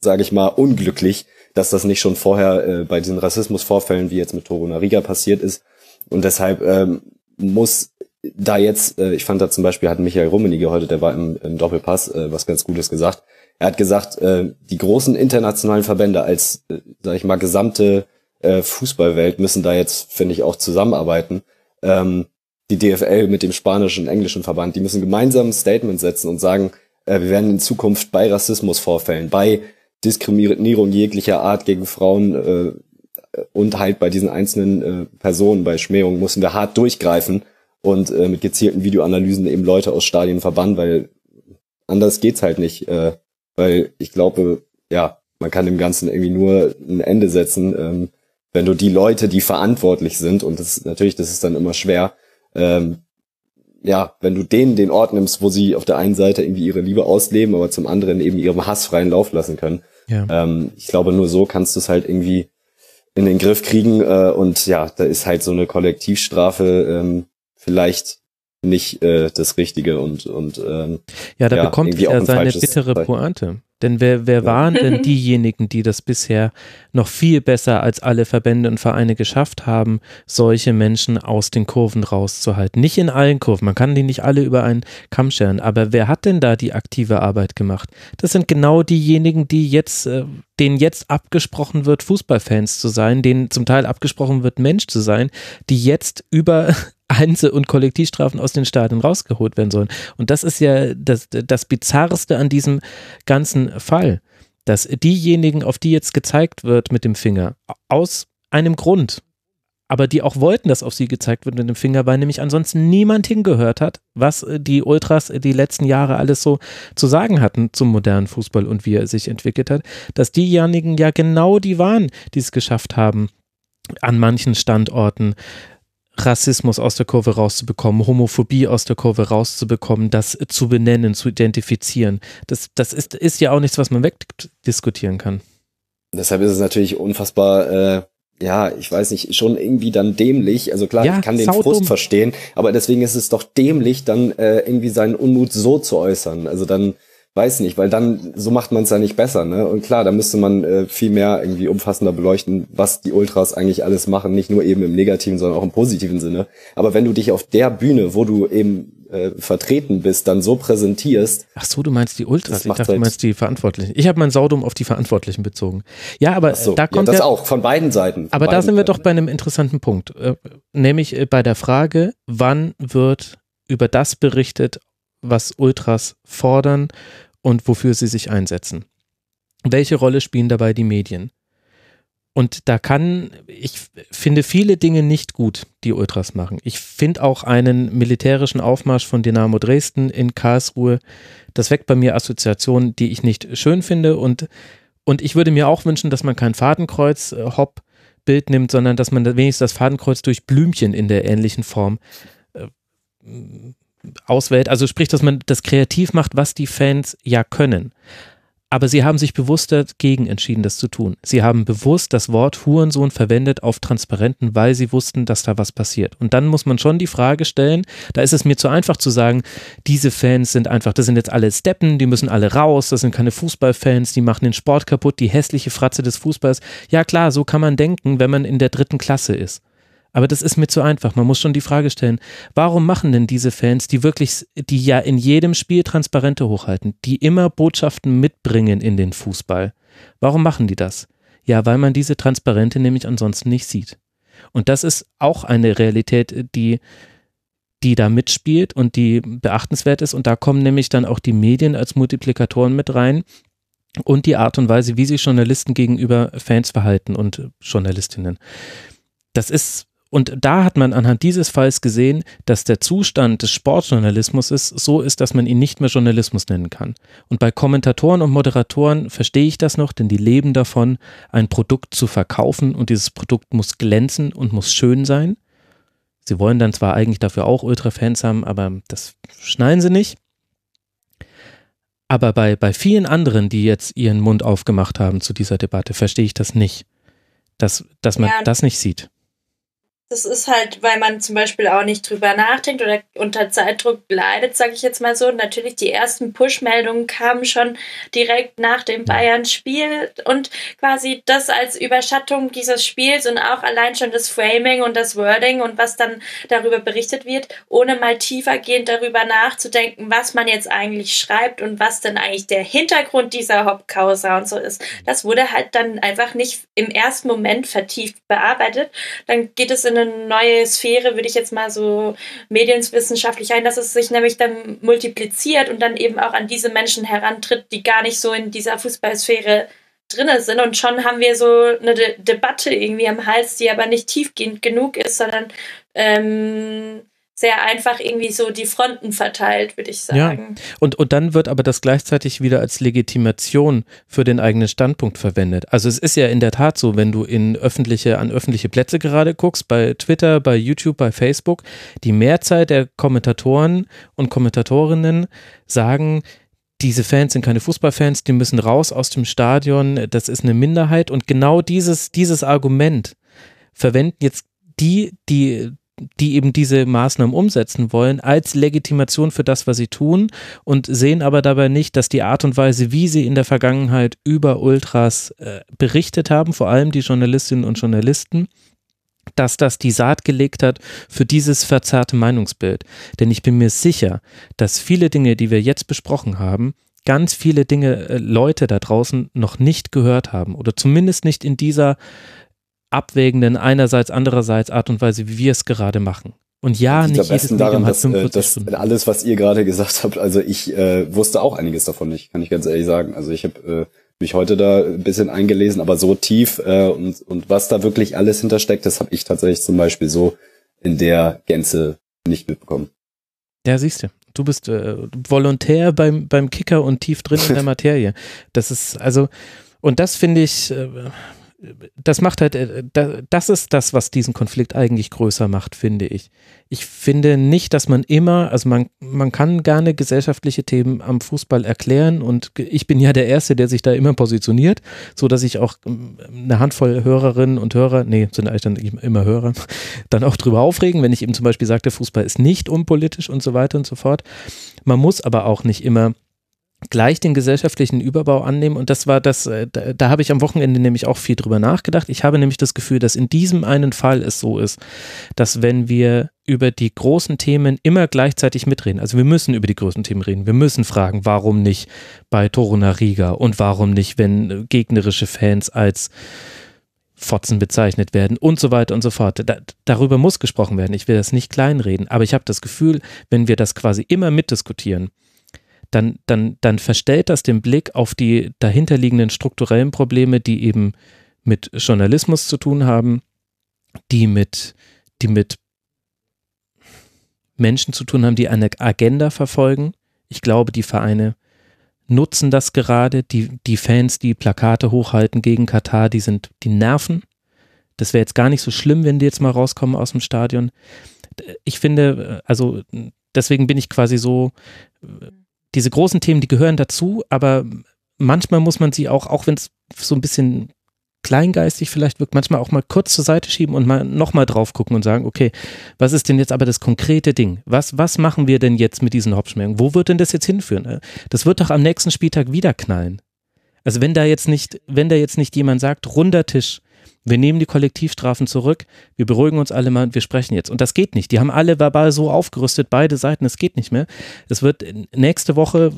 sage ich mal, unglücklich, dass das nicht schon vorher äh, bei diesen Rassismusvorfällen, wie jetzt mit Toruna Riga passiert ist. Und deshalb ähm, muss da jetzt, äh, ich fand da zum Beispiel, hat Michael Rummenigge heute, der war im, im Doppelpass, äh, was ganz Gutes gesagt. Er hat gesagt, äh, die großen internationalen Verbände als, äh, sag ich mal, gesamte äh, Fußballwelt müssen da jetzt, finde ich, auch zusammenarbeiten. Ähm, die DFL mit dem spanischen und englischen Verband, die müssen gemeinsam ein Statement setzen und sagen, äh, wir werden in Zukunft bei Rassismusvorfällen, bei Diskriminierung jeglicher Art gegen Frauen äh, und halt bei diesen einzelnen äh, Personen, bei Schmähungen, mussten wir hart durchgreifen und äh, mit gezielten Videoanalysen eben Leute aus Stadien verbannen, weil anders geht's halt nicht. Äh, weil ich glaube, ja, man kann dem Ganzen irgendwie nur ein Ende setzen, ähm, wenn du die Leute, die verantwortlich sind, und das natürlich, das ist dann immer schwer, ähm, ja, wenn du denen den Ort nimmst, wo sie auf der einen Seite irgendwie ihre Liebe ausleben, aber zum anderen eben ihrem Hass freien Lauf lassen können, ja. Ähm, ich glaube, nur so kannst du es halt irgendwie in den Griff kriegen. Äh, und ja, da ist halt so eine Kollektivstrafe ähm, vielleicht nicht äh, das Richtige und und ähm, ja, da ja, bekommt er seine bittere Pointe. Denn wer, wer waren denn diejenigen, die das bisher noch viel besser als alle Verbände und Vereine geschafft haben, solche Menschen aus den Kurven rauszuhalten? Nicht in allen Kurven, man kann die nicht alle über einen Kamm scheren, aber wer hat denn da die aktive Arbeit gemacht? Das sind genau diejenigen, die jetzt, äh, denen jetzt abgesprochen wird, Fußballfans zu sein, denen zum Teil abgesprochen wird, Mensch zu sein, die jetzt über Einzel- und Kollektivstrafen aus den Stadien rausgeholt werden sollen. Und das ist ja das, das Bizarrste an diesem ganzen Fall, dass diejenigen, auf die jetzt gezeigt wird mit dem Finger, aus einem Grund, aber die auch wollten, dass auf sie gezeigt wird mit dem Finger, weil nämlich ansonsten niemand hingehört hat, was die Ultras die letzten Jahre alles so zu sagen hatten zum modernen Fußball und wie er sich entwickelt hat, dass diejenigen ja genau die waren, die es geschafft haben, an manchen Standorten Rassismus aus der Kurve rauszubekommen, Homophobie aus der Kurve rauszubekommen, das zu benennen, zu identifizieren. Das, das ist, ist ja auch nichts, was man wegdiskutieren kann. Deshalb ist es natürlich unfassbar, äh, ja, ich weiß nicht, schon irgendwie dann dämlich. Also klar, ja, ich kann den Frust dumm. verstehen, aber deswegen ist es doch dämlich, dann äh, irgendwie seinen Unmut so zu äußern. Also dann weiß nicht, weil dann, so macht man es ja nicht besser, ne? Und klar, da müsste man äh, viel mehr irgendwie umfassender beleuchten, was die Ultras eigentlich alles machen, nicht nur eben im negativen, sondern auch im positiven Sinne. Aber wenn du dich auf der Bühne, wo du eben äh, vertreten bist, dann so präsentierst. Ach so, du meinst die Ultras. Ich dachte, halt du meinst die Verantwortlichen. Ich habe mein Saudum auf die Verantwortlichen bezogen. Ja, aber so, da kommt ja, das ja, auch von beiden Seiten. Von aber beiden da sind wir Seiten. doch bei einem interessanten Punkt, äh, nämlich äh, bei der Frage, wann wird über das berichtet, was Ultras fordern und wofür sie sich einsetzen. Welche Rolle spielen dabei die Medien? Und da kann, ich finde viele Dinge nicht gut, die Ultras machen. Ich finde auch einen militärischen Aufmarsch von Dynamo Dresden in Karlsruhe, das weckt bei mir Assoziationen, die ich nicht schön finde. Und, und ich würde mir auch wünschen, dass man kein Fadenkreuz-Hop-Bild nimmt, sondern dass man wenigstens das Fadenkreuz durch Blümchen in der ähnlichen Form äh, auswählt. Also sprich, dass man das kreativ macht, was die Fans ja können. Aber sie haben sich bewusst dagegen entschieden, das zu tun. Sie haben bewusst das Wort Hurensohn verwendet auf Transparenten, weil sie wussten, dass da was passiert. Und dann muss man schon die Frage stellen, da ist es mir zu einfach zu sagen, diese Fans sind einfach, das sind jetzt alle Steppen, die müssen alle raus, das sind keine Fußballfans, die machen den Sport kaputt, die hässliche Fratze des Fußballs. Ja klar, so kann man denken, wenn man in der dritten Klasse ist. Aber das ist mir zu einfach. Man muss schon die Frage stellen, warum machen denn diese Fans, die wirklich, die ja in jedem Spiel Transparente hochhalten, die immer Botschaften mitbringen in den Fußball, warum machen die das? Ja, weil man diese Transparente nämlich ansonsten nicht sieht. Und das ist auch eine Realität, die, die da mitspielt und die beachtenswert ist. Und da kommen nämlich dann auch die Medien als Multiplikatoren mit rein und die Art und Weise, wie sich Journalisten gegenüber Fans verhalten und Journalistinnen. Das ist und da hat man anhand dieses Falls gesehen, dass der Zustand des Sportjournalismus ist, so ist, dass man ihn nicht mehr Journalismus nennen kann. Und bei Kommentatoren und Moderatoren verstehe ich das noch, denn die leben davon, ein Produkt zu verkaufen und dieses Produkt muss glänzen und muss schön sein. Sie wollen dann zwar eigentlich dafür auch Ultra-Fans haben, aber das schneiden sie nicht. Aber bei, bei vielen anderen, die jetzt ihren Mund aufgemacht haben zu dieser Debatte, verstehe ich das nicht. Dass, dass man ja. das nicht sieht. Das ist halt, weil man zum Beispiel auch nicht drüber nachdenkt oder unter Zeitdruck leidet, sage ich jetzt mal so. Natürlich, die ersten Push-Meldungen kamen schon direkt nach dem Bayern-Spiel und quasi das als Überschattung dieses Spiels und auch allein schon das Framing und das Wording und was dann darüber berichtet wird, ohne mal tiefergehend darüber nachzudenken, was man jetzt eigentlich schreibt und was denn eigentlich der Hintergrund dieser Hauptkausa und so ist. Das wurde halt dann einfach nicht im ersten Moment vertieft bearbeitet. Dann geht es in eine neue Sphäre, würde ich jetzt mal so medienwissenschaftlich ein, dass es sich nämlich dann multipliziert und dann eben auch an diese Menschen herantritt, die gar nicht so in dieser Fußballsphäre drinne sind. Und schon haben wir so eine De Debatte irgendwie am Hals, die aber nicht tiefgehend genug ist, sondern ähm, sehr einfach irgendwie so die Fronten verteilt, würde ich sagen. Ja. Und, und dann wird aber das gleichzeitig wieder als Legitimation für den eigenen Standpunkt verwendet. Also es ist ja in der Tat so, wenn du in öffentliche, an öffentliche Plätze gerade guckst, bei Twitter, bei YouTube, bei Facebook, die Mehrzahl der Kommentatoren und Kommentatorinnen sagen, diese Fans sind keine Fußballfans, die müssen raus aus dem Stadion, das ist eine Minderheit und genau dieses, dieses Argument verwenden jetzt die, die die eben diese Maßnahmen umsetzen wollen, als Legitimation für das, was sie tun und sehen aber dabei nicht, dass die Art und Weise, wie sie in der Vergangenheit über Ultras äh, berichtet haben, vor allem die Journalistinnen und Journalisten, dass das die Saat gelegt hat für dieses verzerrte Meinungsbild. Denn ich bin mir sicher, dass viele Dinge, die wir jetzt besprochen haben, ganz viele Dinge äh, Leute da draußen noch nicht gehört haben oder zumindest nicht in dieser abwägenden einerseits, andererseits Art und Weise, wie wir es gerade machen. Und ja, nicht jedes Medium daran, hat 45 dass, äh, dass alles, was ihr gerade gesagt habt, also ich äh, wusste auch einiges davon nicht, kann ich ganz ehrlich sagen. Also ich habe äh, mich heute da ein bisschen eingelesen, aber so tief äh, und, und was da wirklich alles hintersteckt, das habe ich tatsächlich zum Beispiel so in der Gänze nicht mitbekommen. Ja, siehst du. Du bist äh, Volontär beim, beim Kicker und tief drin in der Materie. Das ist also, und das finde ich, äh, das macht halt, äh, das ist das, was diesen Konflikt eigentlich größer macht, finde ich. Ich finde nicht, dass man immer, also man, man kann gerne gesellschaftliche Themen am Fußball erklären und ich bin ja der Erste, der sich da immer positioniert, so dass ich auch ähm, eine Handvoll Hörerinnen und Hörer, nee, sind eigentlich dann immer Hörer, dann auch drüber aufregen, wenn ich eben zum Beispiel sagte, Fußball ist nicht unpolitisch und so weiter und so fort. Man muss aber auch nicht immer gleich den gesellschaftlichen Überbau annehmen. Und das war das, äh, da, da habe ich am Wochenende nämlich auch viel drüber nachgedacht. Ich habe nämlich das Gefühl, dass in diesem einen Fall es so ist, dass wenn wir über die großen Themen immer gleichzeitig mitreden, also wir müssen über die großen Themen reden, wir müssen fragen, warum nicht bei Toruna Riga und warum nicht, wenn gegnerische Fans als Fotzen bezeichnet werden und so weiter und so fort. Da, darüber muss gesprochen werden. Ich will das nicht kleinreden, aber ich habe das Gefühl, wenn wir das quasi immer mitdiskutieren, dann, dann, dann verstellt das den Blick auf die dahinterliegenden strukturellen Probleme, die eben mit Journalismus zu tun haben, die mit, die mit Menschen zu tun haben, die eine Agenda verfolgen. Ich glaube, die Vereine nutzen das gerade. Die, die Fans, die Plakate hochhalten gegen Katar, die sind, die nerven. Das wäre jetzt gar nicht so schlimm, wenn die jetzt mal rauskommen aus dem Stadion. Ich finde, also deswegen bin ich quasi so diese großen Themen, die gehören dazu, aber manchmal muss man sie auch, auch wenn es so ein bisschen kleingeistig vielleicht wirkt, manchmal auch mal kurz zur Seite schieben und mal nochmal drauf gucken und sagen, okay, was ist denn jetzt aber das konkrete Ding? Was, was machen wir denn jetzt mit diesen Hauptschmerzen? Wo wird denn das jetzt hinführen? Das wird doch am nächsten Spieltag wieder knallen. Also wenn da jetzt nicht, wenn da jetzt nicht jemand sagt, runder Tisch, wir nehmen die Kollektivstrafen zurück, wir beruhigen uns alle mal und wir sprechen jetzt. Und das geht nicht. Die haben alle verbal so aufgerüstet, beide Seiten, es geht nicht mehr. Es wird nächste Woche,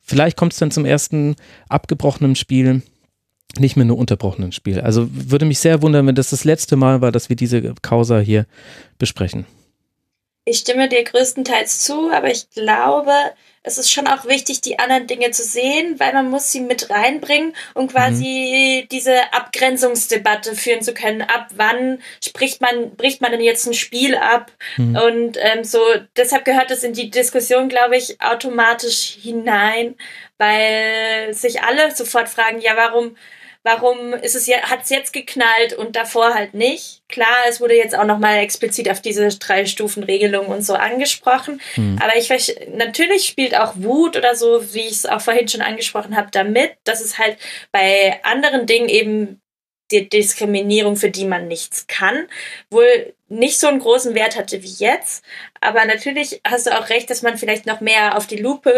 vielleicht kommt es dann zum ersten abgebrochenen Spiel, nicht mehr nur unterbrochenen Spiel. Also würde mich sehr wundern, wenn das das letzte Mal war, dass wir diese Causa hier besprechen. Ich stimme dir größtenteils zu, aber ich glaube, es ist schon auch wichtig, die anderen Dinge zu sehen, weil man muss sie mit reinbringen, um quasi mhm. diese Abgrenzungsdebatte führen zu können. Ab wann spricht man, bricht man denn jetzt ein Spiel ab? Mhm. Und ähm, so, deshalb gehört es in die Diskussion, glaube ich, automatisch hinein, weil sich alle sofort fragen, ja, warum warum ist es ja, hat es jetzt geknallt und davor halt nicht? Klar, es wurde jetzt auch nochmal explizit auf diese drei Stufen Regelung und so angesprochen. Hm. Aber ich natürlich spielt auch Wut oder so, wie ich es auch vorhin schon angesprochen habe, damit, dass es halt bei anderen Dingen eben die Diskriminierung, für die man nichts kann, wohl nicht so einen großen Wert hatte wie jetzt. Aber natürlich hast du auch recht, dass man vielleicht noch mehr auf die Lupe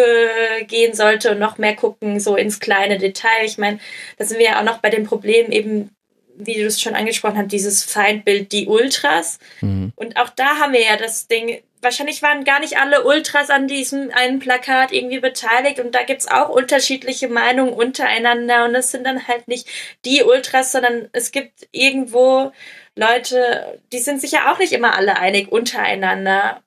gehen sollte und noch mehr gucken, so ins kleine Detail. Ich meine, da sind wir ja auch noch bei dem Problem eben, wie du es schon angesprochen hast, dieses Feindbild, die Ultras. Mhm. Und auch da haben wir ja das Ding, wahrscheinlich waren gar nicht alle Ultras an diesem einen Plakat irgendwie beteiligt und da gibt's auch unterschiedliche Meinungen untereinander und es sind dann halt nicht die Ultras, sondern es gibt irgendwo Leute, die sind sich ja auch nicht immer alle einig untereinander.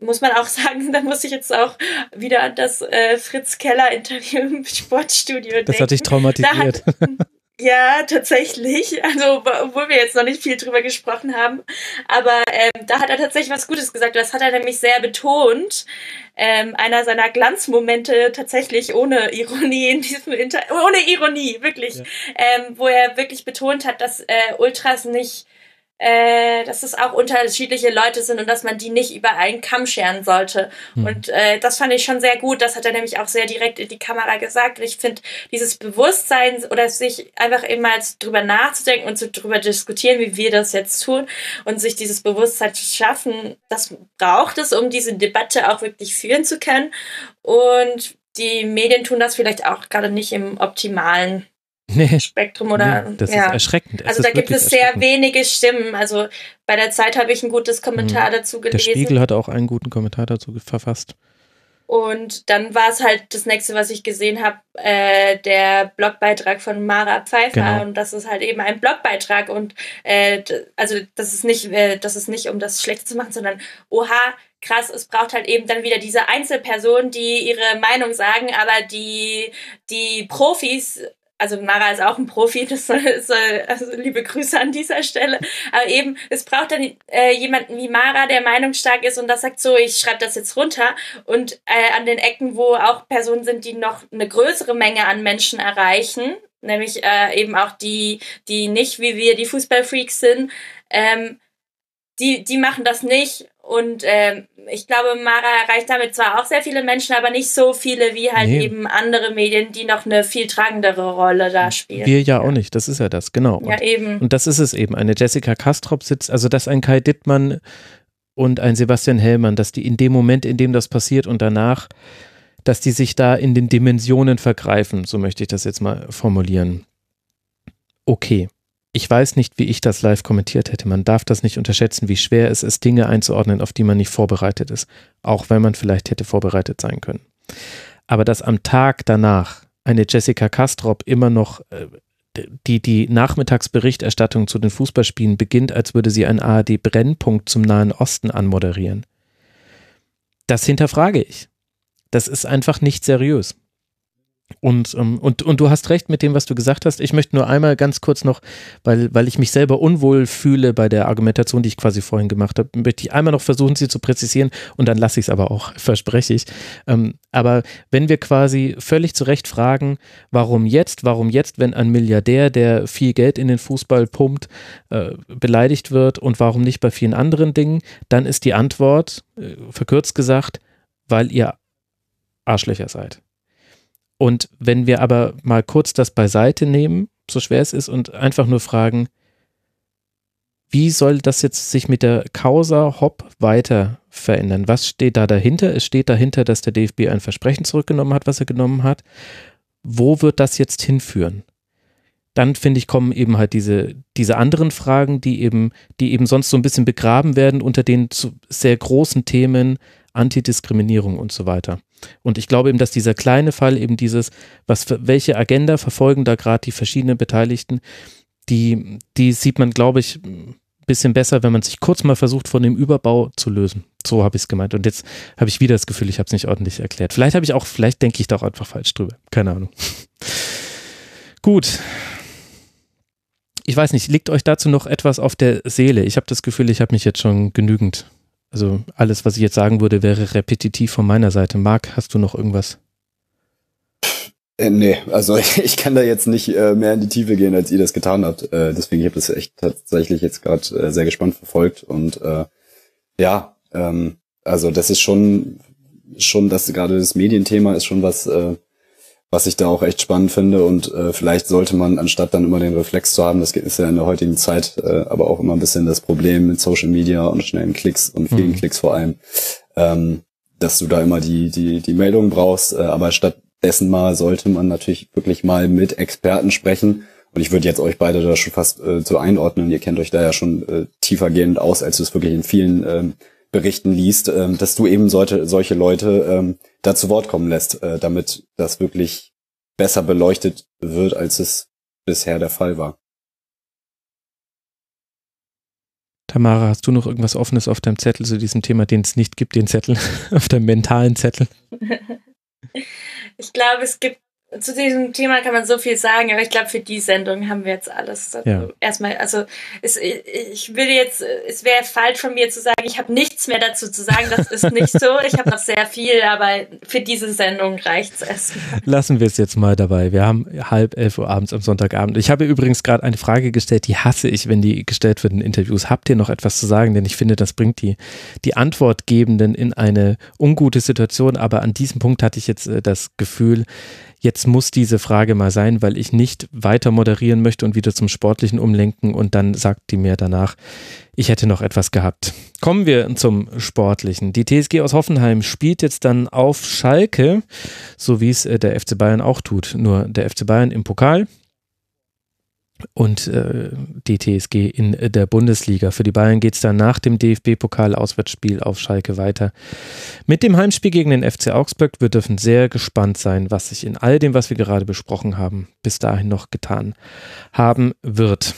Muss man auch sagen, da muss ich jetzt auch wieder an das äh, Fritz Keller Interview im Sportstudio denken. Das hat dich traumatisiert. Da hat, Ja, tatsächlich. Also, obwohl wir jetzt noch nicht viel drüber gesprochen haben. Aber ähm, da hat er tatsächlich was Gutes gesagt. Das hat er nämlich sehr betont. Ähm, einer seiner Glanzmomente tatsächlich ohne Ironie in diesem Inter ohne Ironie, wirklich. Ja. Ähm, wo er wirklich betont hat, dass äh, Ultras nicht äh, dass es auch unterschiedliche Leute sind und dass man die nicht über einen Kamm scheren sollte. Hm. Und äh, das fand ich schon sehr gut. Das hat er nämlich auch sehr direkt in die Kamera gesagt. Und ich finde, dieses Bewusstsein oder sich einfach immer drüber nachzudenken und zu drüber diskutieren, wie wir das jetzt tun und sich dieses Bewusstsein zu schaffen, das braucht es, um diese Debatte auch wirklich führen zu können. Und die Medien tun das vielleicht auch gerade nicht im optimalen nee, Spektrum oder nee, das ja. ist erschreckend. Es also da gibt es sehr wenige Stimmen. Also bei der Zeit habe ich ein gutes Kommentar mhm. dazu gelesen. Der Spiegel hat auch einen guten Kommentar dazu verfasst. Und dann war es halt das nächste, was ich gesehen habe, äh, der Blogbeitrag von Mara Pfeiffer. Genau. Und das ist halt eben ein Blogbeitrag. Und äh, also das ist nicht, äh, das ist nicht, um das schlecht zu machen, sondern oha, krass, es braucht halt eben dann wieder diese Einzelpersonen, die ihre Meinung sagen, aber die, die Profis also Mara ist auch ein Profi, das soll, soll, also liebe Grüße an dieser Stelle. Aber eben, es braucht dann äh, jemanden wie Mara, der meinungsstark ist und das sagt so, ich schreibe das jetzt runter. Und äh, an den Ecken, wo auch Personen sind, die noch eine größere Menge an Menschen erreichen, nämlich äh, eben auch die, die nicht wie wir die Fußballfreaks sind, ähm, die, die machen das nicht. Und ähm, ich glaube, Mara erreicht damit zwar auch sehr viele Menschen, aber nicht so viele wie halt nee. eben andere Medien, die noch eine viel tragendere Rolle da spielen. Wir ja, ja. auch nicht, das ist ja das, genau. Ja, und, eben. Und das ist es eben. Eine Jessica Kastrop sitzt, also dass ein Kai Dittmann und ein Sebastian Hellmann, dass die in dem Moment, in dem das passiert und danach dass die sich da in den Dimensionen vergreifen, so möchte ich das jetzt mal formulieren. Okay. Ich weiß nicht, wie ich das live kommentiert hätte. Man darf das nicht unterschätzen, wie schwer es ist, Dinge einzuordnen, auf die man nicht vorbereitet ist. Auch wenn man vielleicht hätte vorbereitet sein können. Aber dass am Tag danach eine Jessica Kastrop immer noch äh, die, die Nachmittagsberichterstattung zu den Fußballspielen beginnt, als würde sie einen ARD-Brennpunkt zum Nahen Osten anmoderieren. Das hinterfrage ich. Das ist einfach nicht seriös. Und, ähm, und, und du hast recht mit dem, was du gesagt hast. Ich möchte nur einmal ganz kurz noch, weil, weil ich mich selber unwohl fühle bei der Argumentation, die ich quasi vorhin gemacht habe, möchte ich einmal noch versuchen, sie zu präzisieren und dann lasse ich es aber auch, verspreche ich. Ähm, aber wenn wir quasi völlig zu Recht fragen, warum jetzt, warum jetzt, wenn ein Milliardär, der viel Geld in den Fußball pumpt, äh, beleidigt wird und warum nicht bei vielen anderen Dingen, dann ist die Antwort, äh, verkürzt gesagt, weil ihr Arschlöcher seid. Und wenn wir aber mal kurz das beiseite nehmen, so schwer es ist, und einfach nur fragen, wie soll das jetzt sich mit der Causa Hopp weiter verändern? Was steht da dahinter? Es steht dahinter, dass der DFB ein Versprechen zurückgenommen hat, was er genommen hat. Wo wird das jetzt hinführen? Dann finde ich, kommen eben halt diese, diese anderen Fragen, die eben, die eben sonst so ein bisschen begraben werden unter den sehr großen Themen Antidiskriminierung und so weiter. Und ich glaube eben, dass dieser kleine Fall eben dieses, was welche Agenda verfolgen da gerade die verschiedenen Beteiligten, die, die sieht man, glaube ich, ein bisschen besser, wenn man sich kurz mal versucht, von dem Überbau zu lösen. So habe ich es gemeint. Und jetzt habe ich wieder das Gefühl, ich habe es nicht ordentlich erklärt. Vielleicht habe ich auch, vielleicht denke ich da auch einfach falsch drüber. Keine Ahnung. Gut. Ich weiß nicht, liegt euch dazu noch etwas auf der Seele? Ich habe das Gefühl, ich habe mich jetzt schon genügend also alles, was ich jetzt sagen würde, wäre repetitiv von meiner Seite. Marc, hast du noch irgendwas? Äh, nee, also ich kann da jetzt nicht äh, mehr in die Tiefe gehen, als ihr das getan habt. Äh, deswegen, ich habe das echt tatsächlich jetzt gerade äh, sehr gespannt verfolgt. Und äh, ja, ähm, also das ist schon, schon das gerade das Medienthema ist schon was, äh, was ich da auch echt spannend finde. Und äh, vielleicht sollte man, anstatt dann immer den Reflex zu haben, das ist ja in der heutigen Zeit äh, aber auch immer ein bisschen das Problem mit Social Media und schnellen Klicks und vielen mhm. Klicks vor allem, ähm, dass du da immer die, die, die Meldungen brauchst. Äh, aber stattdessen mal sollte man natürlich wirklich mal mit Experten sprechen. Und ich würde jetzt euch beide da schon fast äh, so einordnen. Ihr kennt euch da ja schon äh, tiefergehend aus, als du es wirklich in vielen ähm, Berichten liest, ähm, dass du eben solche, solche Leute ähm, da zu Wort kommen lässt, äh, damit das wirklich besser beleuchtet wird, als es bisher der Fall war. Tamara, hast du noch irgendwas Offenes auf deinem Zettel zu diesem Thema, den es nicht gibt, den Zettel, auf deinem mentalen Zettel? Ich glaube, es gibt zu diesem Thema kann man so viel sagen, aber ich glaube, für die Sendung haben wir jetzt alles. Also ja. Erstmal, also es, ich würde jetzt, es wäre falsch von mir zu sagen, ich habe nichts mehr dazu zu sagen. Das ist nicht so. Ich habe noch sehr viel, aber für diese Sendung reicht es erstmal. Lassen wir es jetzt mal dabei. Wir haben halb elf Uhr abends am Sonntagabend. Ich habe übrigens gerade eine Frage gestellt, die hasse ich, wenn die gestellt wird in Interviews. Habt ihr noch etwas zu sagen? Denn ich finde, das bringt die, die Antwortgebenden in eine ungute Situation. Aber an diesem Punkt hatte ich jetzt äh, das Gefühl, jetzt muss diese Frage mal sein, weil ich nicht weiter moderieren möchte und wieder zum Sportlichen umlenken und dann sagt die mir danach, ich hätte noch etwas gehabt. Kommen wir zum Sportlichen. Die TSG aus Hoffenheim spielt jetzt dann auf Schalke, so wie es äh, der FC Bayern auch tut. Nur der FC Bayern im Pokal, und äh, die TSG in der Bundesliga. Für die Bayern geht es dann nach dem DFB-Pokal-Auswärtsspiel auf Schalke weiter. Mit dem Heimspiel gegen den FC Augsburg. Wir dürfen sehr gespannt sein, was sich in all dem, was wir gerade besprochen haben, bis dahin noch getan haben wird.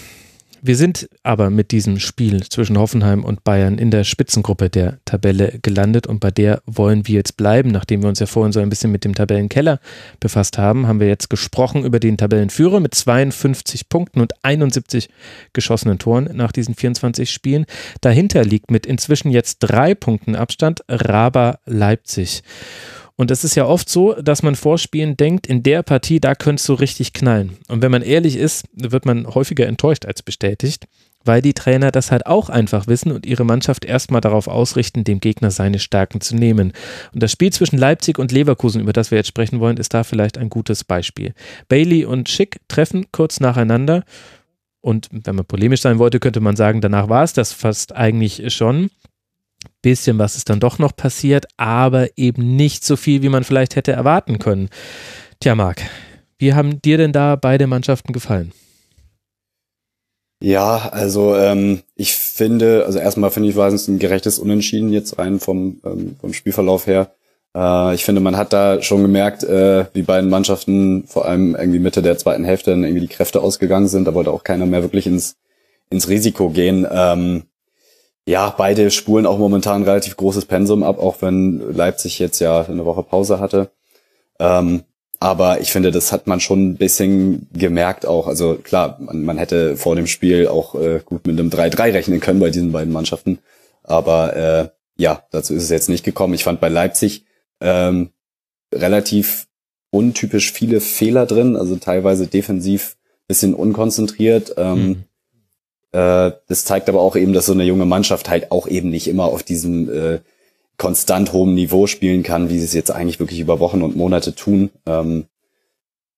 Wir sind aber mit diesem Spiel zwischen Hoffenheim und Bayern in der Spitzengruppe der Tabelle gelandet und bei der wollen wir jetzt bleiben. Nachdem wir uns ja vorhin so ein bisschen mit dem Tabellenkeller befasst haben, haben wir jetzt gesprochen über den Tabellenführer mit 52 Punkten und 71 geschossenen Toren nach diesen 24 Spielen. Dahinter liegt mit inzwischen jetzt drei Punkten Abstand Raba Leipzig. Und es ist ja oft so, dass man vor Spielen denkt, in der Partie, da könntest du richtig knallen. Und wenn man ehrlich ist, wird man häufiger enttäuscht als bestätigt, weil die Trainer das halt auch einfach wissen und ihre Mannschaft erstmal darauf ausrichten, dem Gegner seine Stärken zu nehmen. Und das Spiel zwischen Leipzig und Leverkusen, über das wir jetzt sprechen wollen, ist da vielleicht ein gutes Beispiel. Bailey und Schick treffen kurz nacheinander. Und wenn man polemisch sein wollte, könnte man sagen, danach war es das fast eigentlich schon. Bisschen was ist dann doch noch passiert, aber eben nicht so viel, wie man vielleicht hätte erwarten können. Tja, Marc, wie haben dir denn da beide Mannschaften gefallen? Ja, also ähm, ich finde, also erstmal finde ich, war es ein gerechtes Unentschieden jetzt rein vom, ähm, vom Spielverlauf her. Äh, ich finde, man hat da schon gemerkt, äh, wie beiden Mannschaften vor allem irgendwie Mitte der zweiten Hälfte dann irgendwie die Kräfte ausgegangen sind. Da wollte auch keiner mehr wirklich ins, ins Risiko gehen. Ähm, ja, beide spulen auch momentan relativ großes Pensum ab, auch wenn Leipzig jetzt ja eine Woche Pause hatte. Ähm, aber ich finde, das hat man schon ein bisschen gemerkt auch. Also klar, man, man hätte vor dem Spiel auch äh, gut mit einem 3-3 rechnen können bei diesen beiden Mannschaften. Aber äh, ja, dazu ist es jetzt nicht gekommen. Ich fand bei Leipzig ähm, relativ untypisch viele Fehler drin, also teilweise defensiv bisschen unkonzentriert. Ähm, mhm. Äh, das zeigt aber auch eben, dass so eine junge Mannschaft halt auch eben nicht immer auf diesem äh, konstant hohem Niveau spielen kann, wie sie es jetzt eigentlich wirklich über Wochen und Monate tun. Ähm,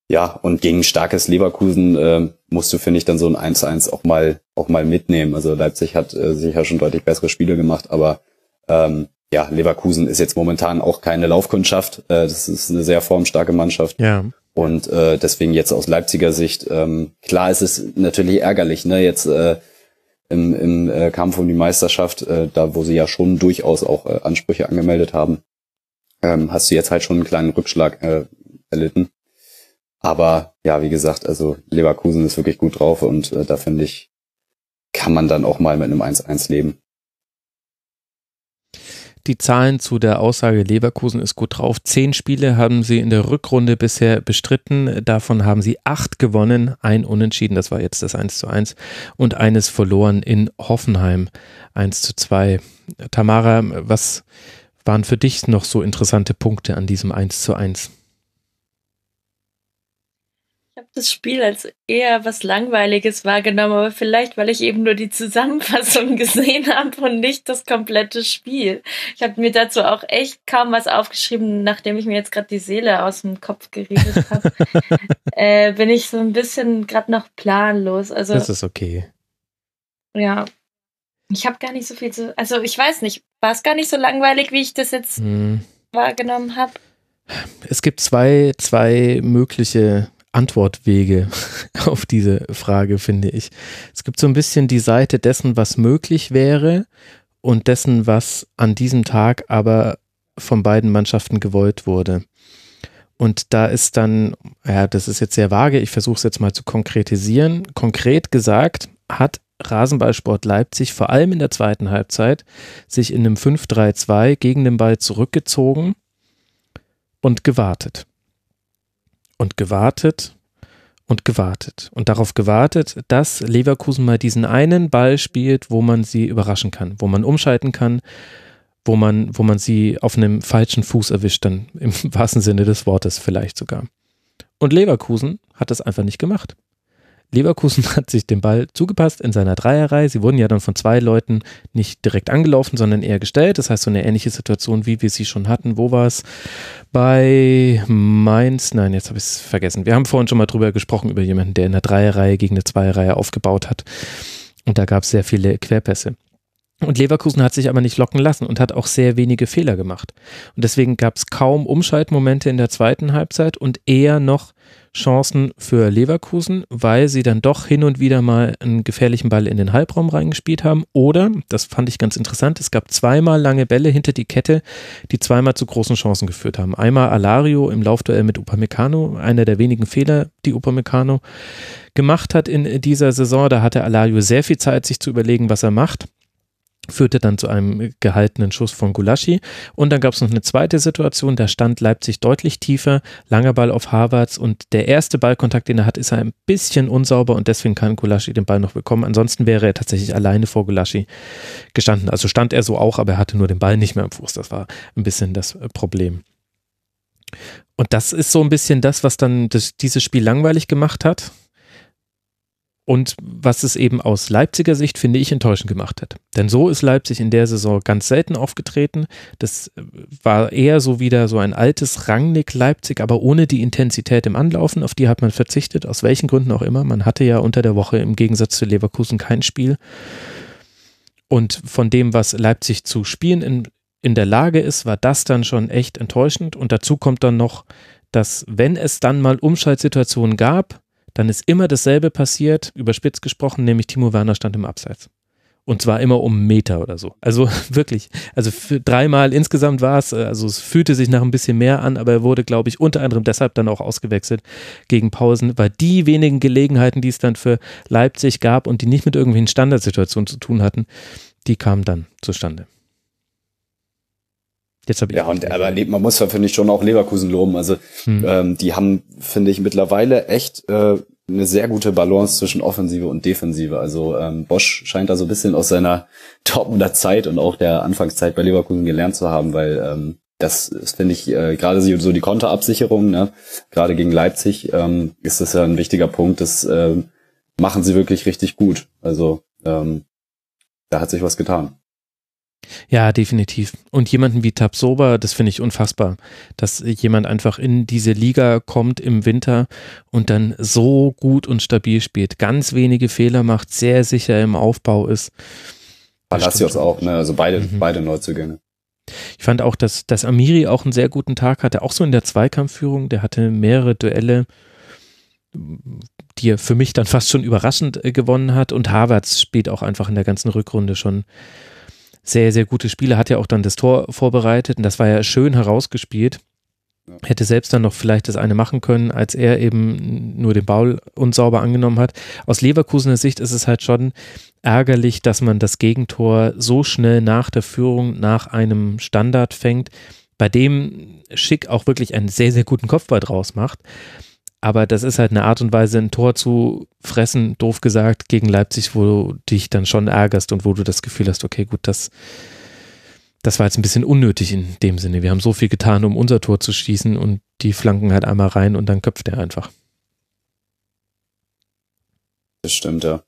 ja, und gegen starkes Leverkusen äh, musst du, finde ich, dann so ein 1-1 auch mal auch mal mitnehmen. Also Leipzig hat äh, sicher schon deutlich bessere Spiele gemacht, aber ähm, ja, Leverkusen ist jetzt momentan auch keine Laufkundschaft. Äh, das ist eine sehr formstarke Mannschaft. Ja. Und äh, deswegen jetzt aus Leipziger Sicht, ähm, klar ist es natürlich ärgerlich, ne? Jetzt äh, im, im äh, Kampf um die Meisterschaft, äh, da wo sie ja schon durchaus auch äh, Ansprüche angemeldet haben, ähm, hast du jetzt halt schon einen kleinen Rückschlag äh, erlitten. Aber ja, wie gesagt, also Leverkusen ist wirklich gut drauf und äh, da finde ich, kann man dann auch mal mit einem 1-1 leben die Zahlen zu der Aussage, Leverkusen ist gut drauf. Zehn Spiele haben sie in der Rückrunde bisher bestritten. Davon haben sie acht gewonnen, ein Unentschieden, das war jetzt das 1 zu 1 und eines verloren in Hoffenheim 1 zu 2. Tamara, was waren für dich noch so interessante Punkte an diesem 1 zu 1? Ich habe das Spiel als eher was Langweiliges wahrgenommen, aber vielleicht, weil ich eben nur die Zusammenfassung gesehen habe und nicht das komplette Spiel. Ich habe mir dazu auch echt kaum was aufgeschrieben, nachdem ich mir jetzt gerade die Seele aus dem Kopf geredet habe. äh, bin ich so ein bisschen gerade noch planlos. Also, das ist okay. Ja. Ich habe gar nicht so viel zu. Also ich weiß nicht, war es gar nicht so langweilig, wie ich das jetzt hm. wahrgenommen habe? Es gibt zwei, zwei mögliche Antwortwege auf diese Frage, finde ich. Es gibt so ein bisschen die Seite dessen, was möglich wäre und dessen, was an diesem Tag aber von beiden Mannschaften gewollt wurde. Und da ist dann, ja, das ist jetzt sehr vage, ich versuche es jetzt mal zu konkretisieren. Konkret gesagt hat Rasenballsport Leipzig vor allem in der zweiten Halbzeit sich in einem 5-3-2 gegen den Ball zurückgezogen und gewartet und gewartet und gewartet und darauf gewartet, dass Leverkusen mal diesen einen Ball spielt, wo man sie überraschen kann, wo man umschalten kann, wo man, wo man sie auf einem falschen Fuß erwischt, dann im wahrsten Sinne des Wortes vielleicht sogar. Und Leverkusen hat das einfach nicht gemacht. Leverkusen hat sich den Ball zugepasst in seiner Dreierreihe. Sie wurden ja dann von zwei Leuten nicht direkt angelaufen, sondern eher gestellt. Das heißt, so eine ähnliche Situation, wie wir sie schon hatten. Wo war es? Bei Mainz? Nein, jetzt habe ich es vergessen. Wir haben vorhin schon mal drüber gesprochen, über jemanden, der in der Dreierreihe gegen eine Zweierreihe aufgebaut hat. Und da gab es sehr viele Querpässe. Und Leverkusen hat sich aber nicht locken lassen und hat auch sehr wenige Fehler gemacht. Und deswegen gab es kaum Umschaltmomente in der zweiten Halbzeit und eher noch Chancen für Leverkusen, weil sie dann doch hin und wieder mal einen gefährlichen Ball in den Halbraum reingespielt haben. Oder, das fand ich ganz interessant, es gab zweimal lange Bälle hinter die Kette, die zweimal zu großen Chancen geführt haben. Einmal Alario im Laufduell mit Upamecano, einer der wenigen Fehler, die Upamecano gemacht hat in dieser Saison. Da hatte Alario sehr viel Zeit, sich zu überlegen, was er macht führte dann zu einem gehaltenen Schuss von Gulaschi. Und dann gab es noch eine zweite Situation, da stand Leipzig deutlich tiefer, langer Ball auf Harvards und der erste Ballkontakt, den er hat, ist ein bisschen unsauber und deswegen kann Gulaschi den Ball noch bekommen. Ansonsten wäre er tatsächlich alleine vor Gulaschi gestanden. Also stand er so auch, aber er hatte nur den Ball nicht mehr am Fuß. Das war ein bisschen das äh, Problem. Und das ist so ein bisschen das, was dann das, dieses Spiel langweilig gemacht hat und was es eben aus Leipziger Sicht, finde ich, enttäuschend gemacht hat. Denn so ist Leipzig in der Saison ganz selten aufgetreten. Das äh, war eher so wieder so ein altes Rangnick Leipzig, aber ohne die Intensität im Anlaufen. Auf die hat man verzichtet, aus welchen Gründen auch immer. Man hatte ja unter der Woche im Gegensatz zu Leverkusen kein Spiel. Und von dem, was Leipzig zu spielen in, in der Lage ist, war das dann schon echt enttäuschend. Und dazu kommt dann noch, dass wenn es dann mal Umschaltsituationen gab, dann ist immer dasselbe passiert, überspitzt gesprochen, nämlich Timo Werner stand im Abseits. Und zwar immer um Meter oder so. Also wirklich, also dreimal insgesamt war es, also es fühlte sich nach ein bisschen mehr an, aber er wurde, glaube ich, unter anderem deshalb dann auch ausgewechselt gegen Pausen, weil die wenigen Gelegenheiten, die es dann für Leipzig gab und die nicht mit irgendwelchen Standardsituationen zu tun hatten, die kamen dann zustande. Jetzt habe ich. Ja, und aber man muss ja, finde ich, schon auch Leverkusen loben. Also hm. ähm, die haben, finde ich, mittlerweile echt äh, eine sehr gute Balance zwischen Offensive und Defensive. Also ähm, Bosch scheint da so ein bisschen aus seiner Dortmunder Zeit und auch der Anfangszeit bei Leverkusen gelernt zu haben, weil ähm, das finde ich äh, gerade so die Konterabsicherung, ne? gerade gegen Leipzig ähm, ist das ja ein wichtiger Punkt. Das äh, machen sie wirklich richtig gut. Also ähm, da hat sich was getan. Ja, definitiv. Und jemanden wie Tabsoba, das finde ich unfassbar, dass jemand einfach in diese Liga kommt im Winter und dann so gut und stabil spielt, ganz wenige Fehler macht, sehr sicher im Aufbau ist. Palacios auch, ne? Also beide, mhm. beide Neuzugänge. Ich fand auch, dass, dass Amiri auch einen sehr guten Tag hatte, auch so in der Zweikampfführung. Der hatte mehrere Duelle, die er für mich dann fast schon überraschend äh, gewonnen hat. Und Havertz spielt auch einfach in der ganzen Rückrunde schon sehr, sehr gute Spiele, hat ja auch dann das Tor vorbereitet und das war ja schön herausgespielt. Hätte selbst dann noch vielleicht das eine machen können, als er eben nur den Ball unsauber angenommen hat. Aus Leverkusener Sicht ist es halt schon ärgerlich, dass man das Gegentor so schnell nach der Führung, nach einem Standard fängt, bei dem Schick auch wirklich einen sehr, sehr guten Kopfball draus macht. Aber das ist halt eine Art und Weise, ein Tor zu fressen, doof gesagt, gegen Leipzig, wo du dich dann schon ärgerst und wo du das Gefühl hast, okay, gut, das, das war jetzt ein bisschen unnötig in dem Sinne. Wir haben so viel getan, um unser Tor zu schießen und die flanken halt einmal rein und dann köpft er einfach. Das stimmt, ja.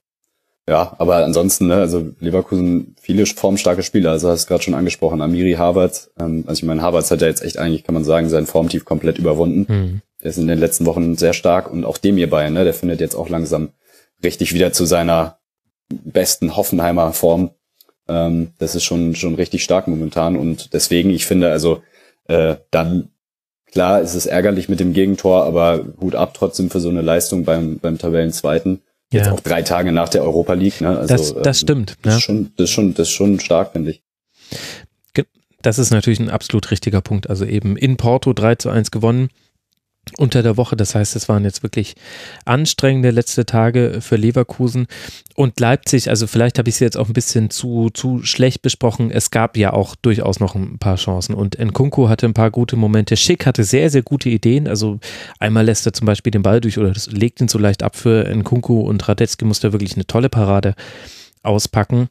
Ja, aber ansonsten, ne, also Leverkusen viele formstarke Spieler, also hast du gerade schon angesprochen, Amiri Harvard, ähm, also ich meine, Harvard hat ja jetzt echt eigentlich, kann man sagen, sein Formtief komplett überwunden. Mhm. Der ist in den letzten Wochen sehr stark und auch dem hierbei, ne, der findet jetzt auch langsam richtig wieder zu seiner besten Hoffenheimer Form. Ähm, das ist schon, schon richtig stark momentan und deswegen, ich finde, also äh, dann klar ist es ärgerlich mit dem Gegentor, aber Hut ab trotzdem für so eine Leistung beim, beim Tabellenzweiten. Jetzt ja. auch drei Tage nach der Europa League. Ne? Also, das, das ähm, stimmt. Das, ja. ist schon, das, ist schon, das ist schon stark, finde ich. Das ist natürlich ein absolut richtiger Punkt. Also eben in Porto 3 zu 1 gewonnen unter der Woche. Das heißt, es waren jetzt wirklich anstrengende letzte Tage für Leverkusen und Leipzig. Also vielleicht habe ich sie jetzt auch ein bisschen zu, zu schlecht besprochen. Es gab ja auch durchaus noch ein paar Chancen und Nkunku hatte ein paar gute Momente. Schick hatte sehr, sehr gute Ideen. Also einmal lässt er zum Beispiel den Ball durch oder legt ihn so leicht ab für Nkunku und Radetzky musste wirklich eine tolle Parade auspacken.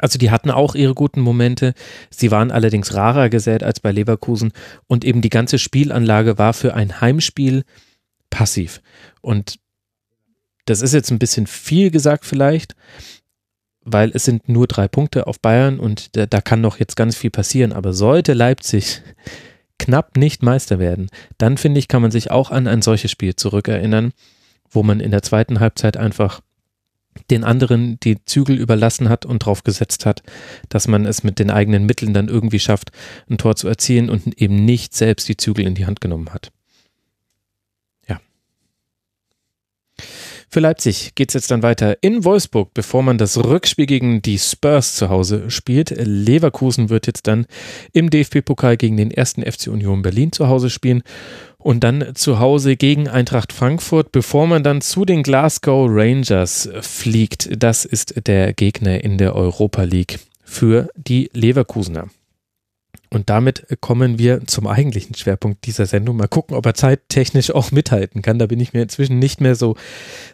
Also die hatten auch ihre guten Momente. Sie waren allerdings rarer gesät als bei Leverkusen und eben die ganze Spielanlage war für ein Heimspiel passiv. Und das ist jetzt ein bisschen viel gesagt vielleicht, weil es sind nur drei Punkte auf Bayern und da, da kann noch jetzt ganz viel passieren. Aber sollte Leipzig knapp nicht Meister werden, dann finde ich, kann man sich auch an ein solches Spiel zurückerinnern, wo man in der zweiten Halbzeit einfach den anderen die Zügel überlassen hat und drauf gesetzt hat, dass man es mit den eigenen Mitteln dann irgendwie schafft, ein Tor zu erzielen und eben nicht selbst die Zügel in die Hand genommen hat. Ja. Für Leipzig geht es jetzt dann weiter in Wolfsburg, bevor man das Rückspiel gegen die Spurs zu Hause spielt. Leverkusen wird jetzt dann im DFB-Pokal gegen den ersten FC Union Berlin zu Hause spielen und dann zu Hause gegen Eintracht Frankfurt, bevor man dann zu den Glasgow Rangers fliegt. Das ist der Gegner in der Europa League für die Leverkusener. Und damit kommen wir zum eigentlichen Schwerpunkt dieser Sendung. Mal gucken, ob er zeittechnisch auch mithalten kann. Da bin ich mir inzwischen nicht mehr so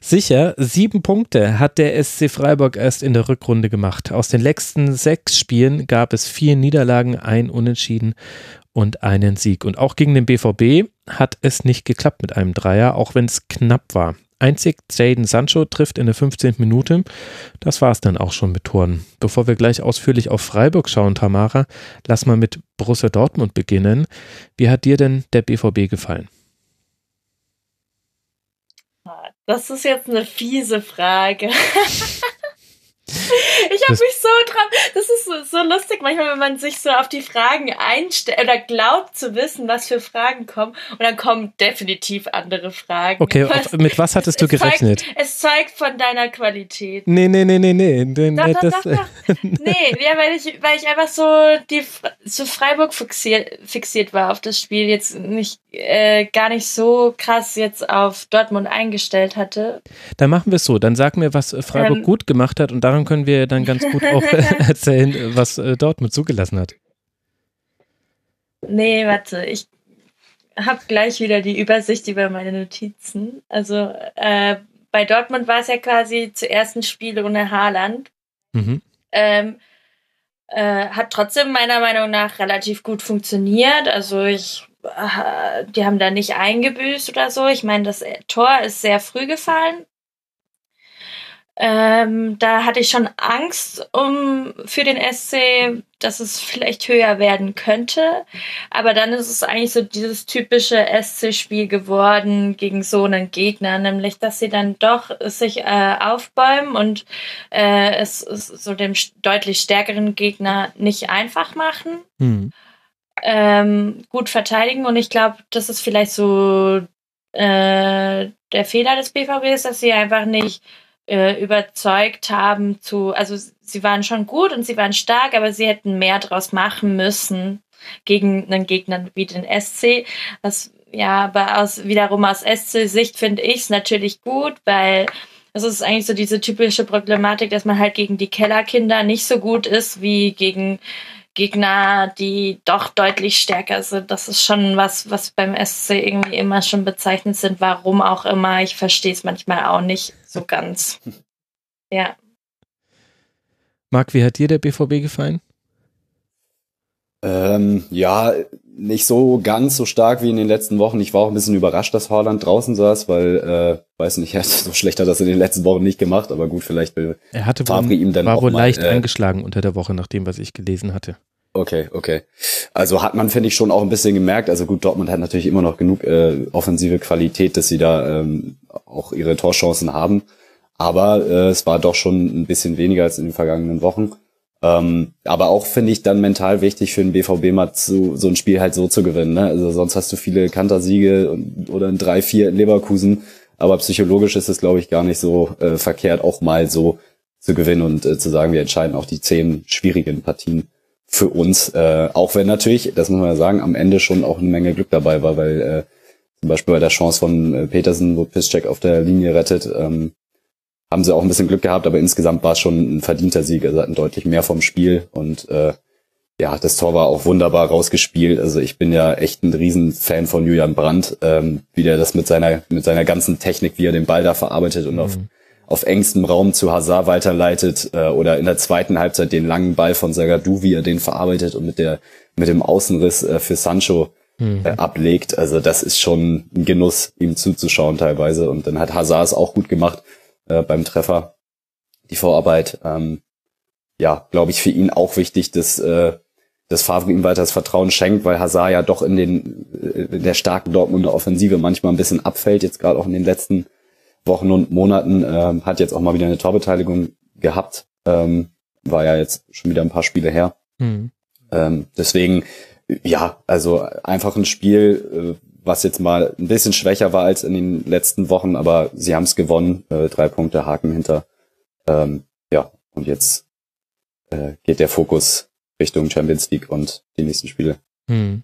sicher. Sieben Punkte hat der SC Freiburg erst in der Rückrunde gemacht. Aus den letzten sechs Spielen gab es vier Niederlagen, ein Unentschieden und einen Sieg. Und auch gegen den BVB hat es nicht geklappt mit einem Dreier, auch wenn es knapp war. Einzig Jaden Sancho trifft in der 15. Minute. Das war es dann auch schon mit Toren. Bevor wir gleich ausführlich auf Freiburg schauen, Tamara, lass mal mit Borussia Dortmund beginnen. Wie hat dir denn der BVB gefallen? Das ist jetzt eine fiese Frage. Ich habe mich so drauf. Das ist so, so, lustig manchmal, wenn man sich so auf die Fragen einstellt oder glaubt zu wissen, was für Fragen kommen. Und dann kommen definitiv andere Fragen. Okay, was, mit was hattest du gerechnet? Zeigt, es zeugt von deiner Qualität. Nee, nee, nee, nee, nee. nee doch, doch, das, doch, doch. nee, ja, weil ich, weil ich einfach so die so Freiburg fixiert, fixiert war auf das Spiel. Jetzt nicht äh, gar nicht so krass jetzt auf Dortmund eingestellt hatte. Dann machen wir es so. Dann sag mir, was Freiburg ähm, gut gemacht hat und daran können wir dann ganz gut auch erzählen, was äh, Dortmund zugelassen hat. Nee, warte, ich habe gleich wieder die Übersicht über meine Notizen. Also äh, bei Dortmund war es ja quasi zuerst ein Spiel ohne Haaland. Mhm. Ähm, äh, hat trotzdem meiner Meinung nach relativ gut funktioniert. Also ich, äh, die haben da nicht eingebüßt oder so. Ich meine, das Tor ist sehr früh gefallen. Ähm, da hatte ich schon Angst um für den SC, dass es vielleicht höher werden könnte. Aber dann ist es eigentlich so dieses typische SC-Spiel geworden gegen so einen Gegner, nämlich dass sie dann doch sich äh, aufbäumen und äh, es, es so dem deutlich stärkeren Gegner nicht einfach machen. Mhm. Ähm, gut verteidigen und ich glaube, das ist vielleicht so äh, der Fehler des BVB ist, dass sie einfach nicht äh, überzeugt haben zu, also sie waren schon gut und sie waren stark, aber sie hätten mehr draus machen müssen gegen einen Gegner wie den SC. Was ja, aber aus wiederum aus SC-Sicht finde ich es natürlich gut, weil es ist eigentlich so diese typische Problematik, dass man halt gegen die Kellerkinder nicht so gut ist wie gegen Gegner, die doch deutlich stärker sind. Das ist schon was, was beim SC irgendwie immer schon bezeichnet sind, warum auch immer. Ich verstehe es manchmal auch nicht so ganz. Ja. Marc, wie hat dir der BVB gefallen? Ähm, ja, nicht so ganz so stark wie in den letzten Wochen. Ich war auch ein bisschen überrascht, dass Haaland draußen saß, weil, äh, weiß nicht, er hat so schlecht hat das in den letzten Wochen nicht gemacht, aber gut, vielleicht will er hatte Fabri wohl, ihm dann war wohl mal, leicht äh, angeschlagen unter der Woche, nach dem, was ich gelesen hatte. Okay, okay. Also hat man, finde ich, schon auch ein bisschen gemerkt. Also gut, Dortmund hat natürlich immer noch genug äh, offensive Qualität, dass sie da ähm, auch ihre Torchancen haben. Aber äh, es war doch schon ein bisschen weniger als in den vergangenen Wochen. Ähm, aber auch finde ich dann mental wichtig für den BVB mal zu, so ein Spiel halt so zu gewinnen. Ne? Also sonst hast du viele Kantersiege oder ein 3-4 in Leverkusen. Aber psychologisch ist es, glaube ich, gar nicht so äh, verkehrt, auch mal so zu gewinnen und äh, zu sagen, wir entscheiden auch die zehn schwierigen Partien für uns. Äh, auch wenn natürlich, das muss man ja sagen, am Ende schon auch eine Menge Glück dabei war, weil äh, zum Beispiel bei der Chance von äh, Petersen, wo Piszczek auf der Linie rettet, ähm, haben sie auch ein bisschen Glück gehabt, aber insgesamt war es schon ein verdienter Sieg. Also hatten deutlich mehr vom Spiel und äh, ja, das Tor war auch wunderbar rausgespielt. Also ich bin ja echt ein Riesenfan von Julian Brandt, ähm, wie der das mit seiner mit seiner ganzen Technik, wie er den Ball da verarbeitet und mhm. auf auf engstem Raum zu Hazard weiterleitet äh, oder in der zweiten Halbzeit den langen Ball von Zagadou, wie er den verarbeitet und mit der mit dem Außenriss äh, für Sancho mhm. äh, ablegt. Also das ist schon ein Genuss, ihm zuzuschauen teilweise. Und dann hat Hazard es auch gut gemacht äh, beim Treffer, die Vorarbeit. Ähm, ja, glaube ich, für ihn auch wichtig, dass äh, dass Favre ihm weiter das Vertrauen schenkt, weil Hazard ja doch in den äh, in der starken Dortmunder Offensive manchmal ein bisschen abfällt, jetzt gerade auch in den letzten Wochen und Monaten, ähm, hat jetzt auch mal wieder eine Torbeteiligung gehabt. Ähm, war ja jetzt schon wieder ein paar Spiele her. Mhm. Ähm, deswegen, ja, also einfach ein Spiel, äh, was jetzt mal ein bisschen schwächer war als in den letzten Wochen, aber sie haben es gewonnen. Äh, drei Punkte Haken hinter. Ähm, ja, und jetzt äh, geht der Fokus Richtung Champions League und die nächsten Spiele. Mhm.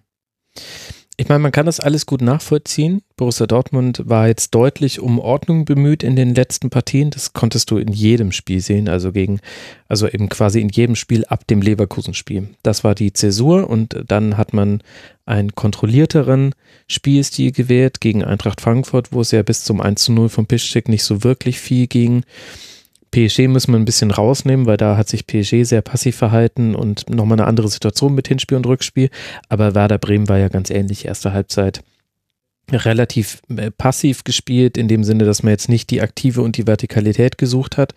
Ich meine, man kann das alles gut nachvollziehen. Borussia Dortmund war jetzt deutlich um Ordnung bemüht in den letzten Partien. Das konntest du in jedem Spiel sehen, also gegen, also eben quasi in jedem Spiel ab dem Leverkusen-Spiel. Das war die Zäsur und dann hat man einen kontrollierteren Spielstil gewählt gegen Eintracht Frankfurt, wo es ja bis zum 1 zu 0 von Piszczek nicht so wirklich viel ging. PSG müssen wir ein bisschen rausnehmen, weil da hat sich PSG sehr passiv verhalten und nochmal eine andere Situation mit Hinspiel und Rückspiel. Aber Werder Bremen war ja ganz ähnlich, erste Halbzeit relativ äh, passiv gespielt, in dem Sinne, dass man jetzt nicht die Aktive und die Vertikalität gesucht hat.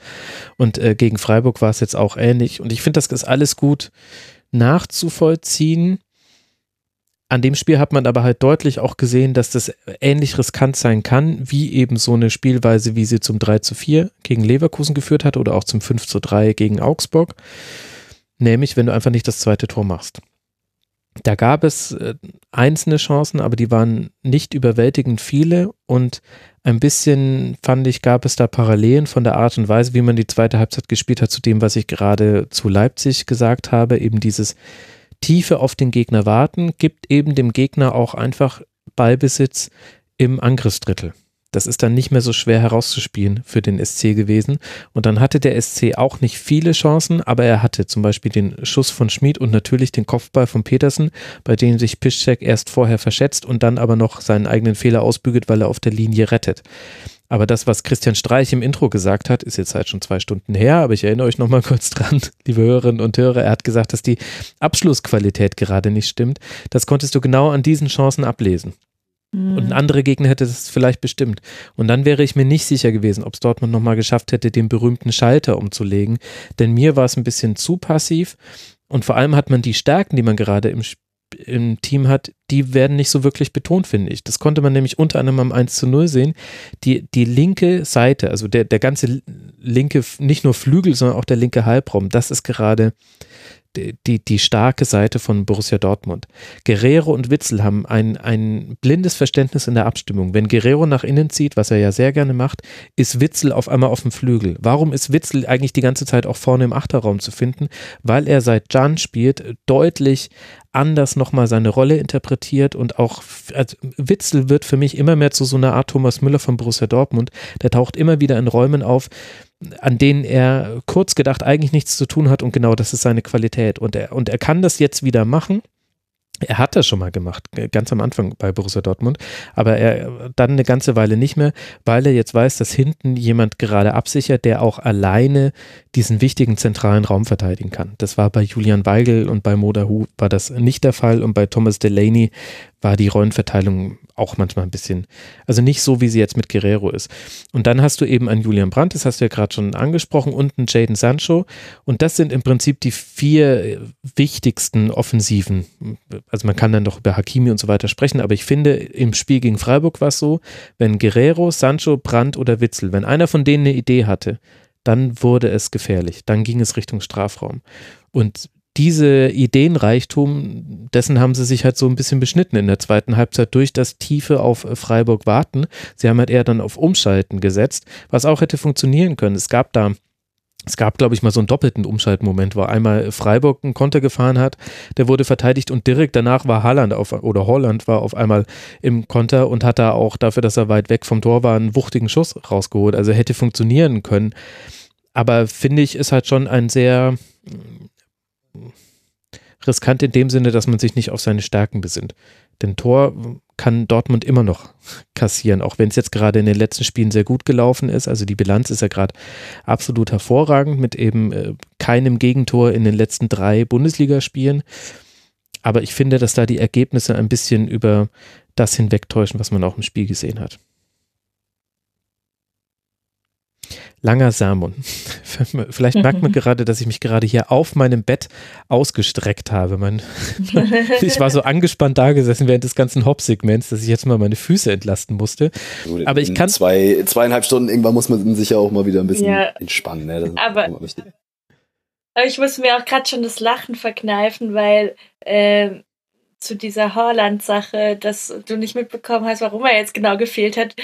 Und äh, gegen Freiburg war es jetzt auch ähnlich. Und ich finde, das ist alles gut nachzuvollziehen. An dem Spiel hat man aber halt deutlich auch gesehen, dass das ähnlich riskant sein kann, wie eben so eine Spielweise, wie sie zum 3 zu 4 gegen Leverkusen geführt hat oder auch zum 5 zu 3 gegen Augsburg. Nämlich, wenn du einfach nicht das zweite Tor machst. Da gab es äh, einzelne Chancen, aber die waren nicht überwältigend viele und ein bisschen, fand ich, gab es da Parallelen von der Art und Weise, wie man die zweite Halbzeit gespielt hat, zu dem, was ich gerade zu Leipzig gesagt habe. Eben dieses Tiefe auf den Gegner warten, gibt eben dem Gegner auch einfach Ballbesitz im Angriffsdrittel. Das ist dann nicht mehr so schwer herauszuspielen für den SC gewesen. Und dann hatte der SC auch nicht viele Chancen, aber er hatte zum Beispiel den Schuss von Schmid und natürlich den Kopfball von Petersen, bei dem sich Piszczek erst vorher verschätzt und dann aber noch seinen eigenen Fehler ausbügelt, weil er auf der Linie rettet. Aber das, was Christian Streich im Intro gesagt hat, ist jetzt halt schon zwei Stunden her, aber ich erinnere euch nochmal kurz dran, liebe Hörerinnen und Hörer. Er hat gesagt, dass die Abschlussqualität gerade nicht stimmt. Das konntest du genau an diesen Chancen ablesen. Und ein anderer Gegner hätte das vielleicht bestimmt. Und dann wäre ich mir nicht sicher gewesen, ob es Dortmund nochmal geschafft hätte, den berühmten Schalter umzulegen. Denn mir war es ein bisschen zu passiv. Und vor allem hat man die Stärken, die man gerade im, im Team hat, die werden nicht so wirklich betont, finde ich. Das konnte man nämlich unter anderem am 1 zu 0 sehen. Die, die linke Seite, also der, der ganze linke, nicht nur Flügel, sondern auch der linke Halbraum, das ist gerade die, die starke Seite von Borussia Dortmund. Guerrero und Witzel haben ein, ein blindes Verständnis in der Abstimmung. Wenn Guerrero nach innen zieht, was er ja sehr gerne macht, ist Witzel auf einmal auf dem Flügel. Warum ist Witzel eigentlich die ganze Zeit auch vorne im Achterraum zu finden? Weil er seit Jan spielt deutlich anders nochmal seine Rolle interpretiert und auch also Witzel wird für mich immer mehr zu so einer Art Thomas Müller von Borussia Dortmund. Der taucht immer wieder in Räumen auf, an denen er kurz gedacht eigentlich nichts zu tun hat und genau das ist seine Qualität. Und er, und er kann das jetzt wieder machen. Er hat das schon mal gemacht, ganz am Anfang bei Borussia Dortmund, aber er dann eine ganze Weile nicht mehr, weil er jetzt weiß, dass hinten jemand gerade absichert, der auch alleine diesen wichtigen zentralen Raum verteidigen kann. Das war bei Julian Weigel und bei Modahu war das nicht der Fall und bei Thomas Delaney war die Rollenverteilung auch manchmal ein bisschen, also nicht so, wie sie jetzt mit Guerrero ist. Und dann hast du eben einen Julian Brandt, das hast du ja gerade schon angesprochen, und einen Jaden Sancho. Und das sind im Prinzip die vier wichtigsten Offensiven. Also man kann dann doch über Hakimi und so weiter sprechen, aber ich finde, im Spiel gegen Freiburg war es so, wenn Guerrero, Sancho, Brandt oder Witzel, wenn einer von denen eine Idee hatte, dann wurde es gefährlich. Dann ging es Richtung Strafraum. Und diese Ideenreichtum, dessen haben sie sich halt so ein bisschen beschnitten in der zweiten Halbzeit durch das Tiefe auf Freiburg warten. Sie haben halt eher dann auf Umschalten gesetzt, was auch hätte funktionieren können. Es gab da es gab, glaube ich, mal so einen doppelten Umschaltmoment, wo einmal Freiburg einen Konter gefahren hat, der wurde verteidigt und direkt danach war Haaland auf, oder Holland war auf einmal im Konter und hat da auch dafür, dass er weit weg vom Tor war, einen wuchtigen Schuss rausgeholt. Also hätte funktionieren können. Aber finde ich, ist halt schon ein sehr riskant in dem Sinne, dass man sich nicht auf seine Stärken besinnt. Denn Tor kann Dortmund immer noch kassieren, auch wenn es jetzt gerade in den letzten Spielen sehr gut gelaufen ist. Also die Bilanz ist ja gerade absolut hervorragend mit eben äh, keinem Gegentor in den letzten drei Bundesligaspielen. Aber ich finde, dass da die Ergebnisse ein bisschen über das hinwegtäuschen, was man auch im Spiel gesehen hat. Langer Sermon. Vielleicht merkt man gerade, dass ich mich gerade hier auf meinem Bett ausgestreckt habe. Mein, ich war so angespannt da gesessen während des ganzen Hop-Segments, dass ich jetzt mal meine Füße entlasten musste. Aber ich kann. Zwei, zweieinhalb Stunden irgendwann muss man sich ja auch mal wieder ein bisschen ja, entspannen. Ne? aber, aber ich muss mir auch gerade schon das Lachen verkneifen, weil äh, zu dieser Horland-Sache, dass du nicht mitbekommen hast, warum er jetzt genau gefehlt hat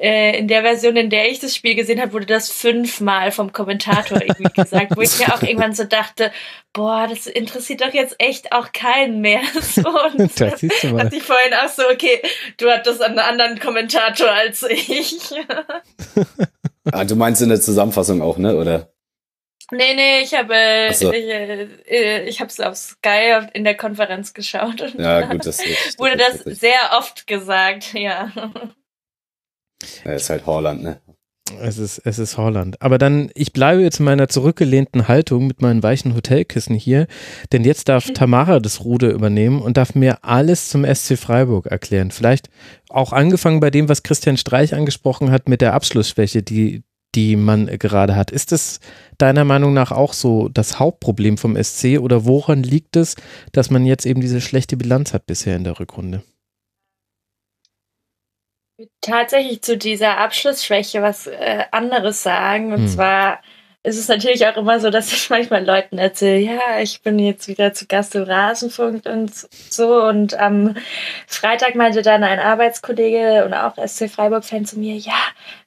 äh, in der Version, in der ich das Spiel gesehen habe, wurde das fünfmal vom Kommentator irgendwie gesagt, wo ich mir auch irgendwann so dachte, boah, das interessiert doch jetzt echt auch keinen mehr. So, und das siehst du mal. hatte ich vorhin auch so, okay, du hattest einen anderen Kommentator als ich. ah, du meinst in der Zusammenfassung auch, ne, oder? Nee, nee, ich habe so. ich, äh, ich habe es auf Sky in der Konferenz geschaut und ja, gut, das, das wurde das sehr oft gesagt, ja. Ja, ist halt Holland, ne? Es ist, es ist Holland. Aber dann, ich bleibe jetzt in meiner zurückgelehnten Haltung mit meinen weichen Hotelkissen hier, denn jetzt darf Tamara das Ruder übernehmen und darf mir alles zum SC Freiburg erklären. Vielleicht auch angefangen bei dem, was Christian Streich angesprochen hat mit der Abschlussschwäche, die, die man gerade hat. Ist es deiner Meinung nach auch so das Hauptproblem vom SC oder woran liegt es, dass man jetzt eben diese schlechte Bilanz hat bisher in der Rückrunde? Tatsächlich zu dieser Abschlussschwäche was äh, anderes sagen. Und hm. zwar ist es natürlich auch immer so, dass ich manchmal Leuten erzähle, ja, ich bin jetzt wieder zu Gast im Rasenfunk und so. Und am Freitag meinte dann ein Arbeitskollege und auch SC Freiburg-Fan zu mir, ja,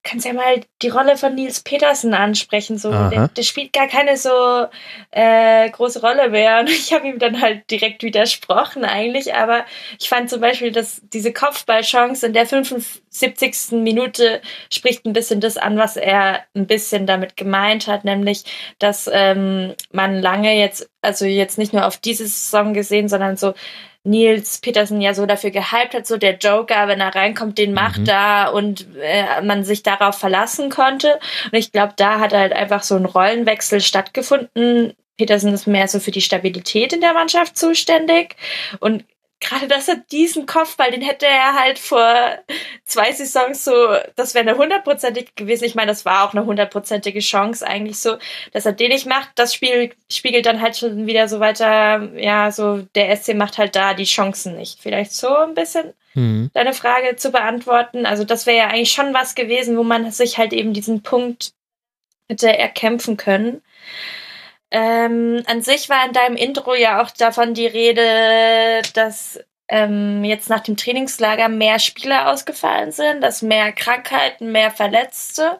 kannst ja mal die Rolle von Nils Petersen ansprechen. So, der, der, spielt gar keine so äh, große Rolle mehr. Und ich habe ihm dann halt direkt widersprochen eigentlich. Aber ich fand zum Beispiel, dass diese Kopfballchance in der 75. Minute spricht ein bisschen das an, was er ein bisschen damit gemeint hat, nämlich, dass ähm, man lange jetzt, also jetzt nicht nur auf diese Saison gesehen, sondern so Nils Petersen ja so dafür gehypt hat, so der Joker, wenn er reinkommt, den macht mhm. da und äh, man sich darauf verlassen konnte. Und ich glaube, da hat halt einfach so ein Rollenwechsel stattgefunden. Petersen ist mehr so für die Stabilität in der Mannschaft zuständig und gerade dass er diesen Kopfball, den hätte er halt vor zwei Saisons so, das wäre eine hundertprozentige gewesen. Ich meine, das war auch eine hundertprozentige Chance eigentlich so, dass er den nicht macht. Das Spiel spiegelt dann halt schon wieder so weiter, ja, so der SC macht halt da die Chancen nicht. Vielleicht so ein bisschen mhm. deine Frage zu beantworten. Also das wäre ja eigentlich schon was gewesen, wo man sich halt eben diesen Punkt hätte erkämpfen können. Ähm, an sich war in deinem Intro ja auch davon die Rede, dass ähm, jetzt nach dem Trainingslager mehr Spieler ausgefallen sind, dass mehr Krankheiten, mehr Verletzte.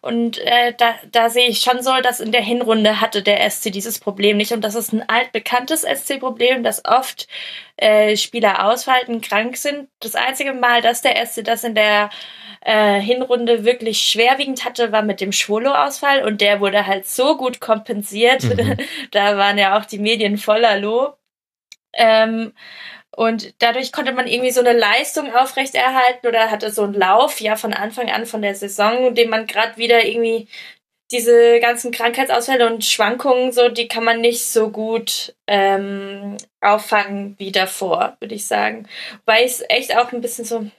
Und äh, da, da sehe ich schon so, dass in der Hinrunde hatte der SC dieses Problem nicht. Und das ist ein altbekanntes SC-Problem, dass oft äh, Spieler ausfallen, krank sind. Das einzige Mal, dass der SC das in der äh, Hinrunde wirklich schwerwiegend hatte, war mit dem Schwolo-Ausfall und der wurde halt so gut kompensiert. Mhm. da waren ja auch die Medien voller Lob. Ähm, und dadurch konnte man irgendwie so eine Leistung aufrechterhalten oder hatte so einen Lauf, ja, von Anfang an von der Saison, den man gerade wieder irgendwie diese ganzen Krankheitsausfälle und Schwankungen, so, die kann man nicht so gut ähm, auffangen wie davor, würde ich sagen. Weil ich es echt auch ein bisschen so,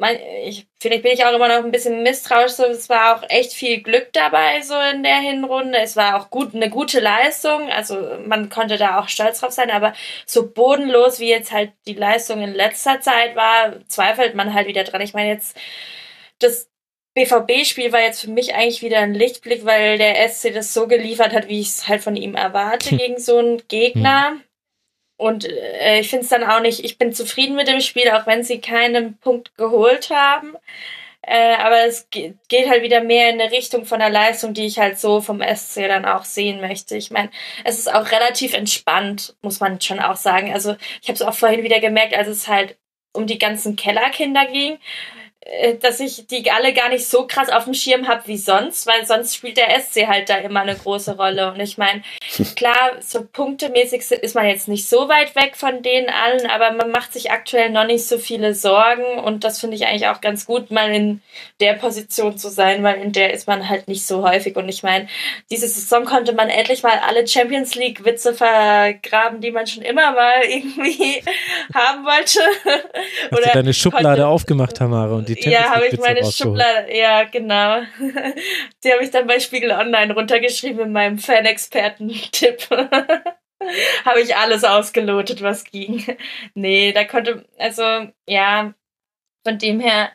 mein, ich, vielleicht bin ich auch immer noch ein bisschen misstrauisch. So, es war auch echt viel Glück dabei so in der Hinrunde. Es war auch gut, eine gute Leistung. Also man konnte da auch stolz drauf sein. Aber so bodenlos wie jetzt halt die Leistung in letzter Zeit war, zweifelt man halt wieder dran. Ich meine jetzt das BVB-Spiel war jetzt für mich eigentlich wieder ein Lichtblick, weil der SC das so geliefert hat, wie ich es halt von ihm erwarte hm. gegen so einen Gegner. Hm. Und äh, ich finde es dann auch nicht, ich bin zufrieden mit dem Spiel, auch wenn sie keinen Punkt geholt haben. Äh, aber es geht halt wieder mehr in eine Richtung von der Leistung, die ich halt so vom SC dann auch sehen möchte. Ich meine, es ist auch relativ entspannt, muss man schon auch sagen. Also ich habe es auch vorhin wieder gemerkt, als es halt um die ganzen Kellerkinder ging. Äh, dass ich die alle gar nicht so krass auf dem Schirm habe wie sonst, weil sonst spielt der SC halt da immer eine große Rolle. Und ich meine, klar, so punktemäßig ist man jetzt nicht so weit weg von denen allen, aber man macht sich aktuell noch nicht so viele Sorgen und das finde ich eigentlich auch ganz gut, mal in der Position zu sein, weil in der ist man halt nicht so häufig. Und ich meine, diese Saison konnte man endlich mal alle Champions League Witze vergraben, die man schon immer mal irgendwie haben wollte. Oder deine Schublade aufgemacht, Tamara, und die Champions Ja, habe ich meine Schublade, ja, genau. Die habe ich dann bei Spiegel Online runtergeschrieben in meinem Fan-Experten-Tipp. habe ich alles ausgelotet, was ging. Nee, da konnte, also, ja, von dem her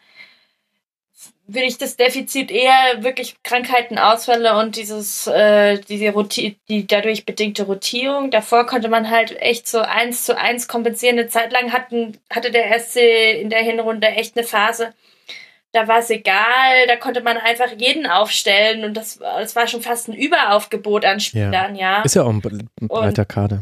würde ich das Defizit eher wirklich Krankheiten, Ausfälle und dieses, äh, diese Roti die dadurch bedingte Rotierung. Davor konnte man halt echt so eins zu eins kompensieren. Eine Zeit lang hatten, hatte der SC in der Hinrunde echt eine Phase, da war es egal, da konnte man einfach jeden aufstellen und das, das war schon fast ein Überaufgebot an Spielern, ja. ja. Ist ja auch ein breiter Kader.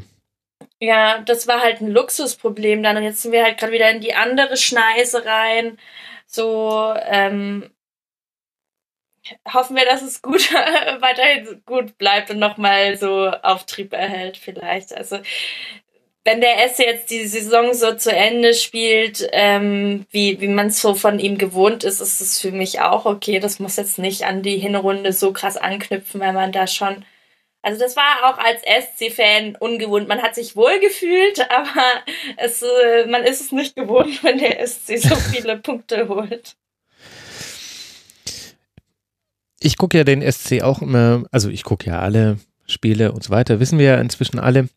Ja, das war halt ein Luxusproblem dann und jetzt sind wir halt gerade wieder in die andere Schneise rein. So, ähm, hoffen wir, dass es gut weiterhin gut bleibt und nochmal so Auftrieb erhält vielleicht. Also wenn der S jetzt die Saison so zu Ende spielt, ähm, wie, wie man es so von ihm gewohnt ist, ist es für mich auch okay. Das muss jetzt nicht an die Hinrunde so krass anknüpfen, weil man da schon. Also das war auch als SC-Fan ungewohnt. Man hat sich wohl gefühlt, aber es, äh, man ist es nicht gewohnt, wenn der SC so viele Punkte holt. Ich gucke ja den SC auch immer, also ich gucke ja alle Spiele und so weiter, wissen wir ja inzwischen alle.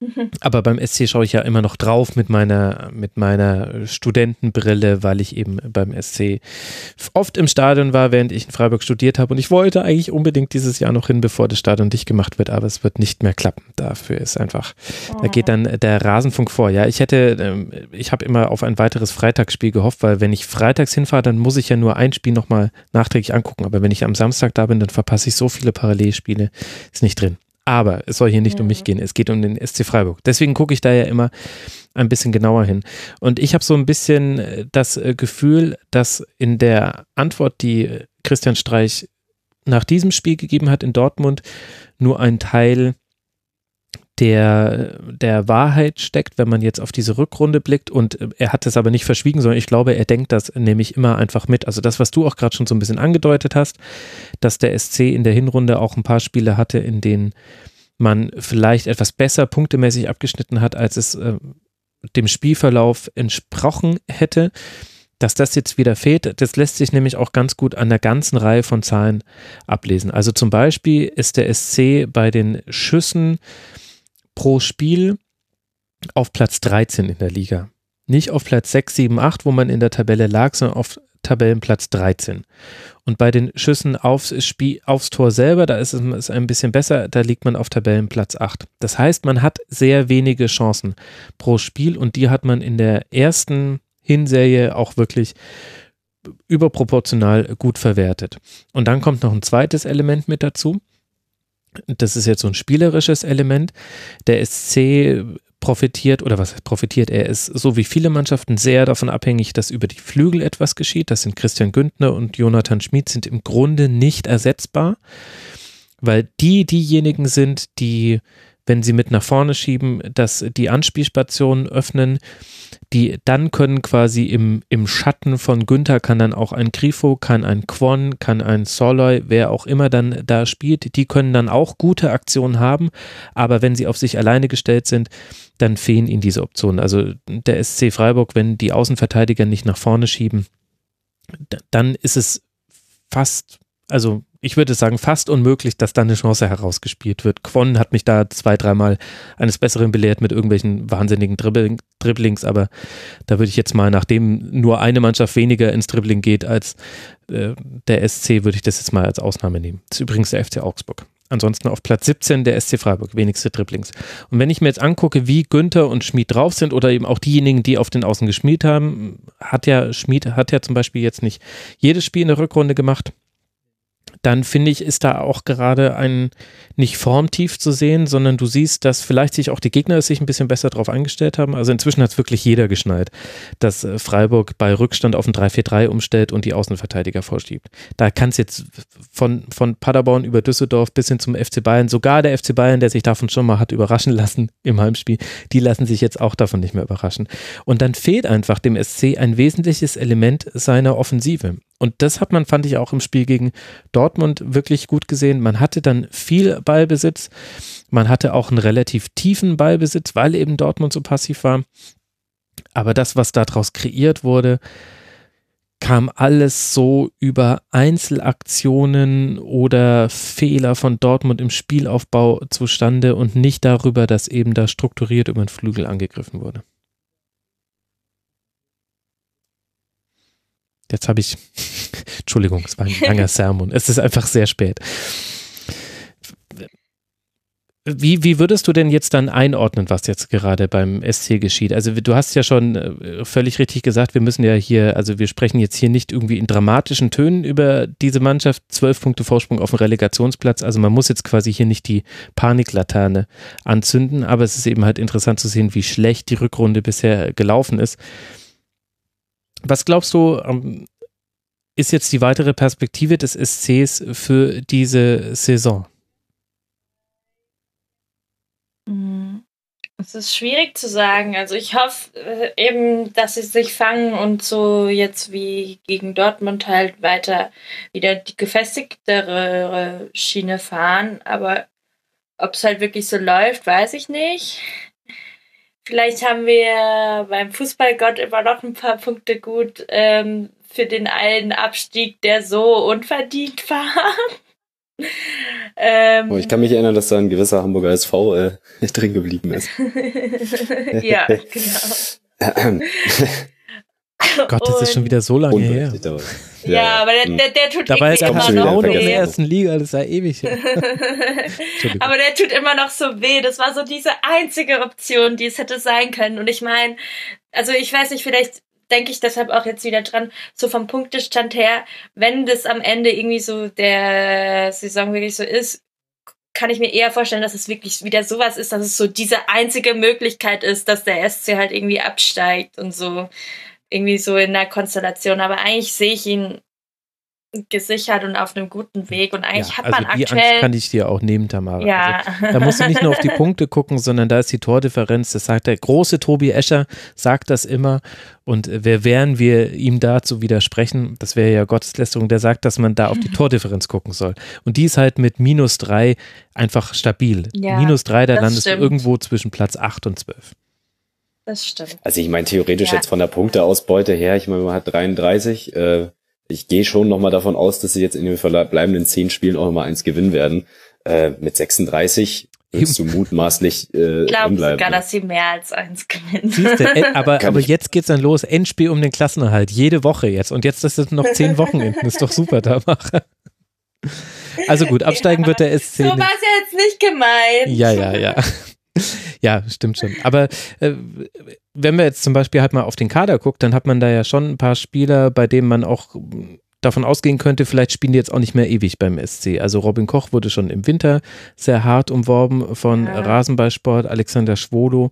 Aber beim SC schaue ich ja immer noch drauf mit meiner, mit meiner Studentenbrille, weil ich eben beim SC oft im Stadion war, während ich in Freiburg studiert habe. Und ich wollte eigentlich unbedingt dieses Jahr noch hin, bevor das Stadion dicht gemacht wird, aber es wird nicht mehr klappen. Dafür ist einfach, da geht dann der Rasenfunk vor. Ja, ich hätte, ähm, ich habe immer auf ein weiteres Freitagsspiel gehofft, weil wenn ich freitags hinfahre, dann muss ich ja nur ein Spiel nochmal nachträglich angucken. Aber wenn ich am Samstag da bin, dann verpasse ich so viele Parallelspiele. Ist nicht drin. Aber es soll hier nicht ja. um mich gehen, es geht um den SC Freiburg. Deswegen gucke ich da ja immer ein bisschen genauer hin. Und ich habe so ein bisschen äh, das äh, Gefühl, dass in der Antwort, die Christian Streich nach diesem Spiel gegeben hat in Dortmund, nur ein Teil der, der Wahrheit steckt, wenn man jetzt auf diese Rückrunde blickt. Und äh, er hat es aber nicht verschwiegen, sondern ich glaube, er denkt das nämlich immer einfach mit. Also das, was du auch gerade schon so ein bisschen angedeutet hast, dass der SC in der Hinrunde auch ein paar Spiele hatte, in denen man vielleicht etwas besser punktemäßig abgeschnitten hat, als es äh, dem Spielverlauf entsprochen hätte. Dass das jetzt wieder fehlt, das lässt sich nämlich auch ganz gut an der ganzen Reihe von Zahlen ablesen. Also zum Beispiel ist der SC bei den Schüssen pro Spiel auf Platz 13 in der Liga. Nicht auf Platz 6, 7, 8, wo man in der Tabelle lag, sondern auf Tabellenplatz 13. Und bei den Schüssen aufs, Spiel, aufs Tor selber, da ist es ein bisschen besser, da liegt man auf Tabellenplatz 8. Das heißt, man hat sehr wenige Chancen pro Spiel und die hat man in der ersten Hinserie auch wirklich überproportional gut verwertet. Und dann kommt noch ein zweites Element mit dazu das ist jetzt so ein spielerisches Element. Der SC profitiert, oder was profitiert, er ist so wie viele Mannschaften sehr davon abhängig, dass über die Flügel etwas geschieht. Das sind Christian Güntner und Jonathan Schmid sind im Grunde nicht ersetzbar, weil die diejenigen sind, die wenn sie mit nach vorne schieben, dass die Anspielstationen öffnen, die dann können quasi im, im Schatten von Günther kann dann auch ein Grifo, kann ein Kwon, kann ein Soloy, wer auch immer dann da spielt, die können dann auch gute Aktionen haben, aber wenn sie auf sich alleine gestellt sind, dann fehlen ihnen diese Optionen. Also der SC Freiburg, wenn die Außenverteidiger nicht nach vorne schieben, dann ist es fast, also ich würde sagen, fast unmöglich, dass da eine Chance herausgespielt wird. Quon hat mich da zwei, dreimal eines Besseren belehrt mit irgendwelchen wahnsinnigen Dribbling, Dribblings, aber da würde ich jetzt mal, nachdem nur eine Mannschaft weniger ins Dribbling geht als äh, der SC, würde ich das jetzt mal als Ausnahme nehmen. Das ist übrigens der FC Augsburg. Ansonsten auf Platz 17 der SC Freiburg, wenigste Dribblings. Und wenn ich mir jetzt angucke, wie Günther und Schmid drauf sind oder eben auch diejenigen, die auf den Außen geschmied haben, hat ja Schmid, hat ja zum Beispiel jetzt nicht jedes Spiel in der Rückrunde gemacht dann finde ich, ist da auch gerade ein nicht formtief zu sehen, sondern du siehst, dass vielleicht sich auch die Gegner sich ein bisschen besser darauf eingestellt haben. Also inzwischen hat es wirklich jeder geschnallt, dass äh, Freiburg bei Rückstand auf ein 3-4-3 umstellt und die Außenverteidiger vorschiebt. Da kann es jetzt von, von Paderborn über Düsseldorf bis hin zum FC Bayern, sogar der FC Bayern, der sich davon schon mal hat überraschen lassen im Heimspiel, die lassen sich jetzt auch davon nicht mehr überraschen. Und dann fehlt einfach dem SC ein wesentliches Element seiner Offensive. Und das hat man, fand ich, auch im Spiel gegen Dortmund wirklich gut gesehen. Man hatte dann viel Ballbesitz. Man hatte auch einen relativ tiefen Ballbesitz, weil eben Dortmund so passiv war. Aber das, was daraus kreiert wurde, kam alles so über Einzelaktionen oder Fehler von Dortmund im Spielaufbau zustande und nicht darüber, dass eben da strukturiert über den Flügel angegriffen wurde. Jetzt habe ich, Entschuldigung, es war ein langer Sermon. Es ist einfach sehr spät. Wie, wie würdest du denn jetzt dann einordnen, was jetzt gerade beim SC geschieht? Also du hast ja schon äh, völlig richtig gesagt, wir müssen ja hier, also wir sprechen jetzt hier nicht irgendwie in dramatischen Tönen über diese Mannschaft, zwölf Punkte Vorsprung auf dem Relegationsplatz. Also man muss jetzt quasi hier nicht die Paniklaterne anzünden, aber es ist eben halt interessant zu sehen, wie schlecht die Rückrunde bisher gelaufen ist. Was glaubst du, ähm, ist jetzt die weitere Perspektive des SCs für diese Saison? Mm, es ist schwierig zu sagen. Also ich hoffe äh, eben, dass sie sich fangen und so jetzt wie gegen Dortmund halt weiter wieder die gefestigtere Schiene fahren. Aber ob es halt wirklich so läuft, weiß ich nicht. Vielleicht haben wir beim Fußballgott immer noch ein paar Punkte gut. Ähm, für den einen Abstieg, der so unverdient war. ähm, oh, ich kann mich erinnern, dass da ein gewisser Hamburger SV äh, drin geblieben ist. ja, genau. Gott, das ist schon wieder so lange her. Ja, ja, aber der, der, der tut Dabei ist immer noch in der weh. ersten Liga, das ist ja ewig. her. aber der tut immer noch so weh. Das war so diese einzige Option, die es hätte sein können. Und ich meine, also ich weiß nicht, vielleicht denke ich deshalb auch jetzt wieder dran, so vom Punktestand her, wenn das am Ende irgendwie so der Saison wirklich so ist, kann ich mir eher vorstellen, dass es wirklich wieder sowas ist, dass es so diese einzige Möglichkeit ist, dass der SC halt irgendwie absteigt und so irgendwie so in der Konstellation. Aber eigentlich sehe ich ihn gesichert und auf einem guten Weg. Und eigentlich Ja, hat also man die aktuell. Angst kann ich dir auch nehmen, Tamara. ja. Also, da musst du nicht nur auf die Punkte gucken, sondern da ist die Tordifferenz. Das sagt der große Tobi Escher, sagt das immer. Und äh, wer wären wir ihm da zu widersprechen? Das wäre ja Gotteslästerung. Der sagt, dass man da auf die Tordifferenz gucken soll. Und die ist halt mit minus drei einfach stabil. Ja, minus drei, da landest stimmt. du irgendwo zwischen Platz acht und zwölf. Das stimmt. Also ich meine, theoretisch Ja. jetzt von der Punkteausbeute her, ich meine, man hat 33, äh, ich gehe schon nochmal davon aus, dass sie jetzt in den verbleibenden zehn Spielen auch nochmal eins gewinnen werden. Äh, mit 36 würdest du mutmaßlich äh, Ich glaube sogar, ne? dass sie mehr als eins gewinnen. Siehst du, äh, aber, aber jetzt geht's dann los. Endspiel um den Klassenerhalt. Jede Woche jetzt. Und jetzt ist es noch zehn Wochenenden. Ist doch super, Tamara. Also gut, absteigen Ja, wird der SC So war nicht. es ja jetzt nicht gemeint. Ja, ja, ja. Ja, stimmt schon. Aber äh, wenn man jetzt zum Beispiel halt mal auf den Kader guckt, dann hat man da ja schon ein paar Spieler, bei denen man auch davon ausgehen könnte, vielleicht spielen die jetzt auch nicht mehr ewig beim SC. Also Robin Koch wurde schon im Winter sehr hart umworben von Ja. Rasenballsport. Alexander Schwodo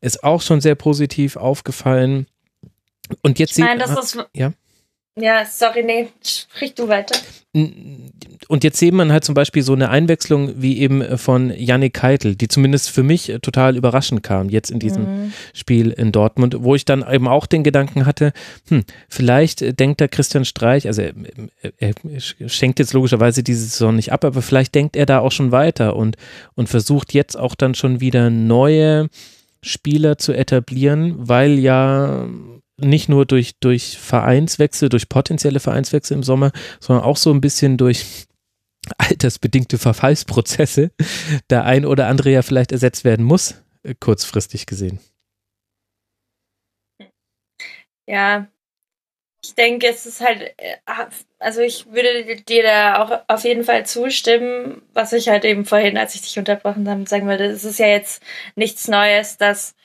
ist auch schon sehr positiv aufgefallen. Und jetzt Ich meine, das ist. ja. Ja, sorry, nee, sprich du weiter. Und jetzt sieht man halt zum Beispiel so eine Einwechslung wie eben von Yannick Keitel, die zumindest für mich total überraschend kam, jetzt in diesem Mhm. Spiel in Dortmund, wo ich dann eben auch den Gedanken hatte, hm, vielleicht äh, denkt da Christian Streich, also er, er, er schenkt jetzt logischerweise diese Saison nicht ab, aber vielleicht denkt er da auch schon weiter und, und versucht jetzt auch dann schon wieder neue Spieler zu etablieren, weil ja nicht nur durch, durch Vereinswechsel, durch potenzielle Vereinswechsel im Sommer, sondern auch so ein bisschen durch altersbedingte Verfallsprozesse der ein oder andere ja vielleicht ersetzt werden muss, äh, kurzfristig gesehen. Ja, ich denke, es ist halt, äh, also ich würde dir da auch auf jeden Fall zustimmen, was ich halt eben vorhin, als ich dich unterbrochen habe, sagen wollte, es ist ja jetzt nichts Neues, dass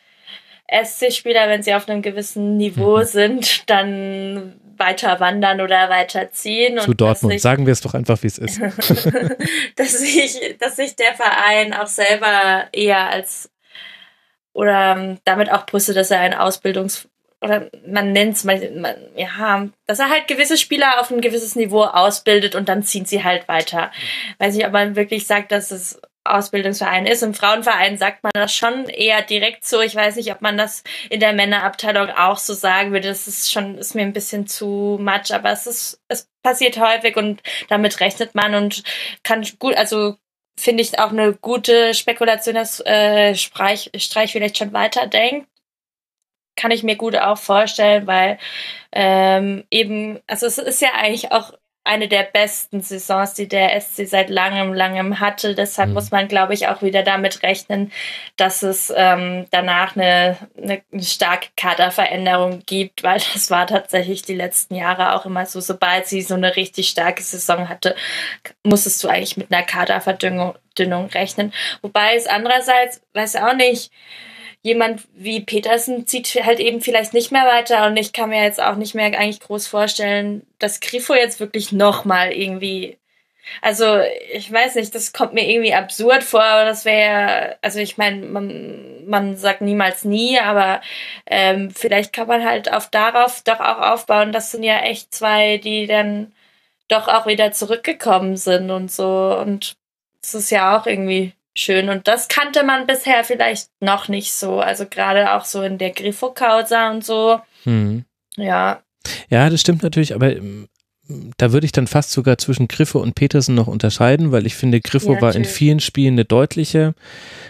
SC-Spieler, wenn sie auf einem gewissen Niveau Mhm. sind, dann weiter wandern oder weiterziehen. Zu Dortmund. sich- Sagen wir es doch einfach, wie es ist. dass sich, dass sich der Verein auch selber eher als oder ähm, damit auch brüstet, dass er ein Ausbildungs oder man nennt es mal, man, ja, dass er halt gewisse Spieler auf ein gewisses Niveau ausbildet und dann ziehen sie halt weiter. Weiß nicht, ob man wirklich sagt, dass es Ausbildungsverein ist. Im Frauenverein sagt man das schon eher direkt so. Ich weiß nicht, ob man das in der Männerabteilung auch so sagen würde. Das ist schon, ist mir ein bisschen zu much, aber es ist, es passiert häufig und damit rechnet man und kann gut, also finde ich auch eine gute Spekulation, dass äh, Streich, Streich vielleicht schon weiterdenkt. Kann ich mir gut auch vorstellen, weil ähm, eben, also es ist ja eigentlich auch eine der besten Saisons, die der SC seit langem, langem hatte. Deshalb Mhm. muss man, glaube ich, auch wieder damit rechnen, dass es ähm, danach eine, eine, starke Kaderveränderung gibt, weil das war tatsächlich die letzten Jahre auch immer so. Sobald sie so eine richtig starke Saison hatte, musstest du eigentlich mit einer Kaderverdünnung Dünung rechnen. Wobei es andererseits, weiß auch nicht, jemand wie Petersen zieht halt eben vielleicht nicht mehr weiter und ich kann mir jetzt auch nicht mehr eigentlich groß vorstellen, dass Grifo jetzt wirklich nochmal irgendwie also, ich weiß nicht, das kommt mir irgendwie absurd vor, aber das wäre, also ich meine, man, man sagt niemals nie, aber ähm, vielleicht kann man halt auf darauf doch auch aufbauen. Das sind ja echt zwei, die dann doch auch wieder zurückgekommen sind und so. Und es ist ja auch irgendwie schön. Und das kannte man bisher vielleicht noch nicht so. Also gerade auch so in der Grifo-Causa und so. Hm. Ja, Ja, das stimmt natürlich, aber ähm, da würde ich dann fast sogar zwischen Griffe und Petersen noch unterscheiden, weil ich finde, Griffo ja, war in vielen Spielen eine deutliche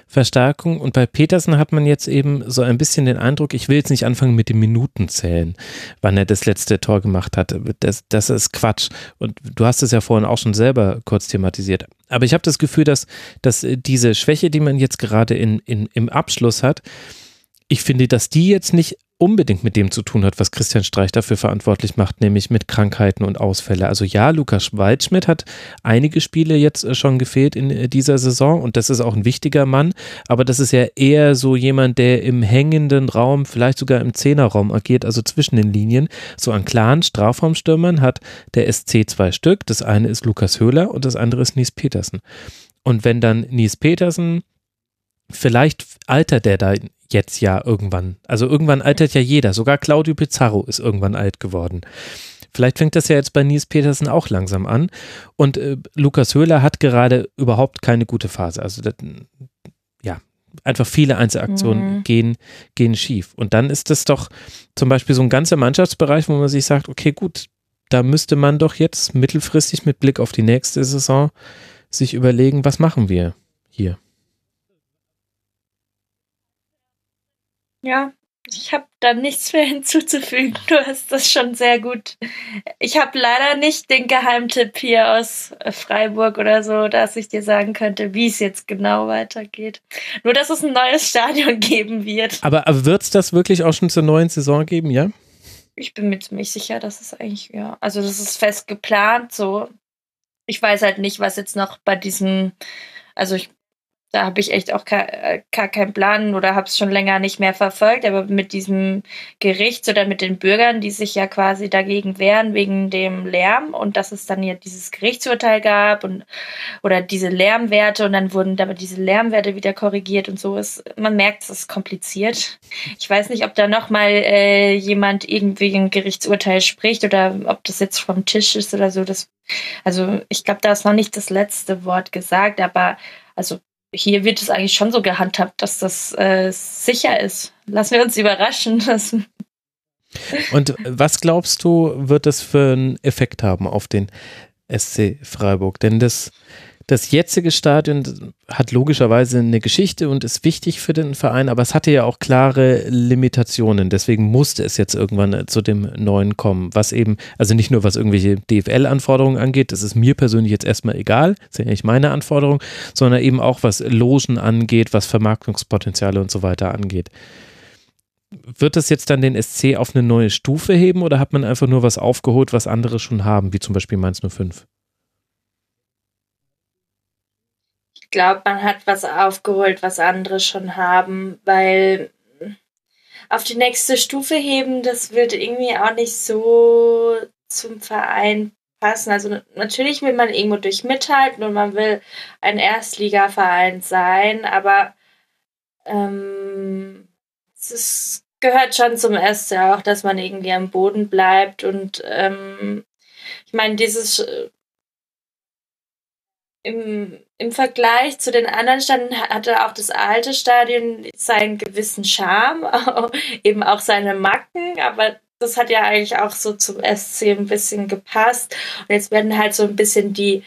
Verstärkung und bei Petersen hat man jetzt eben so ein bisschen den Eindruck, ich will jetzt nicht anfangen mit den Minuten zählen, wann er das letzte Tor gemacht hat. Das, das ist Quatsch. Und du hast es ja vorhin auch schon selber kurz thematisiert. Aber ich habe das Gefühl, dass, dass diese Schwäche, die man jetzt gerade in, in, im Abschluss hat, ich finde, dass die jetzt nicht unbedingt mit dem zu tun hat, was Christian Streich dafür verantwortlich macht, nämlich mit Krankheiten und Ausfälle. Also ja, Lukas Waldschmidt hat einige Spiele jetzt äh, schon gefehlt in äh, dieser Saison und das ist auch ein wichtiger Mann, aber das ist ja eher so jemand, der im hängenden Raum, vielleicht sogar im Zehnerraum agiert, also zwischen den Linien. So an klaren Strafraumstürmern hat der SC zwei Stück. Das eine ist Lukas Höhler und das andere ist Nies Petersen. Und wenn dann Nies Petersen vielleicht altert der da jetzt ja irgendwann. Also irgendwann altert ja jeder. Sogar Claudio Pizarro ist irgendwann alt geworden. Vielleicht fängt das ja jetzt bei Nies Petersen auch langsam an. Und äh, Lukas Höhler hat gerade überhaupt keine gute Phase. Also das, ja, einfach viele Einzelaktionen mhm. gehen, gehen schief. Und dann ist das doch zum Beispiel so ein ganzer Mannschaftsbereich, wo man sich sagt, okay, gut, da müsste man doch jetzt mittelfristig mit Blick auf die nächste Saison sich überlegen, was machen wir hier. Ja, ich habe da nichts mehr hinzuzufügen. Du hast das schon sehr gut. Ich habe leider nicht den Geheimtipp hier aus äh, Freiburg oder so, dass ich dir sagen könnte, wie es jetzt genau weitergeht. Nur, dass es ein neues Stadion geben wird. Aber, aber wird es das wirklich auch schon zur neuen Saison geben, ja? Ich bin mir ziemlich sicher, dass es eigentlich, ja, also das ist fest geplant so. Ich weiß halt nicht, was jetzt noch bei diesem, also ich da habe ich echt auch gar, äh, gar keinen Plan oder habe es schon länger nicht mehr verfolgt. Aber mit diesem Gericht oder mit den Bürgern, die sich ja quasi dagegen wehren wegen dem Lärm und dass es dann ja dieses Gerichtsurteil gab und oder diese Lärmwerte und dann wurden aber diese Lärmwerte wieder korrigiert und so ist. Man merkt, es ist kompliziert. Ich weiß nicht, ob da noch mal äh, jemand irgendwie ein Gerichtsurteil spricht oder ob das jetzt vom Tisch ist oder so. Das also ich glaube, da ist noch nicht das letzte Wort gesagt, aber also hier wird es eigentlich schon so gehandhabt, dass das äh, sicher ist. Lassen wir uns überraschen. Und was glaubst du, wird das für einen Effekt haben auf den SC Freiburg? Denn das das jetzige Stadion hat logischerweise eine Geschichte und ist wichtig für den Verein, aber es hatte ja auch klare Limitationen. Deswegen musste es jetzt irgendwann zu dem neuen kommen, was eben, also nicht nur was irgendwelche DFL-Anforderungen angeht, das ist mir persönlich jetzt erstmal egal, das ist ja nicht meine Anforderung, sondern eben auch was Logen angeht, was Vermarktungspotenziale und so weiter angeht. Wird das jetzt dann den SC auf eine neue Stufe heben oder hat man einfach nur was aufgeholt, was andere schon haben, wie zum Beispiel Mainz 05? Glaube, man hat was aufgeholt, was andere schon haben, weil auf die nächste Stufe heben, das wird irgendwie auch nicht so zum Verein passen. Also natürlich will man irgendwo durch mithalten und man will ein Erstligaverein sein, aber ähm, es ist, gehört schon zum SC auch, dass man irgendwie am Boden bleibt und ähm, ich meine, dieses äh, im, im Vergleich zu den anderen Stadien hatte auch das alte Stadion seinen gewissen Charme, eben auch seine Macken, aber das hat ja eigentlich auch so zum SC ein bisschen gepasst. Und jetzt werden halt so ein bisschen die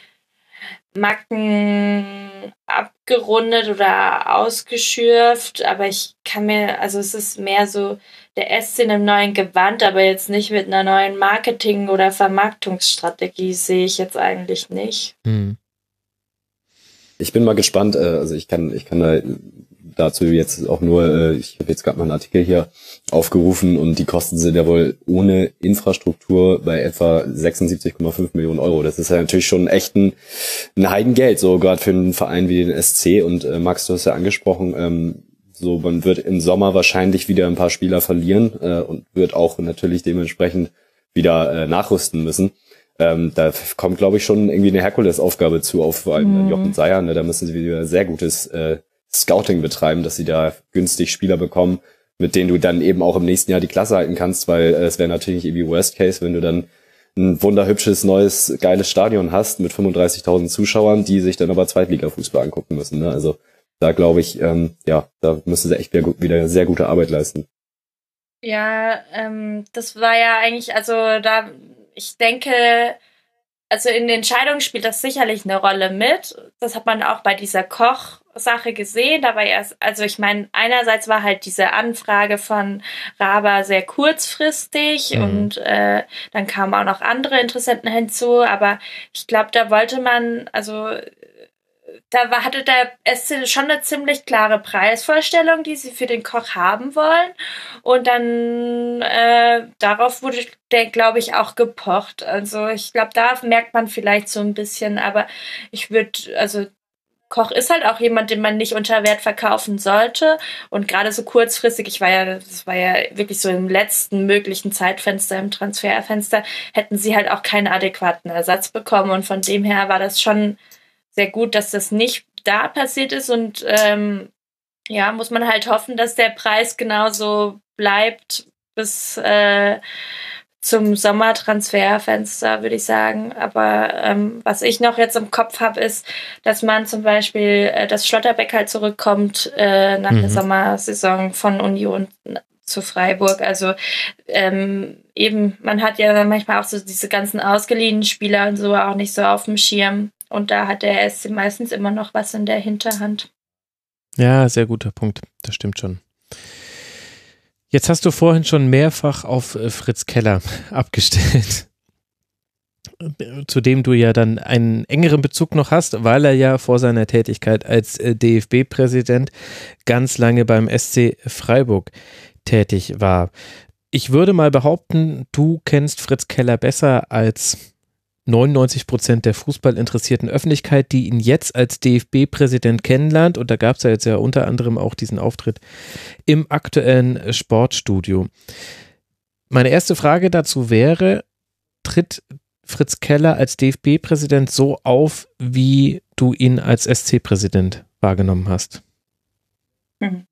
Macken abgerundet oder ausgeschürft, aber ich kann mir, also es ist mehr so der SC in einem neuen Gewand, aber jetzt nicht mit einer neuen Marketing- oder Vermarktungsstrategie sehe ich jetzt eigentlich nicht. Hm. Ich bin mal gespannt, äh, also ich kann, ich kann da dazu jetzt auch nur, äh, ich habe jetzt gerade mal einen Artikel hier aufgerufen und die Kosten sind ja wohl ohne Infrastruktur bei etwa 76,5 Millionen Euro. Das ist ja natürlich schon echt ein, ein Heidengeld, so gerade für einen Verein wie den SC. Und äh, Max, du hast ja angesprochen, ähm, so man wird im Sommer wahrscheinlich wieder ein paar Spieler verlieren äh, und wird auch natürlich dementsprechend wieder äh, nachrüsten müssen. Ähm, da kommt, glaube ich, schon irgendwie eine Herkulesaufgabe zu auf vor allem mhm. Jochen Seyer. Ne? Da müssen sie wieder sehr gutes äh, Scouting betreiben, dass sie da günstig Spieler bekommen, mit denen du dann eben auch im nächsten Jahr die Klasse halten kannst, weil äh, es wäre natürlich irgendwie Worst Case, wenn du dann ein wunderhübsches, neues, geiles Stadion hast mit 35.000 Zuschauern, die sich dann aber Zweitliga-Fußball angucken müssen. Ne? Also da glaube ich, ähm, ja, da müsste sie echt wieder, wieder sehr gute Arbeit leisten. Ja, ähm, das war ja eigentlich, also da ich denke, also in Entscheidungen spielt das sicherlich eine Rolle mit. Das hat man auch bei dieser Koch-Sache gesehen. Da war erst, also ich meine, einerseits war halt diese Anfrage von Raba sehr kurzfristig mhm. und äh, dann kamen auch noch andere Interessenten hinzu. Aber ich glaube, da wollte man, also da war, hatte der SC schon eine ziemlich klare Preisvorstellung, die sie für den Koch haben wollen. Und dann äh, darauf wurde glaube ich, auch gepocht. Also ich glaube, da merkt man vielleicht so ein bisschen, aber ich würde, also Koch ist halt auch jemand, den man nicht unter Wert verkaufen sollte. Und gerade so kurzfristig, ich war ja, das war ja wirklich so im letzten möglichen Zeitfenster, im Transferfenster, hätten sie halt auch keinen adäquaten Ersatz bekommen. Und von dem her war das schon sehr gut, dass das nicht da passiert ist und ähm, ja, muss man halt hoffen, dass der Preis genauso bleibt bis äh, zum Sommertransferfenster, würde ich sagen. Aber ähm, was ich noch jetzt im Kopf habe, ist, dass man zum Beispiel, äh, dass Schlotterbeck halt zurückkommt äh, nach mhm. der Sommersaison von Union zu Freiburg. Also ähm, eben, man hat ja manchmal auch so diese ganzen ausgeliehenen Spieler und so auch nicht so auf dem Schirm. Und da hat der SC meistens immer noch was in der Hinterhand. Ja, sehr guter Punkt. Das stimmt schon. Jetzt hast du vorhin schon mehrfach auf äh, Fritz Keller abgestellt, zu dem du ja dann einen engeren Bezug noch hast, weil er ja vor seiner Tätigkeit als äh, DFB-Präsident ganz lange beim SC Freiburg tätig war. Ich würde mal behaupten, du kennst Fritz Keller besser als 99 Prozent der fußballinteressierten Öffentlichkeit, die ihn jetzt als DFB-Präsident kennenlernt. Und da gab es ja jetzt ja unter anderem auch diesen Auftritt im aktuellen Sportstudio. Meine erste Frage dazu wäre, tritt Fritz Keller als DFB-Präsident so auf, wie du ihn als SC-Präsident wahrgenommen hast? Mhm.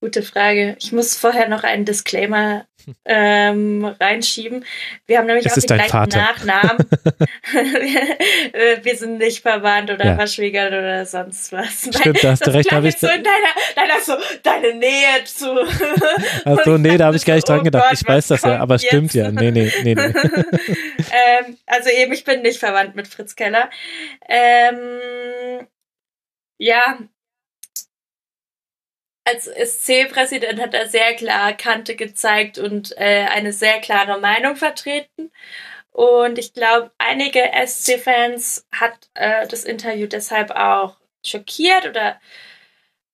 Gute Frage. Ich muss vorher noch einen Disclaimer ähm, reinschieben. Wir haben nämlich es auch den gleichen Vater. Nachnamen. wir sind nicht verwandt oder ja. verschwägert oder sonst was. Stimmt, da hast du recht. ich so in deiner, deiner so deine Nähe zu. Achso, nee, da habe ich gar nicht dran oh gedacht. Gott, ich weiß das ja, aber jetzt? stimmt ja. Nee, nee, nee. nee. ähm, also eben, ich bin nicht verwandt mit Fritz Keller. Ähm, ja, als SC-Präsident hat er sehr klar Kante gezeigt und äh, eine sehr klare Meinung vertreten. Und ich glaube, einige SC-Fans hat äh, das Interview deshalb auch schockiert oder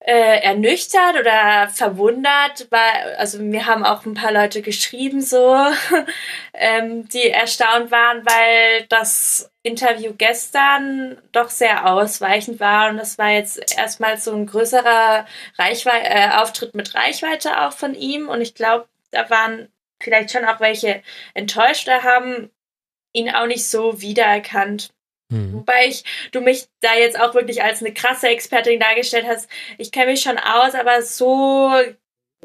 äh, ernüchtert oder verwundert, weil, also mir haben auch ein paar Leute geschrieben so, ähm, die erstaunt waren, weil das Interview gestern doch sehr ausweichend war und das war jetzt erstmal so ein größerer Reichweite, äh, Auftritt mit Reichweite auch von ihm und ich glaube, da waren vielleicht schon auch welche enttäuscht, da haben ihn auch nicht so wiedererkannt. Mhm. Wobei ich, du mich da jetzt auch wirklich als eine krasse Expertin dargestellt hast. Ich kenne mich schon aus, aber so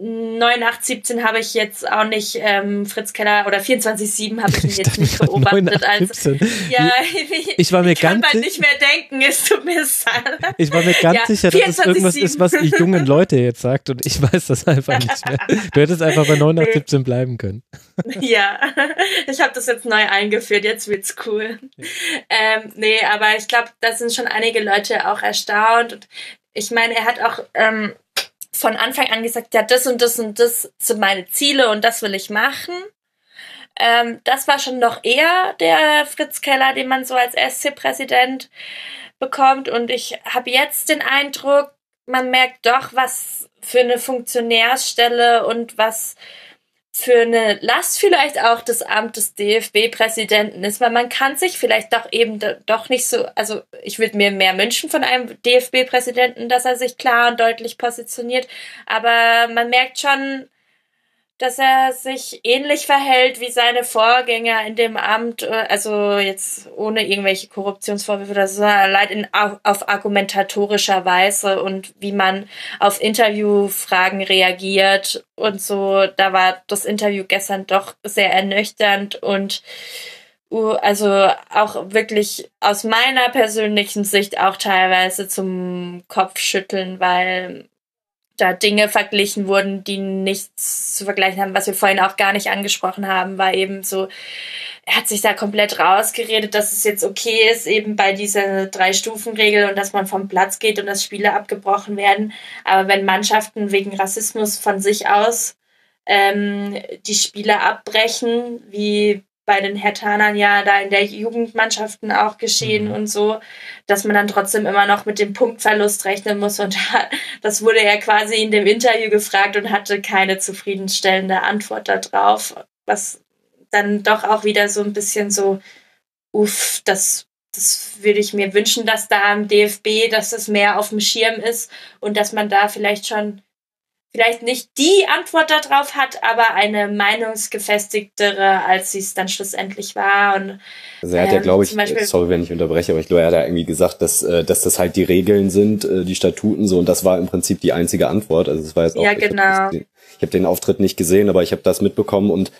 9817 habe ich jetzt auch nicht ähm, Fritz Keller oder 24-7 habe ich ihn jetzt nicht beobachtet. Als, ja, ich, ich war mir ich ganz kann nicht mehr denken, es tut mir leid. Ich war mir ganz ja, sicher, dass es irgendwas ist, was die jungen Leute jetzt sagt und ich weiß das einfach nicht mehr. Du hättest einfach bei 917 bleiben können. Ja, ich habe das jetzt neu eingeführt, jetzt wird's cool. Ja. Ähm, nee, aber ich glaube, da sind schon einige Leute auch erstaunt und ich meine, er hat auch ähm, von Anfang an gesagt, ja, das und das und das sind meine Ziele und das will ich machen. Ähm, das war schon noch eher der Fritz Keller, den man so als SC-Präsident bekommt. Und ich habe jetzt den Eindruck, man merkt doch, was für eine Funktionärsstelle und was für eine Last vielleicht auch das Amt des DFB-Präsidenten ist, weil man kann sich vielleicht doch eben doch nicht so, also ich würde mir mehr wünschen von einem DFB-Präsidenten, dass er sich klar und deutlich positioniert, aber man merkt schon, dass er sich ähnlich verhält wie seine Vorgänger in dem Amt, äh, also jetzt ohne irgendwelche Korruptionsvorwürfe oder so, leid in, auf, auf argumentatorischer Weise und wie man auf Interviewfragen reagiert und so. Da war das Interview gestern doch sehr ernüchternd und also auch wirklich aus meiner persönlichen Sicht auch teilweise zum Kopfschütteln, weil da Dinge verglichen wurden, die nichts zu vergleichen haben, was wir vorhin auch gar nicht angesprochen haben, war eben so, er hat sich da komplett rausgeredet, dass es jetzt okay ist, eben bei dieser Drei-Stufen-Regel und dass man vom Platz geht und dass Spiele abgebrochen werden. Aber wenn Mannschaften wegen Rassismus von sich aus ähm, die Spiele abbrechen, wie bei den Hertanern ja da in der Jugendmannschaften auch geschehen mhm. und so, dass man dann trotzdem immer noch mit dem Punktverlust rechnen muss. Und das wurde er quasi in dem Interview gefragt und hatte keine zufriedenstellende Antwort darauf, was dann doch auch wieder so ein bisschen so, uff, das, das würde ich mir wünschen, dass da im DFB, dass es mehr auf dem Schirm ist und dass man da vielleicht schon vielleicht nicht die Antwort darauf hat, aber eine meinungsgefestigtere, als sie es dann schlussendlich war. Und, also er hat ja, ähm, glaube ich, Beispiel, sorry, wenn ich unterbreche, aber ich glaube, er hat ja irgendwie gesagt, dass, äh, dass das halt die Regeln sind, äh, die Statuten so, und das war im Prinzip die einzige Antwort. Also es war jetzt auch. Ja, genau. Ich habe hab den Auftritt nicht gesehen, aber ich habe das mitbekommen und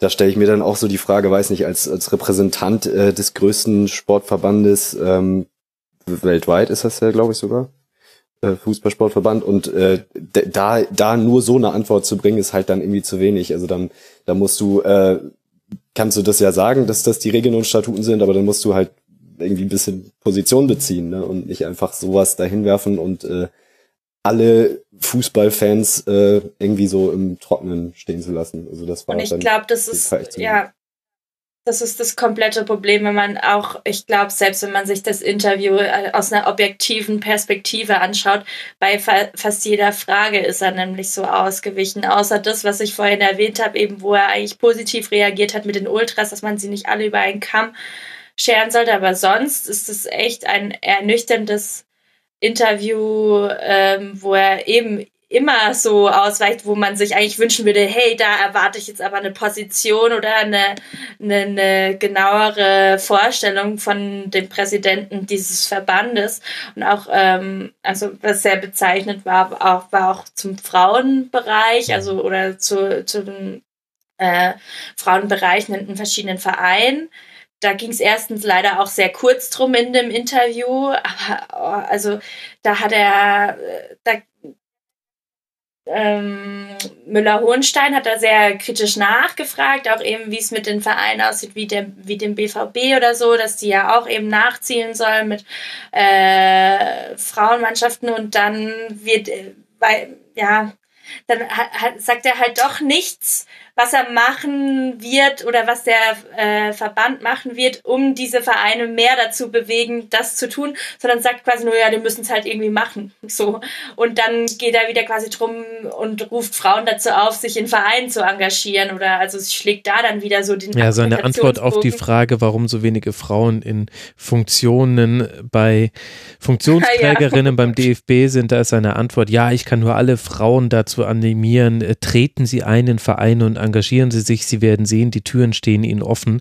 da stelle ich mir dann auch so die Frage, weiß nicht, als, als Repräsentant äh, des größten Sportverbandes ähm, weltweit ist das ja, glaube ich, sogar. Äh, Fußballsportverband und äh, da da nur so eine Antwort zu bringen ist halt dann irgendwie zu wenig also dann da musst du äh, kannst du das ja sagen dass das die Regeln und Statuten sind aber dann musst du halt irgendwie ein bisschen Position beziehen ne? und nicht einfach sowas dahin werfen und äh, alle Fußballfans äh, irgendwie so im Trockenen stehen zu lassen also das war und ich glaube das ist ja das ist das komplette Problem, wenn man auch, ich glaube, selbst wenn man sich das Interview äh, aus einer objektiven Perspektive anschaut, bei fast jeder Frage ist er nämlich so ausgewichen. Außer das, was ich vorhin erwähnt habe, eben wo er eigentlich positiv reagiert hat mit den Ultras, dass man sie nicht alle über einen Kamm scheren sollte. Aber sonst ist es echt ein ernüchterndes Interview, ähm, wo er eben immer so ausweicht, wo man sich eigentlich wünschen würde, hey, da erwarte ich jetzt aber eine Position oder eine, eine, eine genauere Vorstellung von dem Präsidenten dieses Verbandes. Und auch, ähm, also was sehr bezeichnet war, auch, war auch zum Frauenbereich, also oder zu, zu den äh, Frauenbereichen in verschiedenen Vereinen da ging es erstens leider auch sehr kurz drum in dem Interview, aber oh, also da hat er, äh, da ähm, Müller-Hohenstein hat da sehr kritisch nachgefragt, auch eben, wie es mit den Vereinen aussieht, wie, der, wie dem BVB oder so, dass die ja auch eben nachziehen sollen mit äh, Frauenmannschaften. Und dann wird, äh, weil, ja, dann hat, sagt er halt doch nichts, was er machen wird oder was der äh, Verband machen wird, um diese Vereine mehr dazu bewegen, das zu tun, sondern sagt quasi nur, ja, die müssen es halt irgendwie machen. So. Und dann geht er wieder quasi drum und ruft Frauen dazu auf, sich in Vereinen zu engagieren oder also schlägt da dann wieder so den Ja, seine Antwort auf die Frage, warum so wenige Frauen in Funktionen bei Funktionsträgerinnen ja, ja. beim DFB sind, da ist seine Antwort, ja, ich kann nur alle Frauen dazu animieren, äh, treten sie ein in Vereine und engagieren Sie sich, Sie werden sehen, die Türen stehen Ihnen offen.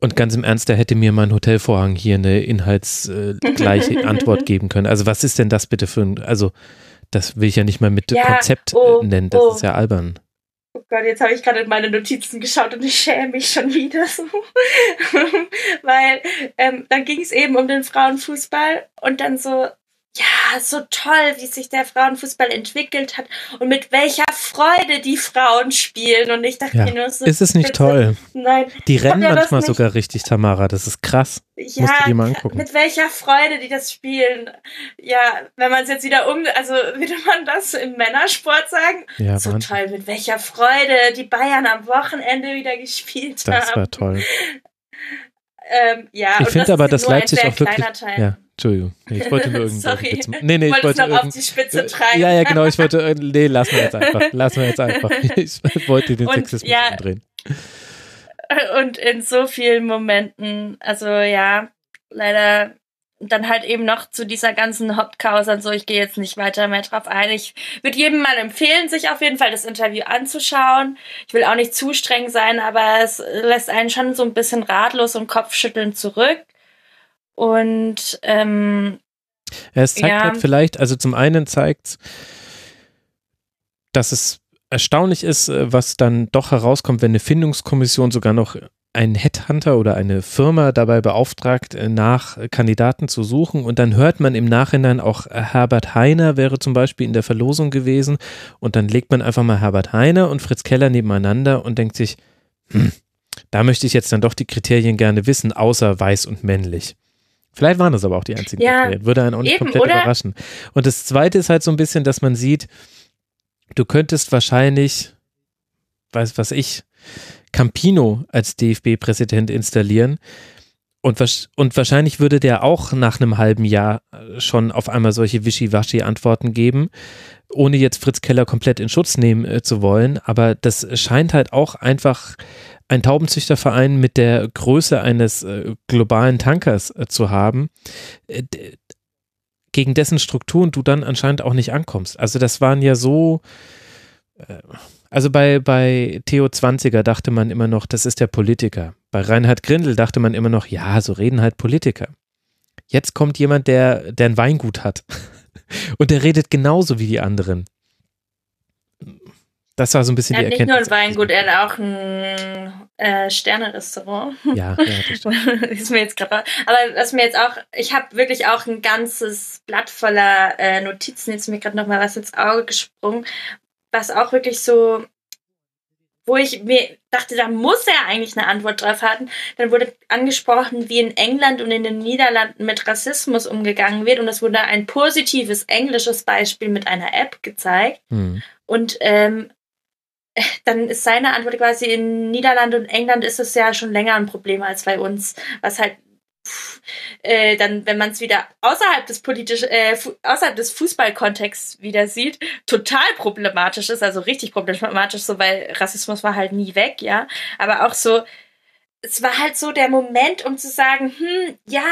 Und ganz im Ernst, da hätte mir mein Hotelvorhang hier eine inhaltsgleiche Antwort geben können. Also was ist denn das bitte für ein, also das will ich ja nicht mal mit ja, Konzept oh, nennen, das oh. ist ja albern. Oh Gott, jetzt habe ich gerade in meine Notizen geschaut und ich schäme mich schon wieder so. Weil ähm, dann ging es eben um den Frauenfußball und dann so, ja, so toll, wie sich der Frauenfußball entwickelt hat und mit welcher Freude die Frauen spielen. Und ich dachte ja. mir nur so. Ist es nicht toll? Nein. Die rennen manchmal sogar richtig, Tamara. Das ist krass. Ja, Musst du die mal angucken. mit welcher Freude die das spielen. Ja, wenn man es jetzt wieder um, also würde man das im Männersport sagen? Ja, so Wahnsinn. toll, mit welcher Freude die Bayern am Wochenende wieder gespielt das haben. Das war toll. Ähm, ja, ich finde aber, dass Leipzig auch wirklich. Ja, Entschuldigung. Nee, ich wollte nur irgendwie. Sorry. Nee, nee, ich wollte noch auf die Spitze treiben. Ja, ja, genau. Ich wollte. Nee, lassen wir jetzt einfach. Lassen wir jetzt einfach. Ich wollte den Sexismus ja, umdrehen. Und in so vielen Momenten, also ja, leider dann halt eben noch zu dieser ganzen Hauptcausa und so, ich gehe jetzt nicht weiter mehr drauf ein. Ich würde jedem mal empfehlen, sich auf jeden Fall das Interview anzuschauen. Ich will auch nicht zu streng sein, aber es lässt einen schon so ein bisschen ratlos und Kopfschütteln zurück. Und ähm, ja, es zeigt ja. halt vielleicht, also zum einen zeigt dass es erstaunlich ist, äh, was dann doch herauskommt, wenn eine Findungskommission sogar noch ein Headhunter oder eine Firma dabei beauftragt, äh, nach Kandidaten zu suchen. Und dann hört man im Nachhinein auch, äh, Herbert Heiner wäre zum Beispiel in der Verlosung gewesen. Und dann legt man einfach mal Herbert Heiner und Fritz Keller nebeneinander und denkt sich, hm, da möchte ich jetzt dann doch die Kriterien gerne wissen, außer weiß und männlich. Vielleicht waren das aber auch die einzigen ja, Kriterien. Würde einen auch nicht eben, komplett oder? überraschen. Und das Zweite ist halt so ein bisschen, dass man sieht, du könntest wahrscheinlich, weiß was ich, Campino als DFB-Präsident installieren. Und, und, wahrscheinlich würde der auch nach einem halben Jahr äh, schon auf einmal solche Wischiwaschi-Antworten geben, ohne jetzt Fritz Keller komplett in Schutz nehmen äh, zu wollen. Aber das scheint halt auch einfach ein Taubenzüchterverein mit der Größe eines äh, globalen Tankers äh, zu haben, äh, gegen dessen Strukturen du dann anscheinend auch nicht ankommst. Also das waren ja so, äh, also bei, bei Theo Zwanziger dachte man immer noch, das ist der Politiker. Bei Reinhard Grindel dachte man immer noch, ja, so reden halt Politiker. Jetzt kommt jemand, der, der ein Weingut hat. Und der redet genauso wie die anderen. Das war so ein bisschen er die Erkenntnis. Nicht nur ein Weingut, er hat auch ein äh, Sterne-Restaurant. Ja, ja, das ist mir jetzt gerade. Aber was mir jetzt auch, ich habe wirklich auch ein ganzes Blatt voller äh, Notizen. Jetzt ist mir gerade noch mal was ins Auge gesprungen, was auch wirklich so, wo ich mir dachte, da muss er eigentlich eine Antwort drauf haben. Dann wurde angesprochen, wie in England und in den Niederlanden mit Rassismus umgegangen wird. Und es wurde ein positives englisches Beispiel mit einer App gezeigt. Mhm. Und ähm, dann ist seine Antwort quasi in Niederlande und England ist es ja schon länger ein Problem als bei uns, was halt äh, dann, wenn man es wieder außerhalb des politisch, äh, außerhalb des Fußballkontexts wieder sieht, total problematisch ist, also richtig problematisch, so weil Rassismus war halt nie weg, ja, aber auch so, es war halt so der Moment, um zu sagen, hm, ja,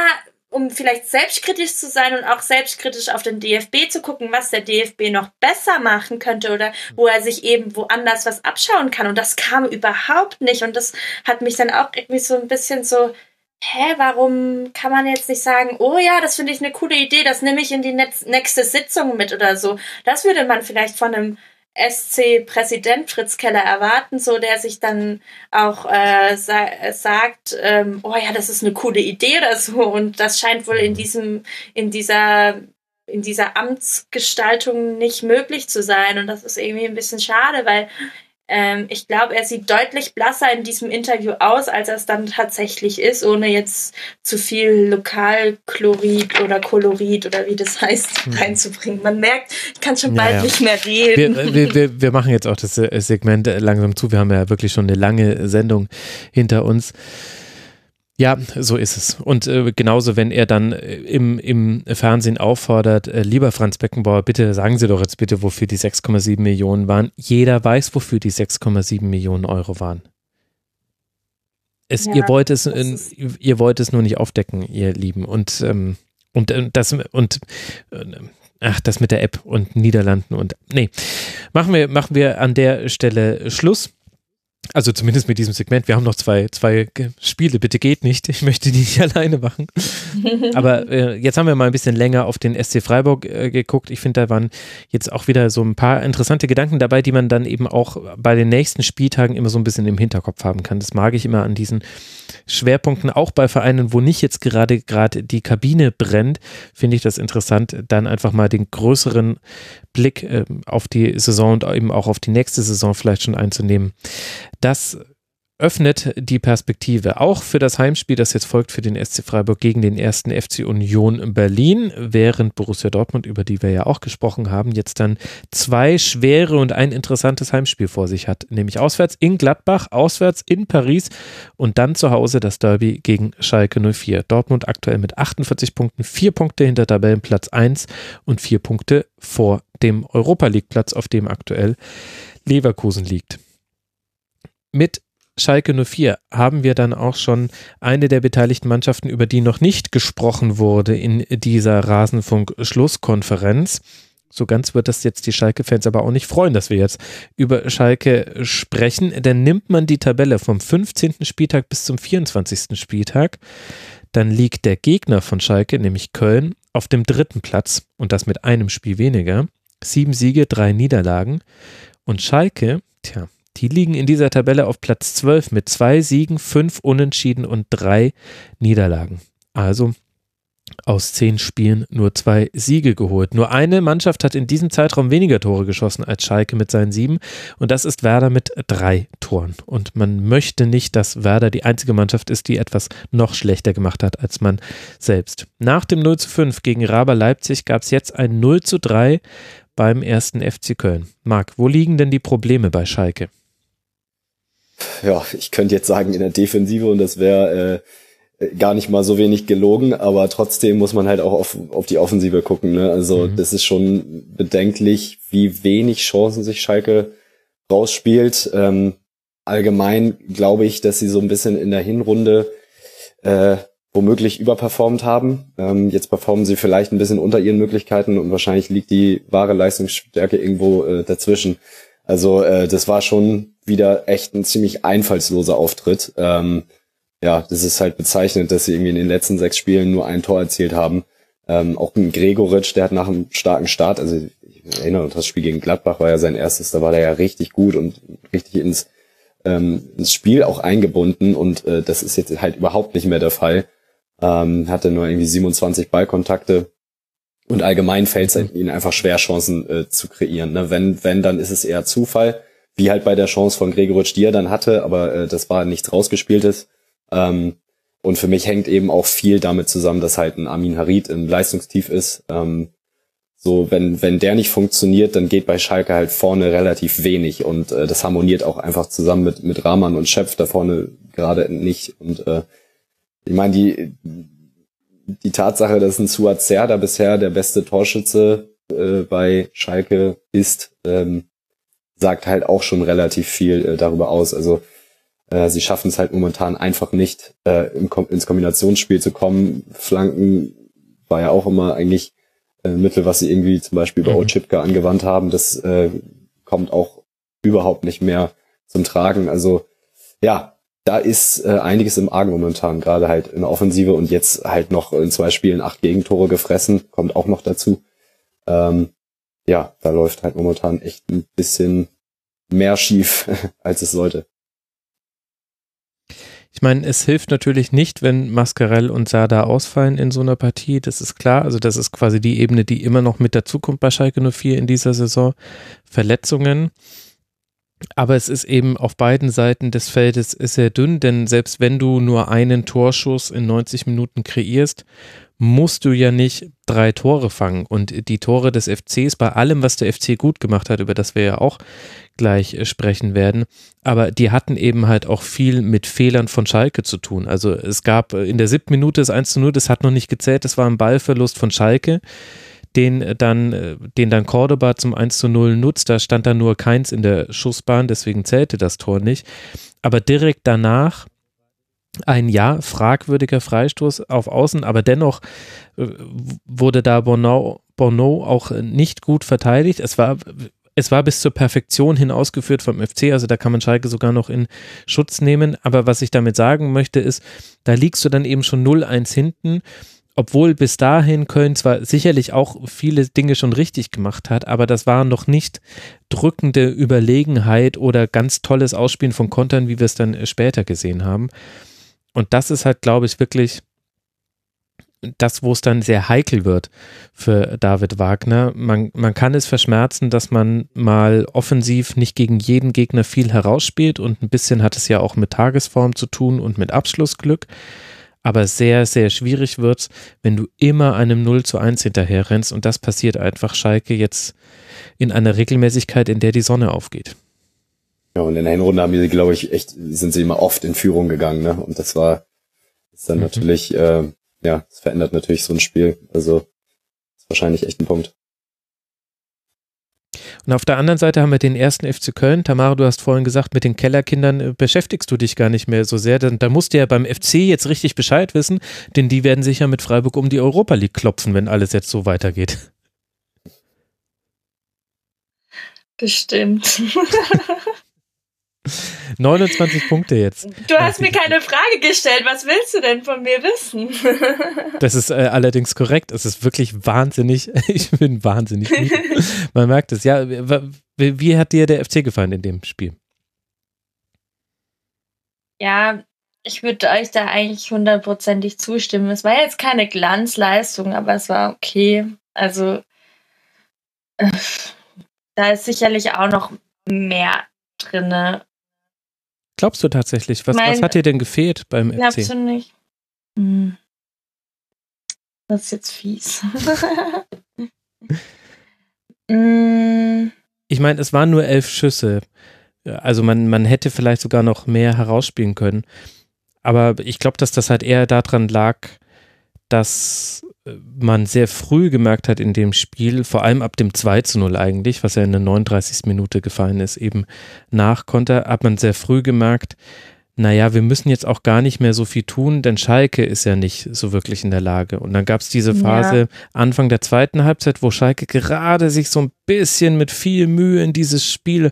um vielleicht selbstkritisch zu sein und auch selbstkritisch auf den DFB zu gucken, was der DFB noch besser machen könnte oder wo er sich eben woanders was abschauen kann. Und das kam überhaupt nicht. Und das hat mich dann auch irgendwie so ein bisschen so, hä, warum kann man jetzt nicht sagen, oh ja, das finde ich eine coole Idee, das nehme ich in die nächste Sitzung mit oder so. Das würde man vielleicht von einem SC-Präsident Fritz Keller erwarten, so der sich dann auch äh, sa sagt, ähm, oh ja, das ist eine coole Idee oder so. Und das scheint wohl in diesem, in dieser, in dieser Amtsgestaltung nicht möglich zu sein. Und das ist irgendwie ein bisschen schade, weil ähm, ich glaube, er sieht deutlich blasser in diesem Interview aus, als er es dann tatsächlich ist, ohne jetzt zu viel Lokalchlorid oder Kolorit oder wie das heißt hm. reinzubringen. Man merkt, ich kann schon bald ja. nicht mehr reden. Wir, wir, wir, wir, machen jetzt auch das äh, Segment langsam zu. Wir haben ja wirklich schon eine lange Sendung hinter uns. Ja, so ist es. Und äh, genauso, wenn er dann äh, im, im Fernsehen auffordert, äh, lieber Franz Beckenbauer, bitte sagen Sie doch jetzt bitte, wofür die 6,7 Millionen waren. Jeder weiß, wofür die 6,7 Millionen Euro waren. Es, ja, ihr, wollt es, äh, ihr wollt es nur nicht aufdecken, ihr Lieben. Und, ähm, und äh, das und äh, ach, das mit der App und Niederlanden und nee. Machen wir, machen wir an der Stelle Schluss. Also zumindest mit diesem Segment. Wir haben noch zwei, zwei Spiele. Bitte geht nicht. Ich möchte die nicht alleine machen. Aber äh, jetzt haben wir mal ein bisschen länger auf den SC Freiburg äh, geguckt. Ich finde, da waren jetzt auch wieder so ein paar interessante Gedanken dabei, die man dann eben auch bei den nächsten Spieltagen immer so ein bisschen im Hinterkopf haben kann. Das mag ich immer an diesen Schwerpunkten, auch bei Vereinen, wo nicht jetzt gerade gerade die Kabine brennt, finde ich das interessant, dann einfach mal den größeren Blick äh, auf die Saison und eben auch auf die nächste Saison vielleicht schon einzunehmen. Das öffnet die Perspektive auch für das Heimspiel, das jetzt folgt für den SC Freiburg gegen den ersten FC Union Berlin, während Borussia Dortmund, über die wir ja auch gesprochen haben, jetzt dann zwei schwere und ein interessantes Heimspiel vor sich hat, nämlich auswärts in Gladbach, auswärts in Paris und dann zu Hause das Derby gegen Schalke 04. Dortmund aktuell mit 48 Punkten, vier Punkte hinter Tabellenplatz 1 und vier Punkte vor dem Europa League Platz, auf dem aktuell Leverkusen liegt. Mit Schalke 04 haben wir dann auch schon eine der beteiligten Mannschaften, über die noch nicht gesprochen wurde in dieser Rasenfunk-Schlusskonferenz. So ganz wird das jetzt die Schalke-Fans aber auch nicht freuen, dass wir jetzt über Schalke sprechen. Denn nimmt man die Tabelle vom 15. Spieltag bis zum 24. Spieltag, dann liegt der Gegner von Schalke, nämlich Köln, auf dem dritten Platz und das mit einem Spiel weniger. Sieben Siege, drei Niederlagen. Und Schalke, tja, Die liegen in dieser Tabelle auf Platz 12 mit zwei Siegen, fünf Unentschieden und drei Niederlagen. Also aus zehn Spielen nur zwei Siege geholt. Nur eine Mannschaft hat in diesem Zeitraum weniger Tore geschossen als Schalke mit seinen sieben und das ist Werder mit drei Toren. Und man möchte nicht, dass Werder die einzige Mannschaft ist, die etwas noch schlechter gemacht hat als man selbst. Nach dem 0 zu 5 gegen Raber Leipzig gab es jetzt ein 0 zu 3 beim ersten FC Köln. Marc, wo liegen denn die Probleme bei Schalke? Ja, ich könnte jetzt sagen in der Defensive und das wäre äh, gar nicht mal so wenig gelogen, aber trotzdem muss man halt auch auf, auf die Offensive gucken. Ne? Also mhm. das ist schon bedenklich, wie wenig Chancen sich Schalke rausspielt. Ähm, allgemein glaube ich, dass sie so ein bisschen in der Hinrunde äh, womöglich überperformt haben. Ähm, jetzt performen sie vielleicht ein bisschen unter ihren Möglichkeiten und wahrscheinlich liegt die wahre Leistungsstärke irgendwo äh, dazwischen. Also äh, das war schon wieder echt ein ziemlich einfallsloser Auftritt. Ähm, ja, das ist halt bezeichnend, dass sie irgendwie in den letzten sechs Spielen nur ein Tor erzielt haben. Ähm, auch ein Gregoritsch, der hat nach einem starken Start, also ich erinnere mich, das Spiel gegen Gladbach war ja sein erstes, da war der ja richtig gut und richtig ins, ähm, ins Spiel auch eingebunden und äh, das ist jetzt halt überhaupt nicht mehr der Fall. Ähm, hatte nur irgendwie 27 Ballkontakte und allgemein fällt es halt ihnen einfach schwer, Chancen äh, zu kreieren. Ne? Wenn, wenn, dann ist es eher Zufall, wie halt bei der Chance von Gregoritsch, die er dann hatte, aber äh, das war nichts rausgespieltes. Ähm, und für mich hängt eben auch viel damit zusammen, dass halt ein Amin Harid im Leistungstief ist. Ähm, so, wenn, wenn der nicht funktioniert, dann geht bei Schalke halt vorne relativ wenig und äh, das harmoniert auch einfach zusammen mit, mit Rahman und Schöpf da vorne gerade nicht. Und äh, ich meine, die, die Tatsache, dass ein Suat Serda bisher der beste Torschütze äh, bei Schalke ist, ähm, sagt halt auch schon relativ viel äh, darüber aus. Also äh, sie schaffen es halt momentan einfach nicht, äh, im Kom ins Kombinationsspiel zu kommen. Flanken war ja auch immer eigentlich äh, Mittel, was sie irgendwie zum Beispiel bei mhm. Ochipka angewandt haben. Das äh, kommt auch überhaupt nicht mehr zum Tragen. Also ja, da ist äh, einiges im Argen momentan, gerade halt in der Offensive und jetzt halt noch in zwei Spielen acht Gegentore gefressen, kommt auch noch dazu. Ähm, ja, da läuft halt momentan echt ein bisschen mehr schief, als es sollte. Ich meine, es hilft natürlich nicht, wenn Mascarell und Sada ausfallen in so einer Partie, das ist klar. Also das ist quasi die Ebene, die immer noch mit dazukommt bei Schalke 04 in dieser Saison. Verletzungen. Aber es ist eben auf beiden Seiten des Feldes sehr dünn, denn selbst wenn du nur einen Torschuss in 90 Minuten kreierst musst du ja nicht drei Tore fangen. Und die Tore des FCs, bei allem, was der FC gut gemacht hat, über das wir ja auch gleich äh, sprechen werden, aber die hatten eben halt auch viel mit Fehlern von Schalke zu tun. Also es gab äh, in der siebten Minute das 1 zu 0, das hat noch nicht gezählt, das war ein Ballverlust von Schalke den äh, dann, den dann Cordoba zum 1 zu 0 nutzt. Da stand dann nur keins in der Schussbahn, deswegen zählte das Tor nicht. Aber direkt danach ein ja fragwürdiger Freistoß auf Außen, aber dennoch äh, wurde da Bono, Bono auch nicht gut verteidigt. Es war es war bis zur Perfektion hin ausgeführt vom FC, also da kann man Schalke sogar noch in Schutz nehmen. Aber was ich damit sagen möchte, ist, da liegst du dann eben schon 0-1 hinten, obwohl bis dahin Köln zwar sicherlich auch viele Dinge schon richtig gemacht hat, aber das war noch nicht drückende Überlegenheit oder ganz tolles Ausspielen von Kontern, wie wir es dann später gesehen haben. Und das ist halt, glaube ich, wirklich das, wo es dann sehr heikel wird für David Wagner. Man, man kann es verschmerzen, dass man mal offensiv nicht gegen jeden Gegner viel herausspielt und ein bisschen hat es ja auch mit Tagesform zu tun und mit Abschlussglück. Aber sehr, sehr schwierig wird wenn du immer einem 0 zu 1 hinterher rennst und das passiert einfach Schalke jetzt in einer Regelmäßigkeit, in der die Sonne aufgeht. Ja, und in der Hinrunde haben sie, glaube ich, echt, sind sie immer oft in Führung gegangen, ne? Und das war, ist dann mhm. natürlich, äh, ja, es verändert natürlich so ein Spiel. Also, ist wahrscheinlich echt ein Punkt. Und auf der anderen Seite haben wir den ersten FC Köln. Tamara, du hast vorhin gesagt, mit den Kellerkindern äh, beschäftigst du dich gar nicht mehr so sehr. Da musst du ja beim FC jetzt richtig Bescheid wissen, denn die werden sicher mit Freiburg um die Europa League klopfen, wenn alles jetzt so weitergeht. Bestimmt. 29 Punkte jetzt. Du hast mir keine Frage gestellt. Was willst du denn von mir wissen? Das ist äh, allerdings korrekt. Es ist wirklich wahnsinnig. Ich bin wahnsinnig. Man merkt es. Ja, wie, wie hat dir der FC gefallen in dem Spiel? Ja, ich würde euch da eigentlich hundertprozentig zustimmen. Es war jetzt keine Glanzleistung, aber es war okay. Also äh, da ist sicherlich auch noch mehr drinne. Glaubst du tatsächlich? Was, mein, was hat dir denn gefehlt beim FC? Glaubst du nicht? Hm. Das ist jetzt fies. hm. Ich meine, es waren nur elf Schüsse. Also man, man hätte vielleicht sogar noch mehr herausspielen können. Aber ich glaube, dass das halt eher daran lag, dass man sehr früh gemerkt hat in dem Spiel, vor allem ab dem 2 zu 0 eigentlich, was ja in der 39. Minute gefallen ist, eben nach Konter, hat man sehr früh gemerkt, naja, wir müssen jetzt auch gar nicht mehr so viel tun, denn Schalke ist ja nicht so wirklich in der Lage. Und dann gab es diese Phase ja. Anfang der zweiten Halbzeit, wo Schalke gerade sich so ein bisschen mit viel Mühe in dieses Spiel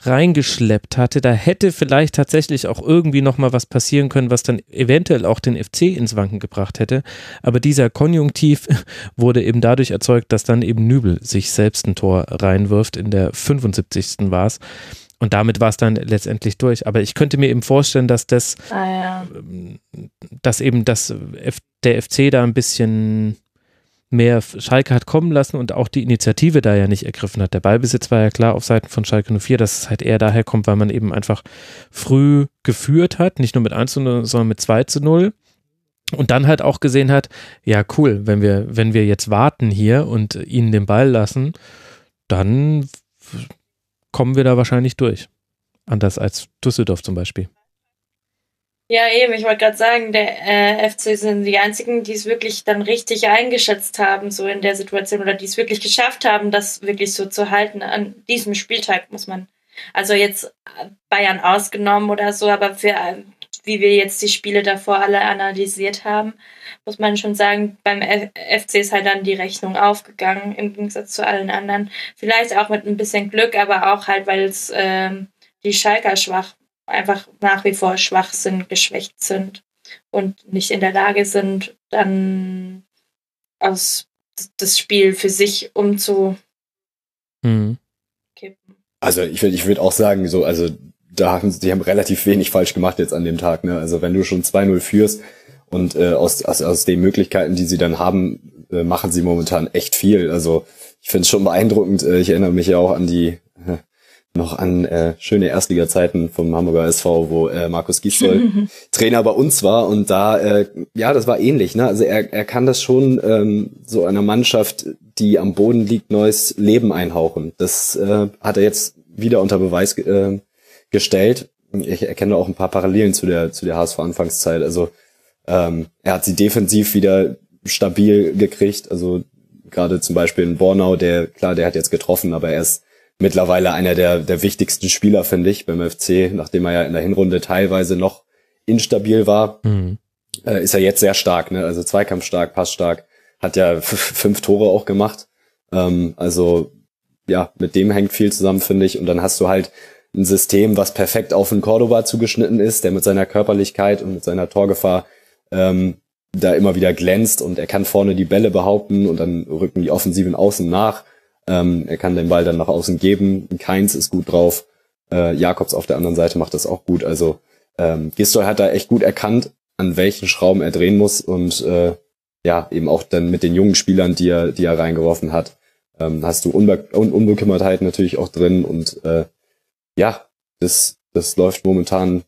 reingeschleppt hatte. Da hätte vielleicht tatsächlich auch irgendwie nochmal was passieren können, was dann eventuell auch den FC ins Wanken gebracht hätte. Aber dieser Konjunktiv wurde eben dadurch erzeugt, dass dann eben Nübel sich selbst ein Tor reinwirft. In der 75. war es. Und damit war es dann letztendlich durch. Aber ich könnte mir eben vorstellen, dass das, ah, ja. Ähm, dass eben das der FC da ein bisschen mehr Schalke hat kommen lassen und auch die Initiative da ja nicht ergriffen hat. Der Ballbesitz war ja klar auf Seiten von Schalke 04, dass es halt eher daher kommt, weil man eben einfach früh geführt hat, nicht nur mit 1 zu 0, sondern mit 2 zu 0. Und dann halt auch gesehen hat, ja cool, wenn wir, wenn wir jetzt warten hier und ihnen den Ball lassen, dann kommen wir da wahrscheinlich durch. Anders als Düsseldorf zum Beispiel. Ja, eben, ich wollte gerade sagen, der äh, FC sind die einzigen, die es wirklich dann richtig eingeschätzt haben, so in der Situation, oder die es wirklich geschafft haben, das wirklich so zu halten. An diesem Spieltag muss man, also jetzt Bayern ausgenommen oder so, aber für, wie wir jetzt die Spiele davor alle analysiert haben, muss man schon sagen, beim FC ist halt dann die Rechnung aufgegangen, im Gegensatz zu allen anderen. Vielleicht auch mit ein bisschen Glück, aber auch halt, weil es ähm, die Schalker schwach, einfach nach wie vor schwach sind, geschwächt sind und nicht in der Lage sind, dann aus das Spiel für sich umzukippen. Mhm. Also ich würde ich würd auch sagen, so, also da haben sie haben relativ wenig falsch gemacht jetzt an dem Tag. Ne? Also wenn du schon 2-0 führst, und äh, aus, aus, aus den Möglichkeiten, die sie dann haben, äh, machen sie momentan echt viel. Also ich finde es schon beeindruckend. Äh, ich erinnere mich ja auch an die äh, noch an äh, schöne Erstliga-Zeiten vom Hamburger SV, wo äh, Markus Gisdol Trainer bei uns war und da, äh, ja, das war ähnlich. Ne? Also er, er kann das schon ähm, so einer Mannschaft, die am Boden liegt, neues Leben einhauchen. Das äh, hat er jetzt wieder unter Beweis äh, gestellt. Ich erkenne auch ein paar Parallelen zu der zu der HSV-Anfangszeit. Also ähm, er hat sie defensiv wieder stabil gekriegt. Also gerade zum Beispiel in Bornau, der, klar, der hat jetzt getroffen, aber er ist mittlerweile einer der, der wichtigsten Spieler, finde ich, beim FC, nachdem er ja in der Hinrunde teilweise noch instabil war, mhm. äh, ist er jetzt sehr stark, ne? Also zweikampfstark, passstark, hat ja fünf Tore auch gemacht. Ähm, also ja, mit dem hängt viel zusammen, finde ich. Und dann hast du halt ein System, was perfekt auf den Cordoba zugeschnitten ist, der mit seiner Körperlichkeit und mit seiner Torgefahr ähm, da immer wieder glänzt und er kann vorne die Bälle behaupten und dann rücken die offensiven Außen nach. Ähm, er kann den Ball dann nach außen geben. Keins ist gut drauf. Äh, Jakobs auf der anderen Seite macht das auch gut. Also ähm, Gistol hat da echt gut erkannt, an welchen Schrauben er drehen muss und äh, ja, eben auch dann mit den jungen Spielern, die er, die er reingeworfen hat, ähm, hast du Unbe Un Unbekümmertheit natürlich auch drin und äh, ja, das, das läuft momentan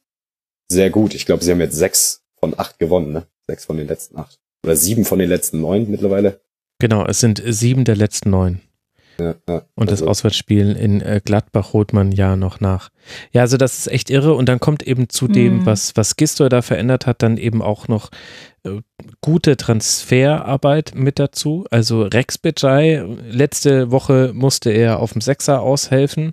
sehr gut. Ich glaube, sie haben jetzt sechs von acht gewonnen, ne? Sechs von den letzten acht. Oder sieben von den letzten neun mittlerweile. Genau, es sind sieben der letzten neun. Ja, ja, und das also Auswärtsspiel in äh, Gladbach holt man ja noch nach. Ja, also das ist echt irre. Und dann kommt eben zu dem, mhm. was, was Gistor da verändert hat, dann eben auch noch äh, gute Transferarbeit mit dazu. Also Rex Bejai, letzte Woche musste er auf dem Sechser aushelfen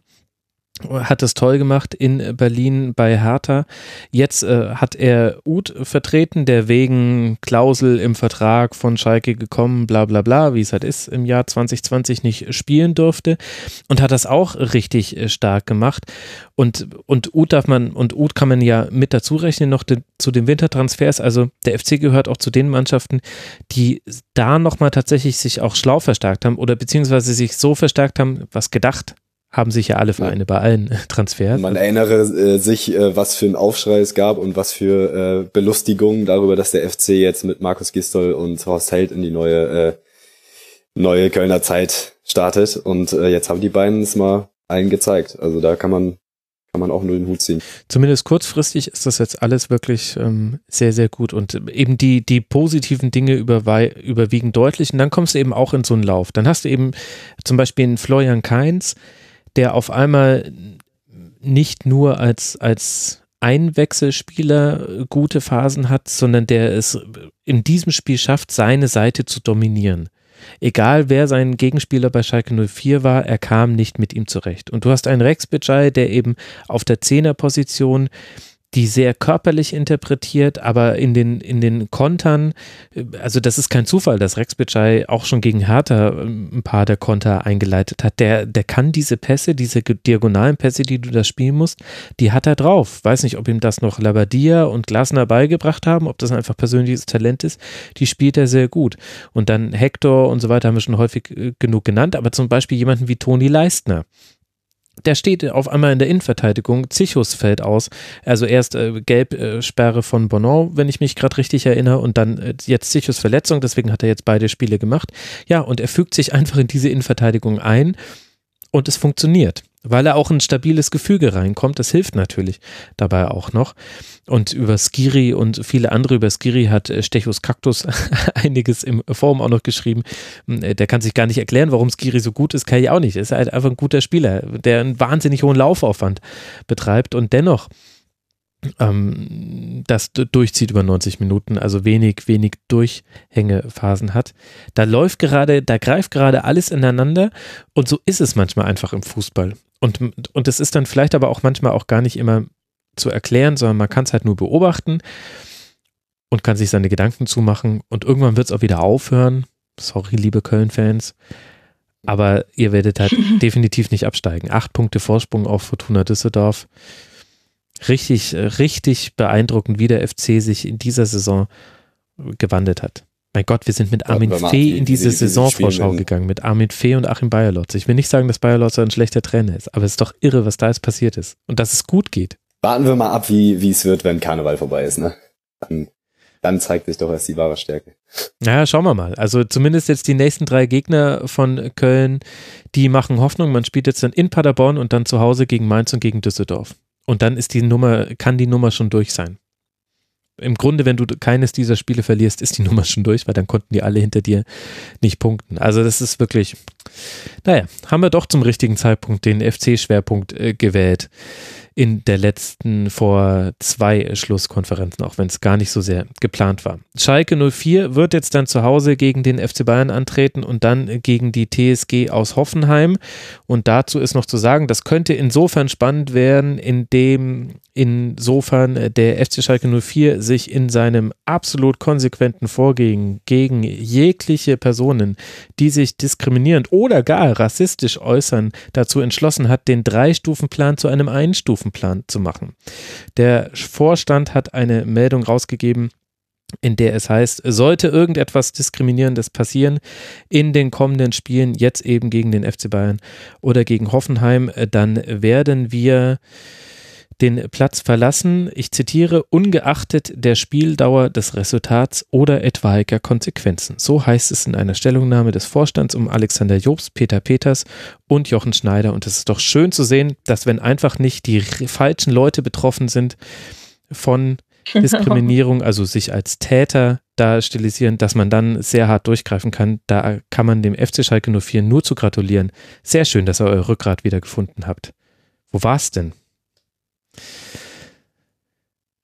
hat es toll gemacht in Berlin bei Hertha. Jetzt äh, hat er Uth vertreten, der wegen Klausel im Vertrag von Schalke gekommen, bla bla bla, wie es halt ist, im Jahr 2020 nicht spielen durfte und hat das auch richtig äh, stark gemacht. Und, und Uth darf man, und Uth kann man ja mit dazu rechnen noch de, zu den Wintertransfers. Also der FC gehört auch zu den Mannschaften, die da nochmal tatsächlich sich auch schlau verstärkt haben oder beziehungsweise sich so verstärkt haben, was gedacht haben sich ja alle Vereine ja. bei allen Transfers. Man erinnere äh, sich, äh, was für ein Aufschrei es gab und was für äh, Belustigung darüber, dass der FC jetzt mit Markus Gistol und Horst Held in die neue, äh, neue Kölner Zeit startet. Und äh, jetzt haben die beiden es mal allen gezeigt. Also da kann man kann man auch nur den Hut ziehen. Zumindest kurzfristig ist das jetzt alles wirklich ähm, sehr, sehr gut und eben die, die positiven Dinge überwiegen deutlich und dann kommst du eben auch in so einen Lauf. Dann hast du eben zum Beispiel einen Florian Kainz, der auf einmal nicht nur als, als Einwechselspieler gute Phasen hat, sondern der es in diesem Spiel schafft, seine Seite zu dominieren. Egal wer sein Gegenspieler bei Schalke 04 war, er kam nicht mit ihm zurecht. Und du hast einen Rex Bejai, der eben auf der Zehnerposition die sehr körperlich interpretiert, aber in den, in den Kontern, äh, also das ist kein Zufall, dass Rex Bitschei auch schon gegen Hertha ähm, ein paar der Konter eingeleitet hat. Der, der kann diese Pässe, diese diagonalen Pässe, die du da spielen musst, die hat er drauf. Weiß nicht, ob ihm das noch Labadia und Glasner beigebracht haben, ob das einfach persönliches Talent ist. Die spielt er sehr gut. Und dann Hector und so weiter haben wir schon häufig äh, genug genannt, aber zum Beispiel jemanden wie Toni Leistner der steht auf einmal in der Innenverteidigung, Zichus fällt aus. Also erst äh, Gelbsperre äh, von Bonon, wenn ich mich gerade richtig erinnere, und dann äh, jetzt Zichus Verletzung, deswegen hat er jetzt beide Spiele gemacht. Ja, und er fügt sich einfach in diese Innenverteidigung ein und es funktioniert weil er auch ein stabiles Gefüge reinkommt. Das hilft natürlich dabei auch noch. Und über Skiri und viele andere über Skiri hat äh, Stechus Kaktus einiges im Forum auch noch geschrieben. Hm, äh, der kann sich gar nicht erklären, warum Skiri so gut ist, kann ich auch nicht. Er ist halt einfach ein guter Spieler, der einen wahnsinnig hohen Laufaufwand betreibt und dennoch ähm, das durchzieht über 90 Minuten, also wenig, wenig Durchhängephasen hat. Da läuft gerade, da greift gerade alles ineinander und so ist es manchmal einfach im Fußball. Und, und es ist dann vielleicht aber auch manchmal auch gar nicht immer zu erklären, sondern man kann es halt nur beobachten und kann sich seine Gedanken zumachen und irgendwann wird es auch wieder aufhören. Sorry, liebe Köln-Fans. Aber ihr werdet halt definitiv nicht absteigen. Acht Punkte Vorsprung auf Fortuna Düsseldorf. Richtig, richtig beeindruckend, wie der FC sich in dieser Saison gewandelt hat. Mein Gott, wir sind mit Armin ja, Fee in diese Saisonvorschau gegangen, mit Armin Fee und Achim Bayerlotz. Ich will nicht sagen, dass Bayerlotz ein schlechter Trainer ist, aber es ist doch irre, was da jetzt passiert ist. Und dass es gut geht. Warten wir mal ab, wie, wie es wird, wenn Karneval vorbei ist, ne? Dann, dann zeigt sich doch erst die wahre Stärke. Naja, schauen wir mal. Also zumindest jetzt die nächsten drei Gegner von Köln, die machen Hoffnung. Man spielt jetzt dann in Paderborn und dann zu Hause gegen Mainz und gegen Düsseldorf. Und dann ist die Nummer, kann die Nummer schon durch sein im Grunde, wenn du keines dieser Spiele verlierst, ist die Nummer schon durch, weil dann konnten die alle hinter dir nicht punkten. Also das ist wirklich, naja, haben wir doch zum richtigen Zeitpunkt den FC-Schwerpunkt äh, gewählt in der letzten vor zwei Schlusskonferenzen, auch wenn es gar nicht so sehr geplant war. Schalke 04 wird jetzt dann zu Hause gegen den FC Bayern antreten und dann gegen die TSG aus Hoffenheim. Und dazu ist noch zu sagen, das könnte insofern spannend werden, indem insofern der FC Schalke 04 sich in seinem absolut konsequenten Vorgehen gegen jegliche Personen, die sich diskriminierend oder gar rassistisch äußern, dazu entschlossen hat, den Drei-Stufen-Plan zu einem Ein-Stufen-Plan zu machen. Der Vorstand hat eine Meldung rausgegeben, in der es heißt, sollte irgendetwas Diskriminierendes passieren in den kommenden Spielen, jetzt eben gegen den FC Bayern oder gegen Hoffenheim, dann werden wir den Platz verlassen, ich zitiere, ungeachtet der Spieldauer des Resultats oder etwaiger Konsequenzen. So heißt es in einer Stellungnahme des Vorstands um Alexander Jobs, Peter Peters und Jochen Schneider. Und es ist doch schön zu sehen, dass wenn einfach nicht die falschen Leute betroffen sind von Diskriminierung, also sich als Täter da stilisieren, dass man dann sehr hart durchgreifen kann. Da kann man dem FC Schalke 04 nur zu gratulieren. Sehr schön, dass ihr euer Rückgrat wieder gefunden habt. Wo war's denn?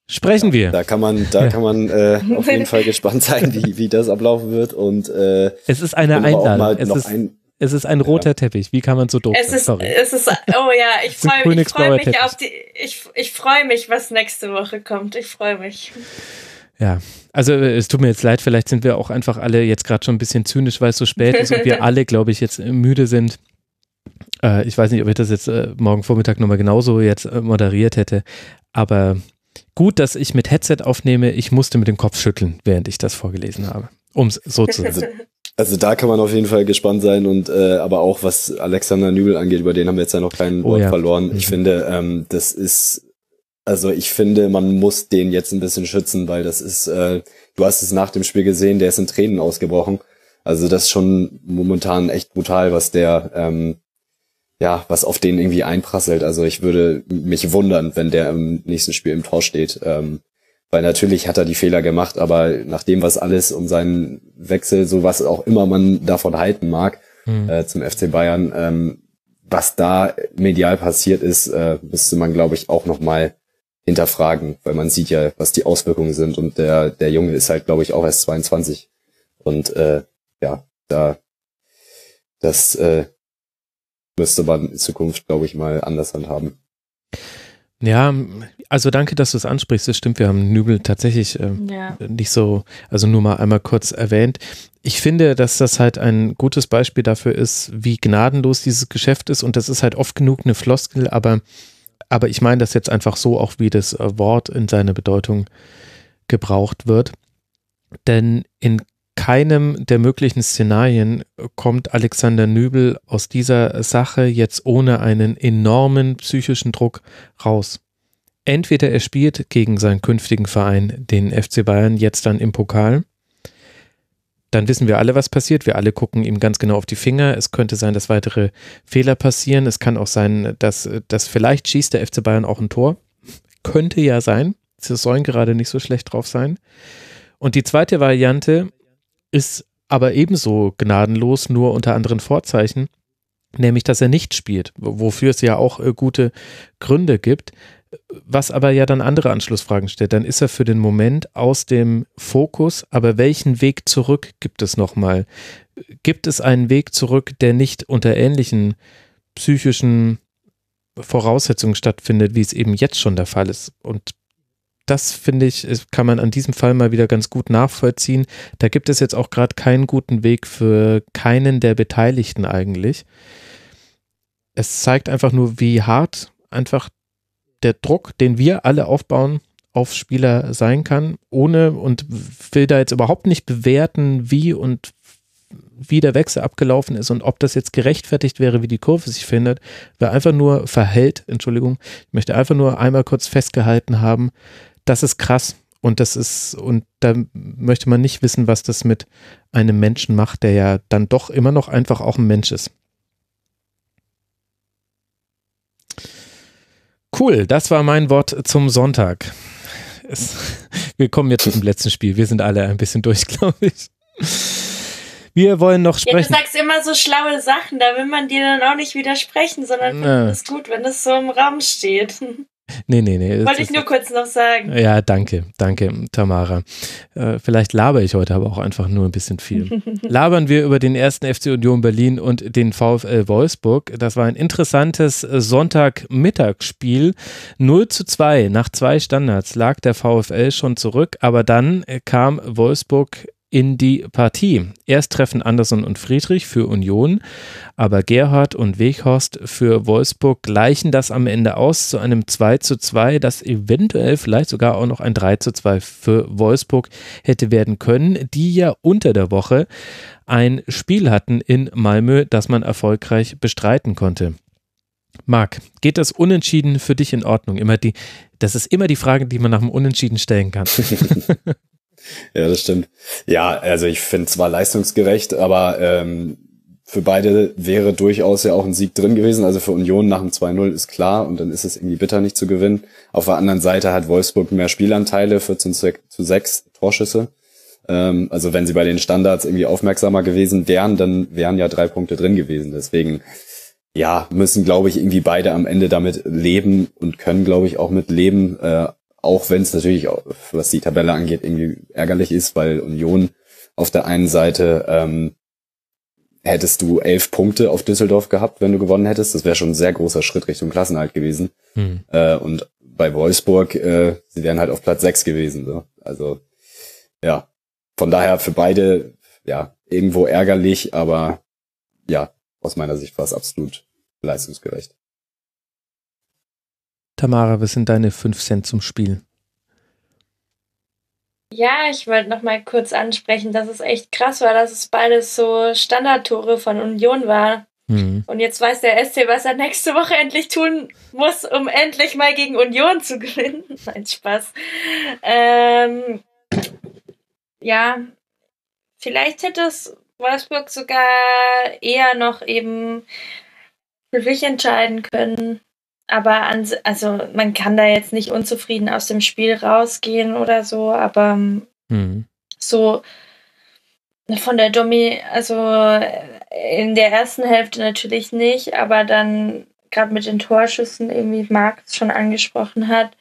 Sprechen wir. Da kann man, da kann man äh, auf jeden Fall gespannt sein, wie, wie das ablaufen wird. Und äh, es ist eine Einladung. Es ist, ein, es ist ein roter ja. Teppich. Wie kann man so doof es sein? Ist, Sorry. Es ist, oh ja, ich freue mich, freu mich auf die, ich, ich freue mich, was nächste Woche kommt. Ich freue mich. Ja, also äh, es tut mir jetzt leid, vielleicht sind wir auch einfach alle jetzt gerade schon ein bisschen zynisch, weil es so spät ist und wir alle, glaube ich, jetzt müde sind. Äh, ich weiß nicht, ob ich das jetzt äh, morgen Vormittag nochmal genauso jetzt äh, moderiert hätte, aber gut, dass ich mit Headset aufnehme. Ich musste mit dem Kopf schütteln, während ich das vorgelesen habe. Um es so zu sagen. Also da kann man auf jeden Fall gespannt sein und äh, aber auch was Alexander Nübel angeht, über den haben wir jetzt ja noch kein oh Wort oh, ja. verloren. Mhm. Ich finde, ähm, das ist, also ich finde, man muss den jetzt ein bisschen schützen, weil das ist, äh, du hast es nach dem Spiel gesehen, der ist in Tränen ausgebrochen. Also das ist schon momentan echt brutal, was der, ähm, ja, was auf den irgendwie einprasselt. Also ich würde mich wundern, wenn der im nächsten Spiel im Tor steht. Ähm, weil natürlich hat er die Fehler gemacht, aber nach dem, was alles um seinen Wechsel, so was auch immer man davon halten mag, mhm. äh, zum FC Bayern, ähm, was da medial passiert ist, äh, müsste man, glaube ich, auch nochmal hinterfragen, weil man sieht ja, was die Auswirkungen sind und der, der Junge ist halt, glaube ich, auch erst 22 und äh, ja, da das äh, müsste man in Zukunft, glaube ich, mal anders handhaben. Ja, also danke, dass du es ansprichst. Das stimmt, wir haben Nübel tatsächlich äh, ja. nicht so, also nur mal einmal kurz erwähnt. Ich finde, dass das halt ein gutes Beispiel dafür ist, wie gnadenlos dieses Geschäft ist und das ist halt oft genug eine Floskel, aber, aber ich meine das jetzt einfach so, auch wie das äh, Wort in seiner Bedeutung gebraucht wird. Denn in keinem der möglichen Szenarien kommt Alexander Nübel aus dieser Sache jetzt ohne einen enormen psychischen Druck raus. Entweder er spielt gegen seinen künftigen Verein, den FC Bayern, jetzt dann im Pokal. Dann wissen wir alle, was passiert. Wir alle gucken ihm ganz genau auf die Finger. Es könnte sein, dass weitere Fehler passieren. Es kann auch sein, dass, dass vielleicht schießt der FC Bayern auch ein Tor. Könnte ja sein. Sie sollen gerade nicht so schlecht drauf sein. Und die zweite Variante, ist aber ebenso gnadenlos, nur unter anderen Vorzeichen, nämlich dass er nicht spielt, wofür es ja auch äh, gute Gründe gibt, was aber ja dann andere Anschlussfragen stellt. Dann ist er für den Moment aus dem Fokus, aber welchen Weg zurück gibt es nochmal? Gibt es einen Weg zurück, der nicht unter ähnlichen psychischen Voraussetzungen stattfindet, wie es eben jetzt schon der Fall ist? Und das finde ich, kann man an diesem Fall mal wieder ganz gut nachvollziehen. Da gibt es jetzt auch gerade keinen guten Weg für keinen der Beteiligten eigentlich. Es zeigt einfach nur, wie hart einfach der Druck, den wir alle aufbauen, auf Spieler sein kann, ohne und will da jetzt überhaupt nicht bewerten, wie und wie der Wechsel abgelaufen ist und ob das jetzt gerechtfertigt wäre, wie die Kurve sich findet. Wer einfach nur verhält, Entschuldigung, ich möchte einfach nur einmal kurz festgehalten haben, das ist krass. Und das ist, und da möchte man nicht wissen, was das mit einem Menschen macht, der ja dann doch immer noch einfach auch ein Mensch ist. Cool, das war mein Wort zum Sonntag. Es, wir kommen jetzt zum letzten Spiel. Wir sind alle ein bisschen durch, glaube ich. Wir wollen noch sprechen. Ja, du sagst immer so schlaue Sachen, da will man dir dann auch nicht widersprechen, sondern es ist gut, wenn es so im Raum steht. Nee, nee, nee. Wollte ich nur kurz noch sagen. Ja, danke, danke, Tamara. Äh, vielleicht laber ich heute aber auch einfach nur ein bisschen viel. Labern wir über den ersten FC Union Berlin und den VfL Wolfsburg. Das war ein interessantes Sonntagmittagsspiel. 0 zu 2. Nach zwei Standards lag der VfL schon zurück, aber dann kam Wolfsburg in die Partie. Erst treffen Anderson und Friedrich für Union, aber Gerhard und Weghorst für Wolfsburg gleichen das am Ende aus zu einem 2 zu 2, das eventuell vielleicht sogar auch noch ein 3 zu 2 für Wolfsburg hätte werden können, die ja unter der Woche ein Spiel hatten in Malmö, das man erfolgreich bestreiten konnte. Marc, geht das Unentschieden für dich in Ordnung? Immer die, das ist immer die Frage, die man nach dem Unentschieden stellen kann. Ja, das stimmt. Ja, also ich finde zwar leistungsgerecht, aber ähm, für beide wäre durchaus ja auch ein Sieg drin gewesen. Also für Union nach dem 2-0 ist klar und dann ist es irgendwie bitter, nicht zu gewinnen. Auf der anderen Seite hat Wolfsburg mehr Spielanteile, 14 zu 6 Torschüsse. Ähm, also wenn sie bei den Standards irgendwie aufmerksamer gewesen wären, dann wären ja drei Punkte drin gewesen. Deswegen, ja, müssen, glaube ich, irgendwie beide am Ende damit leben und können, glaube ich, auch mit leben. Äh, auch wenn es natürlich, was die Tabelle angeht, irgendwie ärgerlich ist, weil Union auf der einen Seite ähm, hättest du elf Punkte auf Düsseldorf gehabt, wenn du gewonnen hättest. Das wäre schon ein sehr großer Schritt Richtung Klassenhalt gewesen. Hm. Äh, und bei Wolfsburg, äh, sie wären halt auf Platz sechs gewesen. So. Also ja, von daher für beide ja irgendwo ärgerlich, aber ja, aus meiner Sicht war es absolut leistungsgerecht. Tamara, was sind deine fünf Cent zum Spiel? Ja, ich wollte noch mal kurz ansprechen, dass es echt krass war, dass es beides so Standardtore von Union war. Mhm. Und jetzt weiß der SC, was er nächste Woche endlich tun muss, um endlich mal gegen Union zu gewinnen. Nein, Spaß. Ähm, ja, vielleicht hätte es Wolfsburg sogar eher noch eben für sich entscheiden können. Aber an, also man kann da jetzt nicht unzufrieden aus dem Spiel rausgehen oder so, aber mhm. so von der Domi, also in der ersten Hälfte natürlich nicht, aber dann gerade mit den Torschüssen, irgendwie Marc schon angesprochen hat,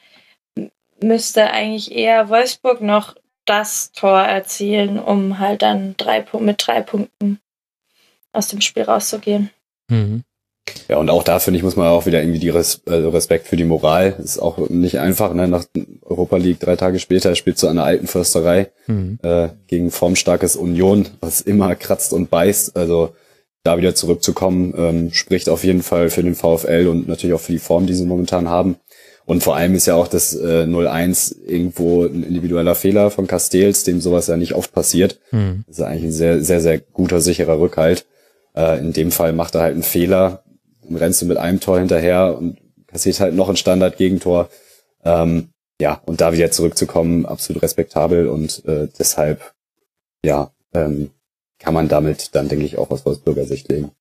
müsste eigentlich eher Wolfsburg noch das Tor erzielen, um halt dann drei, mit drei Punkten aus dem Spiel rauszugehen. Mhm. Ja, und auch da finde ich, muss man auch wieder irgendwie die Res äh, Respekt für die Moral. Ist auch nicht einfach, ne? Nach Europa League drei Tage später spielst du an der alten Försterei mhm. äh, gegen formstarkes Union, was immer kratzt und beißt. Also da wieder zurückzukommen, ähm, spricht auf jeden Fall für den VfL und natürlich auch für die Form, die sie momentan haben. Und vor allem ist ja auch das äh, 0-1 irgendwo ein individueller Fehler von Castells, dem sowas ja nicht oft passiert. Mhm. Das ist eigentlich ein sehr, sehr, sehr guter, sicherer Rückhalt. Äh, in dem Fall macht er halt einen Fehler, rennst du mit einem Tor hinterher und kassiert halt noch ein Standard-Gegentor. Ähm, ja, und da wieder zurückzukommen, absolut respektabel und äh, deshalb, ja, ähm, kann man damit dann, denke ich, auch aus Wolfsburger Sicht legen.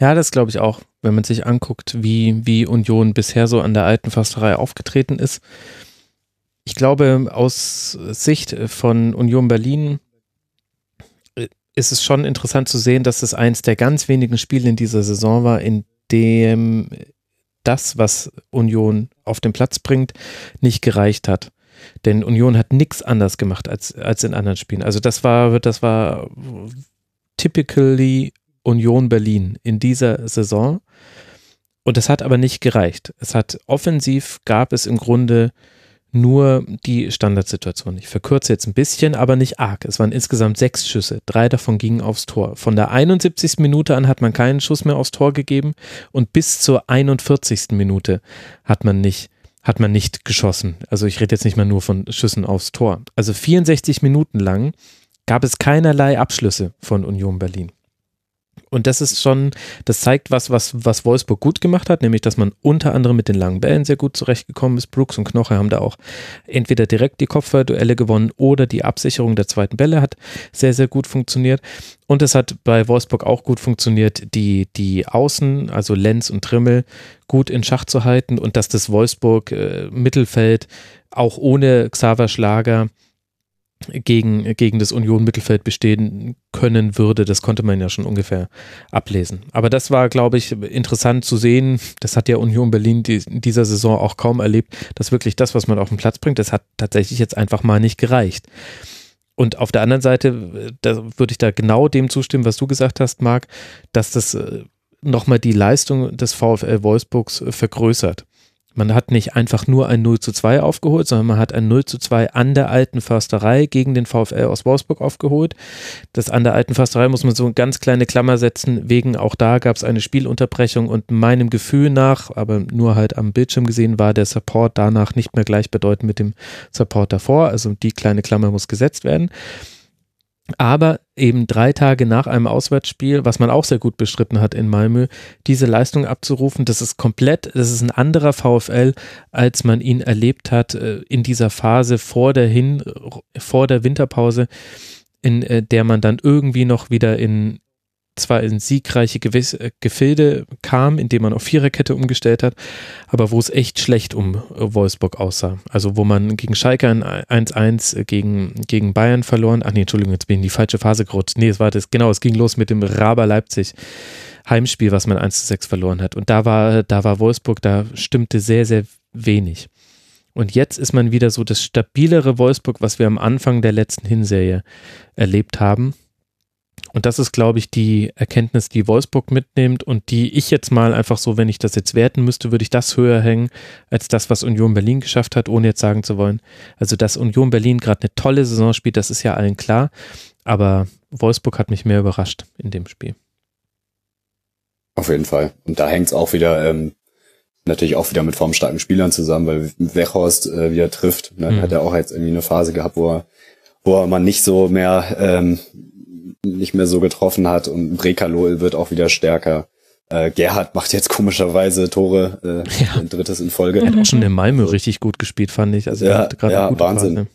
Ja, das glaube ich auch, wenn man sich anguckt, wie, wie Union bisher so an der alten Försterei aufgetreten ist. Ich glaube, aus Sicht von Union Berlin ist es schon interessant zu sehen, dass es eins der ganz wenigen Spiele in dieser Saison war, in dem das, was Union auf den Platz bringt, nicht gereicht hat. Denn Union hat nichts anders gemacht als, als in anderen Spielen. Also das war, das war typically Union Berlin in dieser Saison. Und das hat aber nicht gereicht. Es hat offensiv gab es im Grunde nur die Standardsituation. Ich verkürze jetzt ein bisschen, aber nicht arg. Es waren insgesamt sechs Schüsse. Drei davon gingen aufs Tor. Von der 71. Minute an hat man keinen Schuss mehr aufs Tor gegeben und bis zur 41. Minute hat man nicht hat man nicht geschossen. Also ich rede jetzt nicht mal nur von Schüssen aufs Tor. Also 64 Minuten lang gab es keinerlei Abschlüsse von Union Berlin. Und das ist schon, das zeigt was, was, was Wolfsburg gut gemacht hat, nämlich, dass man unter anderem mit den langen Bällen sehr gut zurechtgekommen ist. Brooks und Knoche haben da auch entweder direkt die Kopfballduelle gewonnen oder die Absicherung der zweiten Bälle hat sehr, sehr gut funktioniert. Und es hat bei Wolfsburg auch gut funktioniert, die, die Außen, also Lenz und Trimmel, gut in Schach zu halten und dass das Wolfsburg äh, Mittelfeld auch ohne Xaver Schlager gegen, gegen das Union-Mittelfeld bestehen können würde. Das konnte man ja schon ungefähr ablesen. Aber das war, glaube ich, interessant zu sehen. Das hat ja Union Berlin die, in dieser Saison auch kaum erlebt, dass wirklich das, was man auf den Platz bringt, das hat tatsächlich jetzt einfach mal nicht gereicht. Und auf der anderen Seite, da würde ich da genau dem zustimmen, was du gesagt hast, Marc, dass das äh, nochmal die Leistung des VfL Wolfsburgs vergrößert. Man hat nicht einfach nur ein 0 zu 2 aufgeholt, sondern man hat ein 0 zu 2 an der alten Försterei gegen den VfL aus Wolfsburg aufgeholt. Das an der alten Försterei muss man so eine ganz kleine Klammer setzen, wegen auch da gab es eine Spielunterbrechung und meinem Gefühl nach, aber nur halt am Bildschirm gesehen, war der Support danach nicht mehr gleichbedeutend mit dem Support davor. Also die kleine Klammer muss gesetzt werden. Aber eben drei Tage nach einem Auswärtsspiel, was man auch sehr gut bestritten hat in Malmö, diese Leistung abzurufen, das ist komplett, das ist ein anderer VfL, als man ihn erlebt hat äh, in dieser Phase vor der Hin, vor der Winterpause, in äh, der man dann irgendwie noch wieder in, zwar in siegreiche Gewiss äh, Gefilde kam, indem man auf Viererkette umgestellt hat, aber wo es echt schlecht um äh, Wolfsburg aussah. Also wo man gegen Schalke 1-1 äh, gegen, gegen Bayern verloren, ach nee, Entschuldigung, jetzt bin ich in die falsche Phase gerutscht. Nee, es war das, genau, es ging los mit dem Raber Leipzig Heimspiel, was man 1 6 verloren hat. Und da war, da war Wolfsburg, da stimmte sehr, sehr wenig. Und jetzt ist man wieder so das stabilere Wolfsburg, was wir am Anfang der letzten Hinserie erlebt haben. Und das ist, glaube ich, die Erkenntnis, die Wolfsburg mitnimmt und die ich jetzt mal einfach so, wenn ich das jetzt werten müsste, würde ich das höher hängen als das, was Union Berlin geschafft hat, ohne jetzt sagen zu wollen. Also, dass Union Berlin gerade eine tolle Saison spielt, das ist ja allen klar. Aber Wolfsburg hat mich mehr überrascht in dem Spiel. Auf jeden Fall. Und da hängt es auch wieder ähm, natürlich auch wieder mit formstarken Spielern zusammen, weil Wechhorst äh, wieder trifft. Ne? Mhm. Hat er auch jetzt irgendwie eine Phase gehabt, wo er, wo er man nicht so mehr ähm, nicht mehr so getroffen hat und Brekalo wird auch wieder stärker. Äh, Gerhard macht jetzt komischerweise Tore, äh, ja. ein drittes in Folge. Er hat auch schon in Malmö richtig gut gespielt, fand ich. Also ja, ja Wahnsinn. Part, ne?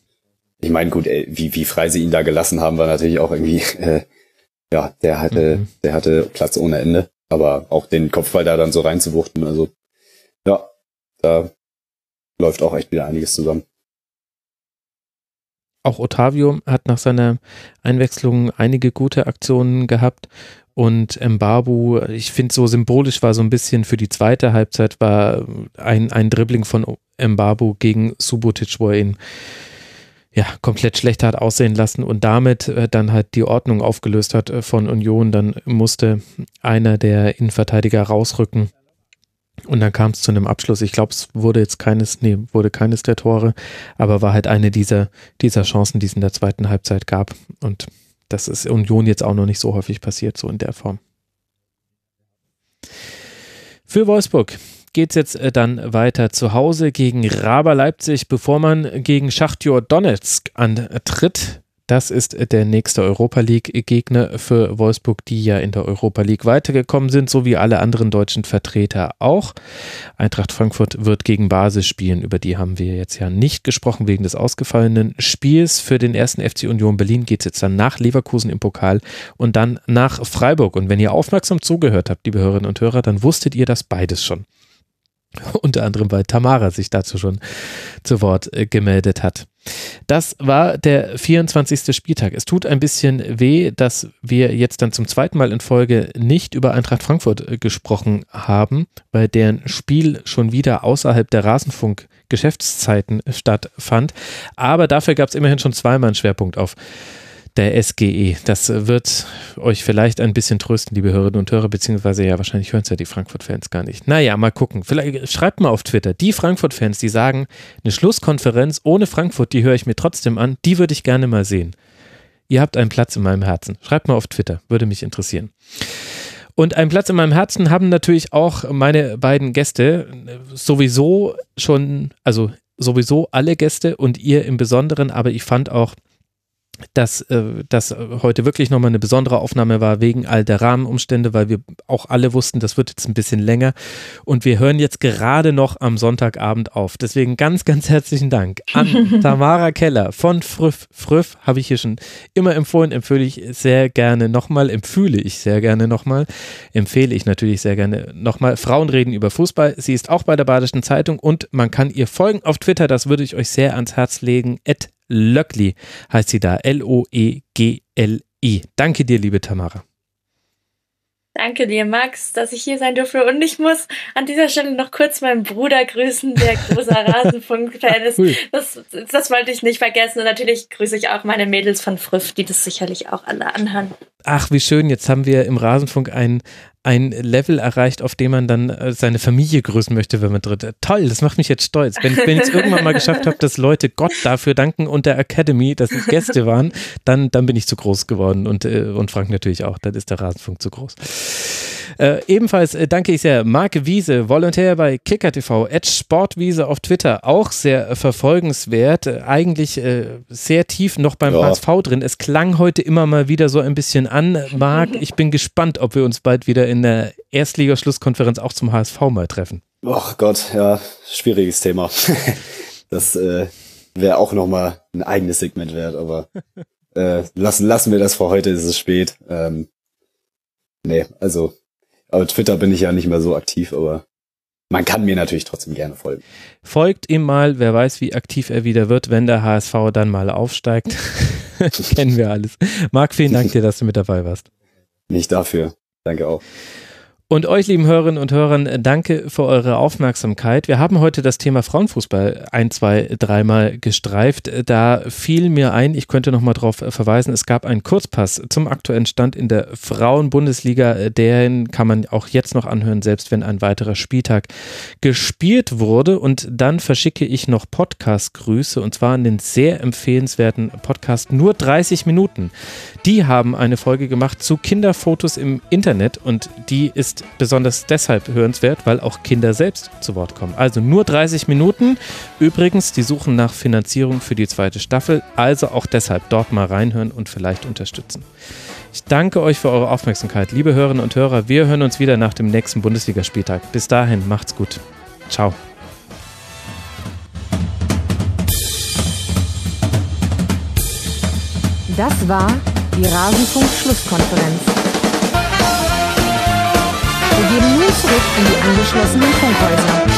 Ich meine, gut, ey, wie, wie frei sie ihn da gelassen haben, war natürlich auch irgendwie, äh, ja, der hatte, mhm. der hatte Platz ohne Ende. Aber auch den Kopfball da dann so reinzuwuchten, also ja, da läuft auch echt wieder einiges zusammen. Auch Otavio hat nach seiner Einwechslung einige gute Aktionen gehabt und Mbabu, ich finde so symbolisch war so ein bisschen für die zweite Halbzeit war ein, ein Dribbling von Mbabu gegen Subotic, wo er ihn ja, komplett schlecht hat aussehen lassen und damit äh, dann halt die Ordnung aufgelöst hat äh, von Union. Dann musste einer der Innenverteidiger rausrücken und dann kam es zu einem Abschluss. Ich glaube, es wurde jetzt keines, nee, wurde keines der Tore, aber war halt eine dieser, dieser Chancen, die es in der zweiten Halbzeit gab. Und das ist Union jetzt auch noch nicht so häufig passiert, so in der Form. Für Wolfsburg geht es jetzt äh, dann weiter zu Hause gegen Raber Leipzig, bevor man gegen Schachtjor Donetsk antritt. Das ist der nächste Europa League-Gegner für Wolfsburg, die ja in der Europa League weitergekommen sind, so wie alle anderen deutschen Vertreter auch. Eintracht Frankfurt wird gegen Basel spielen, über die haben wir jetzt ja nicht gesprochen wegen des ausgefallenen Spiels. Für den ersten FC Union Berlin geht es jetzt dann nach Leverkusen im Pokal und dann nach Freiburg. Und wenn ihr aufmerksam zugehört habt, liebe Hörerinnen und Hörer, dann wusstet ihr das beides schon. Unter anderem, weil Tamara sich dazu schon zu Wort äh, gemeldet hat. Das war der 24. Spieltag. Es tut ein bisschen weh, dass wir jetzt dann zum zweiten Mal in Folge nicht über Eintracht Frankfurt äh, gesprochen haben, weil deren Spiel schon wieder außerhalb der Rasenfunk-Geschäftszeiten stattfand. Aber dafür gab es immerhin schon zweimal einen Schwerpunkt auf der SGE. Das wird euch vielleicht ein bisschen trösten, liebe Hörerinnen und Hörer, beziehungsweise ja, wahrscheinlich hören es ja die Frankfurt-Fans gar nicht. Naja, mal gucken. Vielleicht schreibt mal auf Twitter. Die Frankfurt-Fans, die sagen, eine Schlusskonferenz ohne Frankfurt, die höre ich mir trotzdem an, die würde ich gerne mal sehen. Ihr habt einen Platz in meinem Herzen. Schreibt mal auf Twitter, würde mich interessieren. Und einen Platz in meinem Herzen haben natürlich auch meine beiden Gäste sowieso schon, also sowieso alle Gäste und ihr im Besonderen, aber ich fand auch, dass äh, das heute wirklich nochmal eine besondere Aufnahme war wegen all der Rahmenumstände, weil wir auch alle wussten, das wird jetzt ein bisschen länger und wir hören jetzt gerade noch am Sonntagabend auf. Deswegen ganz, ganz herzlichen Dank an Tamara Keller von Früff. Früff habe ich hier schon immer empfohlen, empfehle ich sehr gerne nochmal, empfehle ich sehr gerne nochmal, empfehle ich natürlich sehr gerne nochmal. Frauen reden über Fußball. Sie ist auch bei der Badischen Zeitung und man kann ihr folgen auf Twitter, das würde ich euch sehr ans Herz legen. At Löckli heißt sie da. L-O-E-G-L-I. Danke dir, liebe Tamara. Danke dir, Max, dass ich hier sein durfte. Und ich muss an dieser Stelle noch kurz meinen Bruder grüßen, der großer Rasenfunk-Fan ist. Das, das wollte ich nicht vergessen. Und natürlich grüße ich auch meine Mädels von Früff, die das sicherlich auch alle anhören. Ach, wie schön. Jetzt haben wir im Rasenfunk ein, ein Level erreicht, auf dem man dann äh, seine Familie grüßen möchte, wenn man tritt. Toll, das macht mich jetzt stolz. Wenn, wenn ich es irgendwann mal geschafft habe, dass Leute Gott dafür danken und der Academy, dass es Gäste waren, dann, dann bin ich zu groß geworden und, äh, und Frank natürlich auch. Dann ist der Rasenfunk zu groß. Äh, ebenfalls äh, danke ich sehr Marc Wiese, Volontär bei Kicker TV, Sportwiese auf Twitter, auch sehr äh, verfolgenswert, äh, eigentlich äh, sehr tief noch beim ja. HSV drin. Es klang heute immer mal wieder so ein bisschen an. Marc, ich bin gespannt, ob wir uns bald wieder in der Erstligaschlusskonferenz auch zum HSV mal treffen. Ach Gott, ja, schwieriges Thema. das wäre auch nochmal ein eigenes Segment wert, aber lassen, lassen wir das vor heute, ist es spät. Ähm, nee, also auf Twitter bin ich ja nicht mehr so aktiv, aber man kann mir natürlich trotzdem gerne folgen. Folgt ihm mal, wer weiß, wie aktiv er wieder wird, wenn der HSV dann mal aufsteigt. Kennen wir alles. Marc, vielen Dank dir, dass du mit dabei warst. Nicht dafür. Danke auch. Und euch, lieben Hörerinnen und Hörern, danke für eure Aufmerksamkeit. Wir haben heute das Thema Frauenfußball ein, zwei, dreimal gestreift. Da fiel mir ein, ich könnte nochmal darauf verweisen, es gab einen Kurzpass zum aktuellen Stand in der Frauenbundesliga. Den kann man auch jetzt noch anhören, selbst wenn ein weiterer Spieltag gespielt wurde. Und dann verschicke ich noch Podcast-Grüße und zwar an den sehr empfehlenswerten Podcast Nur 30 Minuten. Die haben eine Folge gemacht zu Kinderfotos im Internet und die ist ist besonders deshalb hörenswert, weil auch Kinder selbst zu Wort kommen. Also nur 30 Minuten. Übrigens, die suchen nach Finanzierung für die zweite Staffel. Also auch deshalb dort mal reinhören und vielleicht unterstützen. Ich danke euch für eure Aufmerksamkeit, liebe Hörerinnen und Hörer. Wir hören uns wieder nach dem nächsten Bundesligaspieltag. Bis dahin, macht's gut. Ciao. Das war die Rasenfunk-Schlusskonferenz. Wir gehen nun zurück in die angeschlossenen Funkhäuser.